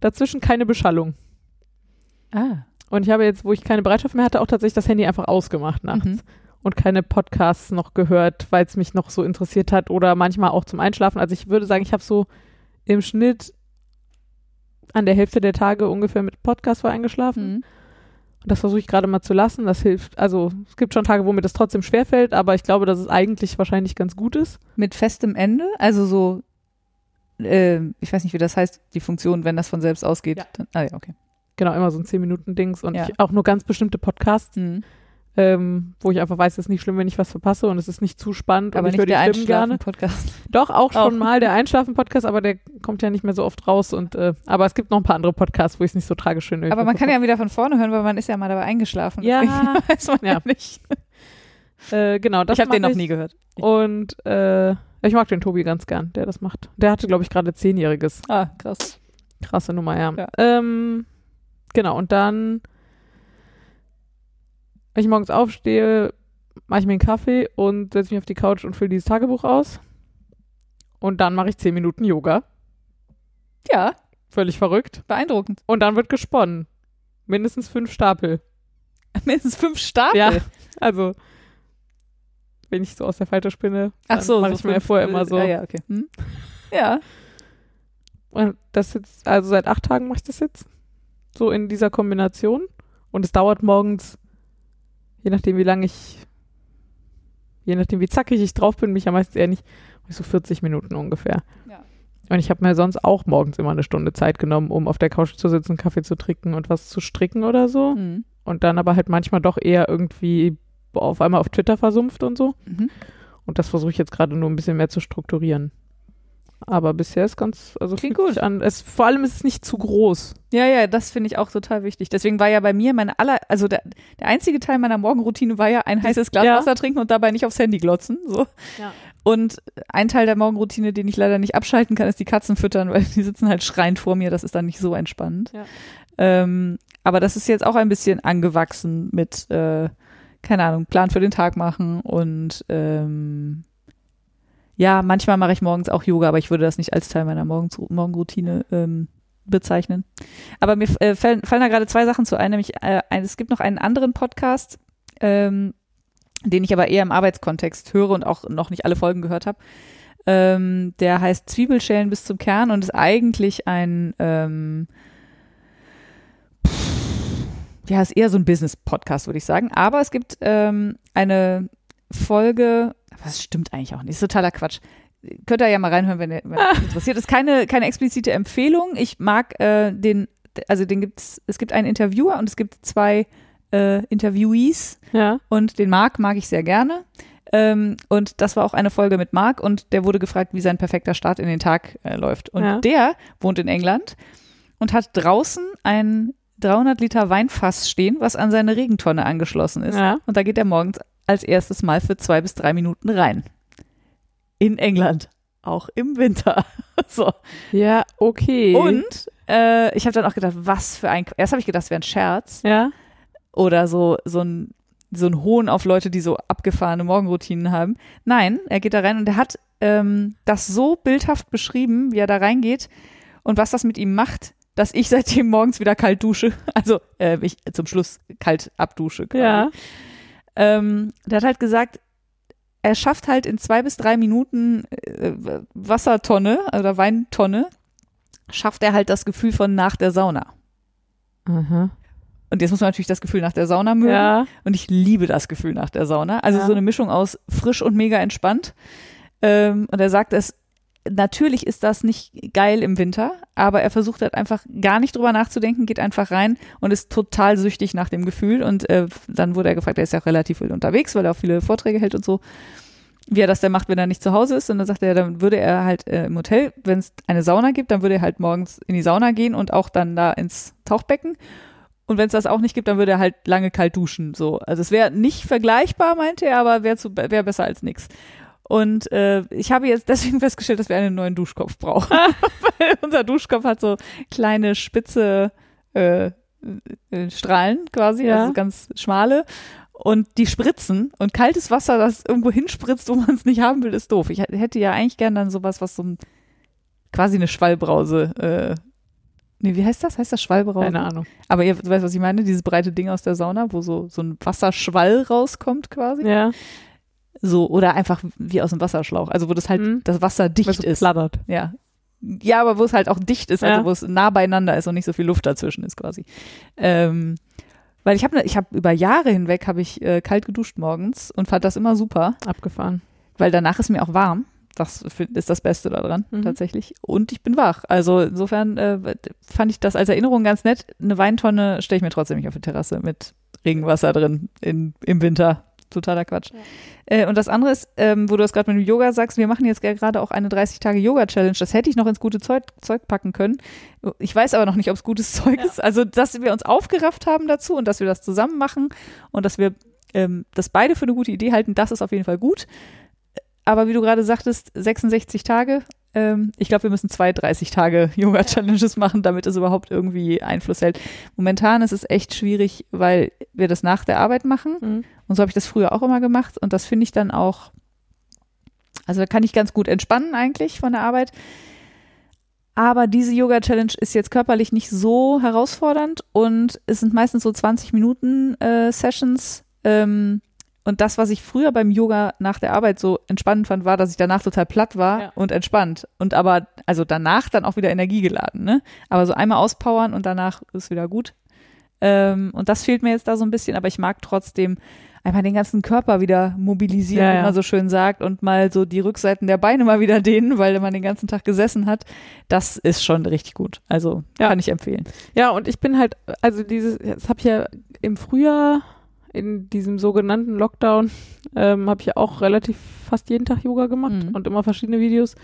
Dazwischen keine Beschallung. Ah. Und ich habe jetzt, wo ich keine Bereitschaft mehr hatte, auch tatsächlich das Handy einfach ausgemacht nachts Mhm. und keine Podcasts noch gehört, weil es mich noch so interessiert hat oder manchmal auch zum Einschlafen. Also ich würde sagen, ich habe so im Schnitt an der Hälfte der Tage ungefähr mit Podcast war eingeschlafen. Mhm. Und das versuche ich gerade mal zu lassen. Das hilft. Also es gibt schon Tage, wo mir das trotzdem schwerfällt, aber ich glaube, dass es eigentlich wahrscheinlich ganz gut ist. Mit festem Ende, also so, äh, ich weiß nicht, wie das heißt, die Funktion, wenn das von selbst ausgeht. Ja. Dann, ah ja, okay. Genau, immer so ein 10-Minuten-Dings und Ja. ich, auch nur ganz bestimmte Podcasts, Mhm. Ähm, wo ich einfach weiß, es ist nicht schlimm, wenn ich was verpasse und es ist nicht zu spannend Aber und ich nicht der. Einschlafen-Podcast. Doch, auch schon Auch. mal der Einschlafen-Podcast, aber der kommt ja nicht mehr so oft raus. Und, äh, aber es gibt noch ein paar andere Podcasts, wo ich es nicht so tragisch finde. Aber man kann ja wieder von vorne hören, weil man ist ja mal dabei eingeschlafen. Ja. Weiß man ja, Ja. nicht. Äh, genau, das ich habe den noch nie gehört. Und äh, ich mag den Tobi ganz gern, der das macht. Der hatte, glaube ich, gerade Zehnjähriges. Ah, krass. Krasse Nummer, ja. Ja. Ähm, genau, und dann, wenn ich morgens aufstehe, mache ich mir einen Kaffee und setze mich auf die Couch und fülle dieses Tagebuch aus. Und dann mache ich zehn Minuten Yoga. Ja, Völlig verrückt. beeindruckend. Und dann wird gesponnen. Mindestens fünf Stapel. Mindestens fünf Stapel. Ja, also wenn ich so aus der Falte spinne, dann Ach so, mache so ich mir vorher immer so. Ja, ja, okay. Hm? Ja. Und das jetzt, also seit acht Tagen mache ich das jetzt. So in dieser Kombination. Und es dauert morgens, je nachdem wie lange ich, je nachdem wie zackig ich drauf bin, mich ja meistens eher nicht, so 40 Minuten ungefähr. Ja. Und ich habe mir sonst auch morgens immer eine Stunde Zeit genommen, um auf der Couch zu sitzen, Kaffee zu trinken und was zu stricken oder so. Mhm. Und dann aber halt manchmal doch eher irgendwie auf einmal auf Twitter versumpft und so. Mhm. Und das versuche ich jetzt gerade nur ein bisschen mehr zu strukturieren. Aber bisher ist ganz, also Klingt sich An. Es, vor allem ist es nicht zu groß. Ja, ja, das finde ich auch total wichtig. Deswegen war ja bei mir meine aller, also der, der einzige Teil meiner Morgenroutine war ja ein heißes Glas Ja. Wasser trinken und dabei nicht aufs Handy glotzen. So. Ja. Und ein Teil der Morgenroutine, den ich leider nicht abschalten kann, ist die Katzen füttern, weil die sitzen halt schreiend vor mir. Das ist dann nicht so entspannt. Ja. Ähm, aber das ist jetzt auch ein bisschen angewachsen mit, äh, keine Ahnung, Plan für den Tag machen und ähm, ja, manchmal mache ich morgens auch Yoga, aber ich würde das nicht als Teil meiner Morgens Morgenroutine ähm, bezeichnen. Aber mir äh, fallen, fallen da gerade zwei Sachen zu ein, nämlich äh, es gibt noch einen anderen Podcast, ähm, den ich aber eher im Arbeitskontext höre und auch noch nicht alle Folgen gehört habe. Ähm, der heißt Zwiebelschälen bis zum Kern und ist eigentlich ein ähm, ja, ist eher so ein Business-Podcast, würde ich sagen. Aber es gibt ähm, eine Folge, was stimmt eigentlich auch nicht, ist totaler Quatsch. Könnt ihr ja mal reinhören, wenn ihr wenn interessiert. Ist keine, keine explizite Empfehlung. Ich mag äh, den, also den gibt's, es gibt einen Interviewer und es gibt zwei äh, Interviewees Ja. und den Marc mag ich sehr gerne. Ähm, und das war auch eine Folge mit Marc und der wurde gefragt, wie sein perfekter Start in den Tag äh, läuft. Und Ja. der wohnt in England und hat draußen ein 300 Liter Weinfass stehen, was an seine Regentonne angeschlossen ist. Ja. Und da geht er morgens als erstes Mal für zwei bis drei Minuten rein. In England. Auch im Winter. so. Ja, okay. Und äh, ich habe dann auch gedacht, was für ein. Erst habe ich gedacht, es wäre ein Scherz Ja. oder so, so ein, so ein Hohn auf Leute, die so abgefahrene Morgenroutinen haben. Nein, er geht da rein und er hat ähm, das so bildhaft beschrieben, wie er da reingeht und was das mit ihm macht, dass ich seitdem morgens wieder kalt dusche. Also äh, ich zum Schluss kalt abdusche. Quasi. Ja. Ähm, der hat halt gesagt, er schafft halt in zwei bis drei Minuten äh, Wassertonne oder Weintonne, schafft er halt das Gefühl von nach der Sauna. Aha. Und jetzt muss man natürlich das Gefühl nach der Sauna mögen. Ja. Und ich liebe das Gefühl nach der Sauna. Also Ja. so eine Mischung aus frisch und mega entspannt. Ähm, und er sagt, es natürlich ist das nicht geil im Winter, aber er versucht halt einfach gar nicht drüber nachzudenken, geht einfach rein und ist total süchtig nach dem Gefühl. Und äh, dann wurde er gefragt, er ist ja auch relativ viel unterwegs, weil er auch viele Vorträge hält und so, wie er das denn macht, wenn er nicht zu Hause ist. Und dann sagt er, dann würde er halt äh, im Hotel, wenn es eine Sauna gibt, dann würde er halt morgens in die Sauna gehen und auch dann da ins Tauchbecken. Und wenn es das auch nicht gibt, dann würde er halt lange kalt duschen. So, also es wäre nicht vergleichbar, meinte er, aber wäre wär besser als nichts. Und äh, ich habe jetzt deswegen festgestellt, dass wir einen neuen Duschkopf brauchen. Weil unser Duschkopf hat so kleine spitze äh, äh, Strahlen quasi, Ja. also ganz schmale. Und die spritzen und kaltes Wasser, das irgendwo hinspritzt, wo man es nicht haben will, ist doof. Ich hätte ja eigentlich gern dann sowas, was so ein, quasi eine Schwallbrause. Äh, nee, wie heißt das? Heißt das Schwallbrause? Keine Ahnung. Aber ihr weißt, was ich meine? Dieses breite Ding aus der Sauna, wo so, so ein Wasserschwall rauskommt quasi. Ja. So, oder einfach wie aus dem Wasserschlauch. Also wo das halt, Mhm. das Wasser dicht Was so ist. plattert. Ja. Ja, aber wo es halt auch dicht ist, also Ja. wo es nah beieinander ist und nicht so viel Luft dazwischen ist quasi. Ähm, weil ich habe ne, ich habe über Jahre hinweg habe ich äh, kalt geduscht morgens und fand das immer super, Abgefahren. weil danach ist mir auch warm. Das ist das Beste daran Mhm. tatsächlich. Und ich bin wach. Also insofern äh, fand ich das als Erinnerung ganz nett. Eine Weintonne stelle ich mir trotzdem nicht auf die Terrasse mit Regenwasser drin in, im Winter. Totaler Quatsch. Äh, und das andere ist, ähm, wo du das gerade mit dem Yoga sagst, wir machen jetzt gerade auch eine 30-Tage-Yoga-Challenge. Das hätte ich noch ins gute Zeug, Zeug packen können. Ich weiß aber noch nicht, ob es gutes Zeug Ja. ist. Also, dass wir uns aufgerafft haben dazu und dass wir das zusammen machen und dass wir ähm, das beide für eine gute Idee halten, das ist auf jeden Fall gut. Aber wie du gerade sagtest, 66 Tage. Ähm, ich glaube, wir müssen zwei 30 Tage Yoga-Challenges machen, damit es überhaupt irgendwie Einfluss hält. Momentan ist es echt schwierig, weil wir das nach der Arbeit machen. Mhm. Und so habe ich das früher auch immer gemacht. Und das finde ich dann auch, also da kann ich ganz gut entspannen eigentlich von der Arbeit. Aber diese Yoga-Challenge ist jetzt körperlich nicht so herausfordernd und es sind meistens so 20 Minuten äh, Sessions. Ähm, und das, was ich früher beim Yoga nach der Arbeit so entspannend fand, war, dass ich danach total platt war Ja. und entspannt. Und aber, also danach dann auch wieder energiegeladen, ne? Aber so einmal auspowern und danach ist wieder gut. Ähm, und das fehlt mir jetzt da so ein bisschen, aber ich mag trotzdem einmal den ganzen Körper wieder mobilisieren, Ja, wie ja. man so schön sagt, und mal so die Rückseiten der Beine mal wieder dehnen, weil man den ganzen Tag gesessen hat. Das ist schon richtig gut. Also Ja. kann ich empfehlen. Ja, und ich bin halt, also dieses, das habe ich ja im Frühjahr in diesem sogenannten Lockdown, ähm, habe ich ja auch relativ fast jeden Tag Yoga gemacht Mhm. und immer verschiedene Videos.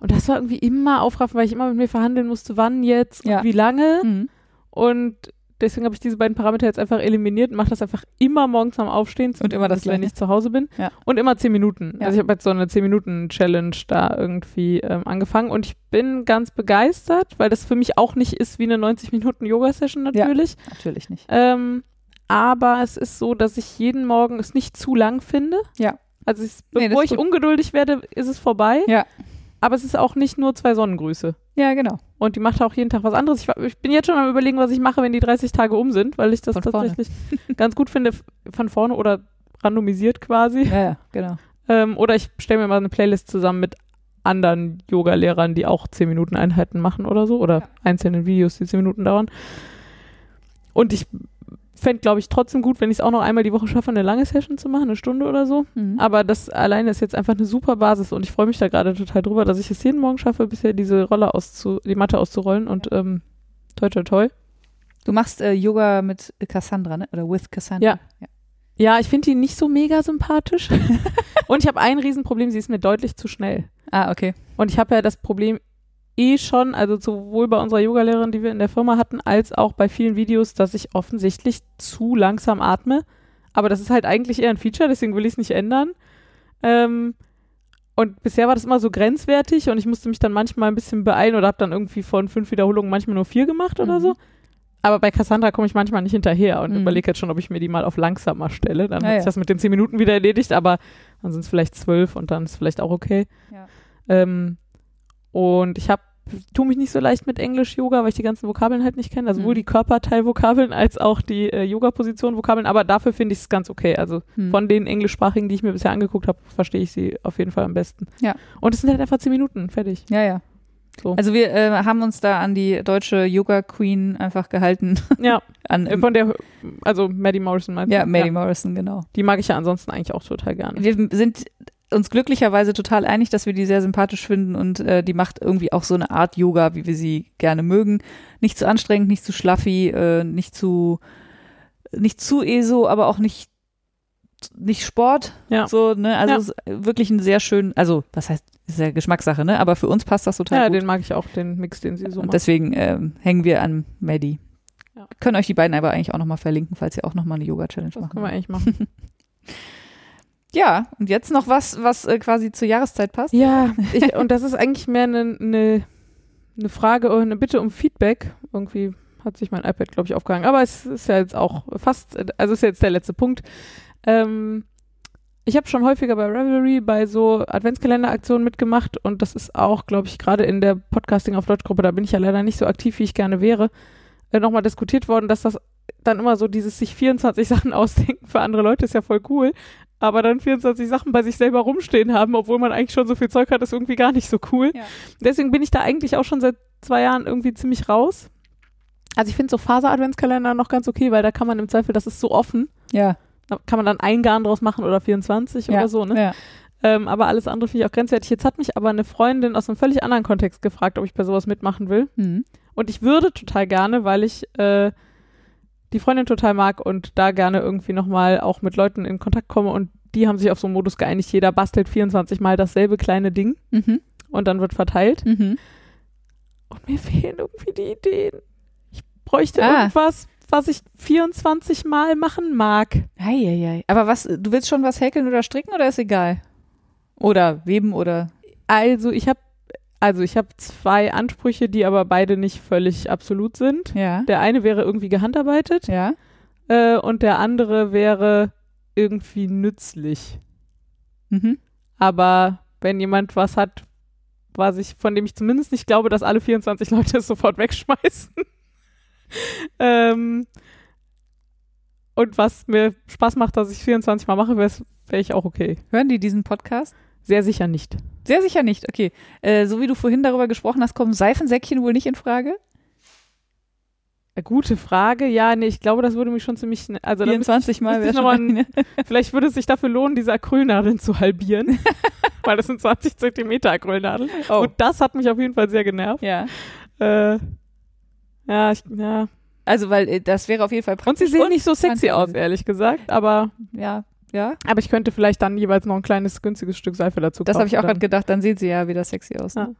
Und das war irgendwie immer aufraffen, weil ich immer mit mir verhandeln musste, wann jetzt Ja. und wie lange. Mhm. Und deswegen habe ich diese beiden Parameter jetzt einfach eliminiert und mache das einfach immer morgens am Aufstehen. Und immer das wenn ich zu Hause bin. Ja. Und immer zehn Minuten. Ja. Also ich habe jetzt so eine zehn Minuten Challenge da irgendwie ähm, angefangen und ich bin ganz begeistert, weil das für mich auch nicht ist wie eine 90 Minuten Yoga-Session natürlich. Natürlich nicht. Ähm, aber es ist so, dass ich jeden Morgen es nicht zu lang finde. Ja. Also es, Nee, das bevor ist ich ungeduldig werde, ist es vorbei. Ja. Aber es ist auch nicht nur zwei Sonnengrüße. Ja, genau. Und die macht auch jeden Tag was anderes. Ich, ich bin jetzt schon am überlegen, was ich mache, wenn die 30 Tage um sind, weil ich das Von tatsächlich ganz gut finde, von vorne oder randomisiert quasi. Ja, ja, genau. Ähm, oder ich stelle mir mal eine Playlist zusammen mit anderen Yoga-Lehrern, die auch 10 Minuten Einheiten machen oder so. Oder Ja. einzelnen Videos, die 10 Minuten dauern. Und ich fände, glaube ich, trotzdem gut, wenn ich es auch noch einmal die Woche schaffe, eine lange Session zu machen, eine Stunde oder so. Mhm. Aber das alleine ist jetzt einfach eine super Basis und ich freue mich da gerade total drüber, dass ich es jeden Morgen schaffe, bisher diese Rolle auszu, die Matte auszurollen und ähm, toi toi toi. Du machst äh, Yoga mit Cassandra, ne? Oder with Cassandra. Ja. Ja, ich finde die nicht so mega sympathisch. und ich habe ein Riesenproblem, sie ist mir deutlich zu schnell. Ah, okay. Und ich habe ja das Problem eh schon, also sowohl bei unserer Yogalehrerin, die wir in der Firma hatten, als auch bei vielen Videos, dass ich offensichtlich zu langsam atme. Aber das ist halt eigentlich eher ein Feature, deswegen will ich es nicht ändern. Ähm, und bisher war das immer so grenzwertig und ich musste mich dann manchmal ein bisschen beeilen oder habe dann irgendwie von fünf Wiederholungen manchmal nur vier gemacht oder Mhm. so. Aber bei Cassandra komme ich manchmal nicht hinterher und Mhm. überlege jetzt schon, ob ich mir die mal auf langsamer stelle. Dann Ah, hat ja. sich das mit den zehn Minuten wieder erledigt, aber dann sind es vielleicht zwölf und dann ist vielleicht auch okay. Ja. Ähm, und ich habe tue mich nicht so leicht mit Englisch-Yoga, weil ich die ganzen Vokabeln halt nicht kenne. Also Mhm. sowohl die Körperteil-Vokabeln als auch die äh, Yoga-Position-Vokabeln. Aber dafür finde ich es ganz okay. Also Hm. von den englischsprachigen, die ich mir bisher angeguckt habe, verstehe ich sie auf jeden Fall am besten. Ja. Und es sind halt einfach zehn Minuten. Fertig. Ja, ja. So. Also wir äh, haben uns da an die deutsche Yoga Queen einfach gehalten. Ja, An, äh, von der, also Maddie Morrison meinst ja, du? Maddie Morrison, genau. Die mag ich ja ansonsten eigentlich auch total gerne. Wir sind uns glücklicherweise total einig, dass wir die sehr sympathisch finden und äh, die macht irgendwie auch so eine Art Yoga, wie wir sie gerne mögen. Nicht zu anstrengend, nicht zu schlaffi, äh, nicht zu nicht zu ESO, aber auch nicht nicht Sport. Ja. So, ne? Also Ja. wirklich ein sehr schön, also was heißt, ist ja Geschmackssache, ne? Aber für uns passt das total Ja, gut. den mag ich auch, den Mix, den sie so und macht. deswegen ähm, hängen wir an Maddie. Ja. Können euch die beiden aber eigentlich auch nochmal verlinken, falls ihr auch nochmal eine Yoga-Challenge Das machen können wir eigentlich machen. Ja, und jetzt noch was, was äh, quasi zur Jahreszeit passt. Ja, ich, und das ist eigentlich mehr eine ne, ne Frage oder eine Bitte um Feedback. Irgendwie hat sich mein iPad, glaube ich, aufgehangen. Aber es ist ja jetzt auch fast, also ist jetzt der letzte Punkt. Ähm, ich habe schon häufiger bei Revelry bei so Adventskalender-Aktionen mitgemacht und das ist auch, glaube ich, gerade in der Podcasting auf Deutsch-Gruppe, da bin ich ja leider nicht so aktiv, wie ich gerne wäre, äh, nochmal diskutiert worden, dass das dann immer so dieses sich 24 Sachen ausdenken für andere Leute ist ja voll cool, aber dann 24 Sachen bei sich selber rumstehen haben, obwohl man eigentlich schon so viel Zeug hat, ist irgendwie gar nicht so cool. Ja. Deswegen bin ich da eigentlich auch schon seit zwei Jahren irgendwie ziemlich raus. Also ich finde so Faser-Adventskalender noch ganz okay, weil da kann man im Zweifel, das ist so offen, Ja, da kann man dann ein Garn draus machen oder 24 ja, oder so, ne? Ja. Ähm, aber alles andere finde ich auch grenzwertig. Jetzt hat mich aber eine Freundin aus einem völlig anderen Kontext gefragt, ob ich bei sowas mitmachen will. Mhm. Und ich würde total gerne, weil ich äh, die Freundin total mag und da gerne irgendwie nochmal auch mit Leuten in Kontakt komme und die haben sich auf so einen Modus geeinigt, jeder bastelt 24 Mal dasselbe kleine Ding Mhm. und dann wird verteilt. Mhm. Und mir fehlen irgendwie die Ideen. Ich bräuchte Ah. irgendwas, was ich 24 Mal machen mag. Eieiei. Aber was, du willst schon was häkeln oder stricken oder ist egal? Oder weben oder. Also ich habe also ich habe zwei Ansprüche, die aber beide nicht völlig absolut sind. Ja. Der eine wäre irgendwie gehandarbeitet Ja. äh, und der andere wäre irgendwie nützlich. Mhm. Aber wenn jemand was hat, was ich, von dem ich zumindest nicht glaube, dass alle 24 Leute es sofort wegschmeißen. ähm, und was mir Spaß macht, dass ich 24 Mal mache, wäre wär ich auch okay. Hören die diesen Podcast? Sehr sicher nicht. Sehr sicher nicht. Okay. Äh, so wie du vorhin darüber gesprochen hast, kommen Seifensäckchen wohl nicht in Frage? Äh, Gute Frage. Ja, nee, ich glaube, das würde mich schon ziemlich. Also da müsste 24 Mal müsste wäre ich schon mal eine. Vielleicht würde es sich dafür lohnen, diese Acrylnadeln zu halbieren. Weil das sind 20 Zentimeter Acrylnadeln. Oh. Und das hat mich auf jeden Fall sehr genervt. Ja. Äh, ja, ich, ja. Also, weil äh, das wäre auf jeden Fall Und praktisch. sie sehen nicht so sexy aus, ehrlich gesagt. Aber, Ja. Ja. aber ich könnte vielleicht dann jeweils noch ein kleines, günstiges Stück Seife dazu Das habe kaufen. ich auch gerade gedacht. Dann sieht sie ja wieder sexy aus. Ne?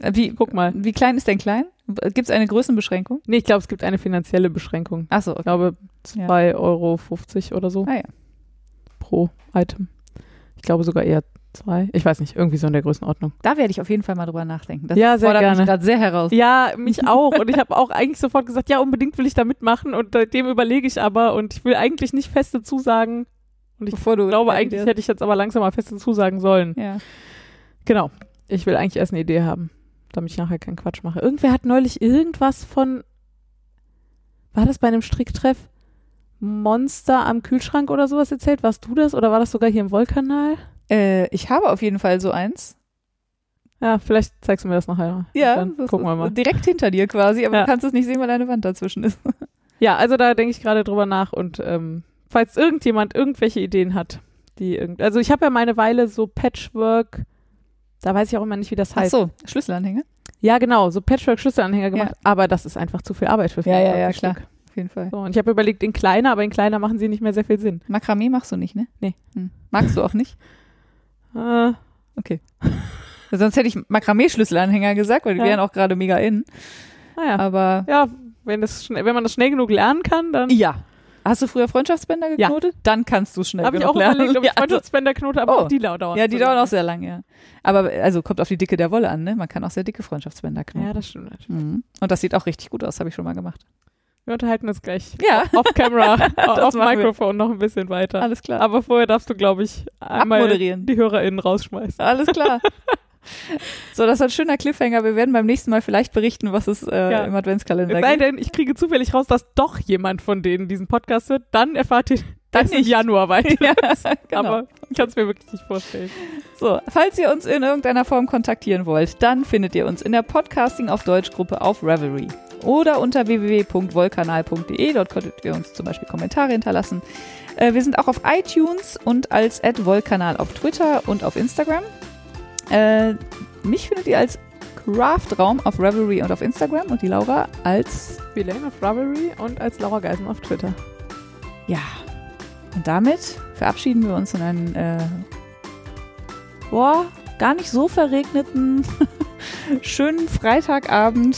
Äh, Wie, Guck mal. wie klein ist denn klein? Gibt es eine Größenbeschränkung? Nee, ich glaube, es gibt eine finanzielle Beschränkung. Achso, Ich okay. glaube, Ja. 2,50 Euro oder so Ah ja. pro Item. Ich glaube sogar eher zwei. Ich weiß nicht, irgendwie so in der Größenordnung. Da werde ich auf jeden Fall mal drüber nachdenken. Das Ja, sehr fordert mich gerne. gerade sehr heraus. Ja, mich auch. Und ich habe auch eigentlich sofort gesagt, ja, unbedingt will ich da mitmachen. Und seitdem überlege ich aber und ich will eigentlich nicht feste Zusagen. Und ich Bevor du glaube, eigentlich hätte ich jetzt aber langsam mal feste Zusagen sollen. Ja. Genau. Ich will eigentlich erst eine Idee haben, damit ich nachher keinen Quatsch mache. Irgendwer hat neulich irgendwas von, war das bei einem Stricktreff? Monster am Kühlschrank oder sowas erzählt? Warst du das oder war das sogar hier im Wollkanal? Äh, ich habe auf jeden Fall so eins. Ja, vielleicht zeigst du mir das nachher. Ja, Dann gucken wir mal. direkt hinter dir quasi, aber Ja. du kannst es nicht sehen, weil eine Wand dazwischen ist. Ja, also da denke ich gerade drüber nach und ähm, falls irgendjemand irgendwelche Ideen hat, die irgend, also ich habe ja meine Weile so Patchwork, da weiß ich auch immer nicht, wie das Ach heißt. so, Schlüsselanhänger? Ja, genau, so Patchwork-Schlüsselanhänger gemacht, aber das ist einfach zu viel Arbeit für Ja, ja, 24 ja, klar. Stück. Auf jeden Fall. So, und ich habe überlegt, in kleiner, aber in kleiner machen sie nicht mehr sehr viel Sinn. Makramee machst du nicht, ne? Nee. Hm. Magst du auch nicht? Äh, Sonst hätte ich Makramee-Schlüsselanhänger gesagt, weil die Ja. wären auch gerade mega in. naja. Aber Ja, wenn, das wenn man das schnell genug lernen kann, dann ja. Hast du früher Freundschaftsbänder Ja. geknotet? Dann kannst du schnell habe ich genug auch lernen. überlegt, ob ich ja, also, Freundschaftsbänder knote, aber Oh. auch die dauern. ja, die so dauern auch sehr lang, ja. Aber also kommt auf die Dicke der Wolle an, ne? Man kann auch sehr dicke Freundschaftsbänder knoten. Ja, das stimmt. natürlich. Mhm. Und das sieht auch richtig gut aus, habe ich schon mal gemacht. Wir unterhalten uns gleich Ja. off-camera, auf. Mikrofon noch ein bisschen weiter. Alles klar. Aber vorher darfst du, glaube ich, einmal die HörerInnen rausschmeißen. Alles klar. so, das war ein schöner Cliffhanger. Wir werden beim nächsten Mal vielleicht berichten, was es äh, Ja. im Adventskalender Es sei gibt. denn, ich kriege zufällig raus, dass doch jemand von denen diesen Podcast hört, dann erfahrt ihr Dann nicht. Januar weiter. ja, genau. Aber ich kann es mir wirklich nicht vorstellen. So, falls ihr uns in irgendeiner Form kontaktieren wollt, dann findet ihr uns in der Podcasting auf Deutsch Gruppe auf Revelry oder unter www.wollkanal.de. Dort könntet ihr uns zum Beispiel Kommentare hinterlassen. Äh, wir sind auch auf iTunes und als @wollkanal auf Twitter und auf Instagram. Äh, mich findet ihr als Craftraum auf Revelry und auf Instagram und die Laura als Elaine of Ravelry und als Laura Geisen auf Twitter. Ja. Und damit verabschieden wir uns in einen, äh, boah, gar nicht so verregneten, schönen Freitagabend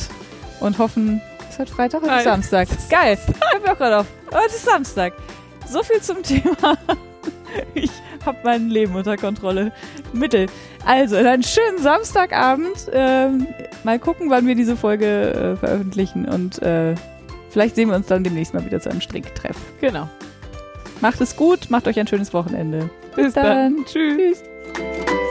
und hoffen, ist heute Freitag oder. Samstag? Geil, hab ich auch gerade auf. Heute ist Samstag. So viel zum Thema. Ich habe mein Leben unter Kontrolle. Mittel. Also, einen schönen Samstagabend. Ähm, mal gucken, wann wir diese Folge äh, veröffentlichen und äh, vielleicht sehen wir uns dann demnächst mal wieder zu einem Stricktreff. Genau. Macht es gut, macht euch ein schönes Wochenende. Bis dann. Tschüss. Tschüss.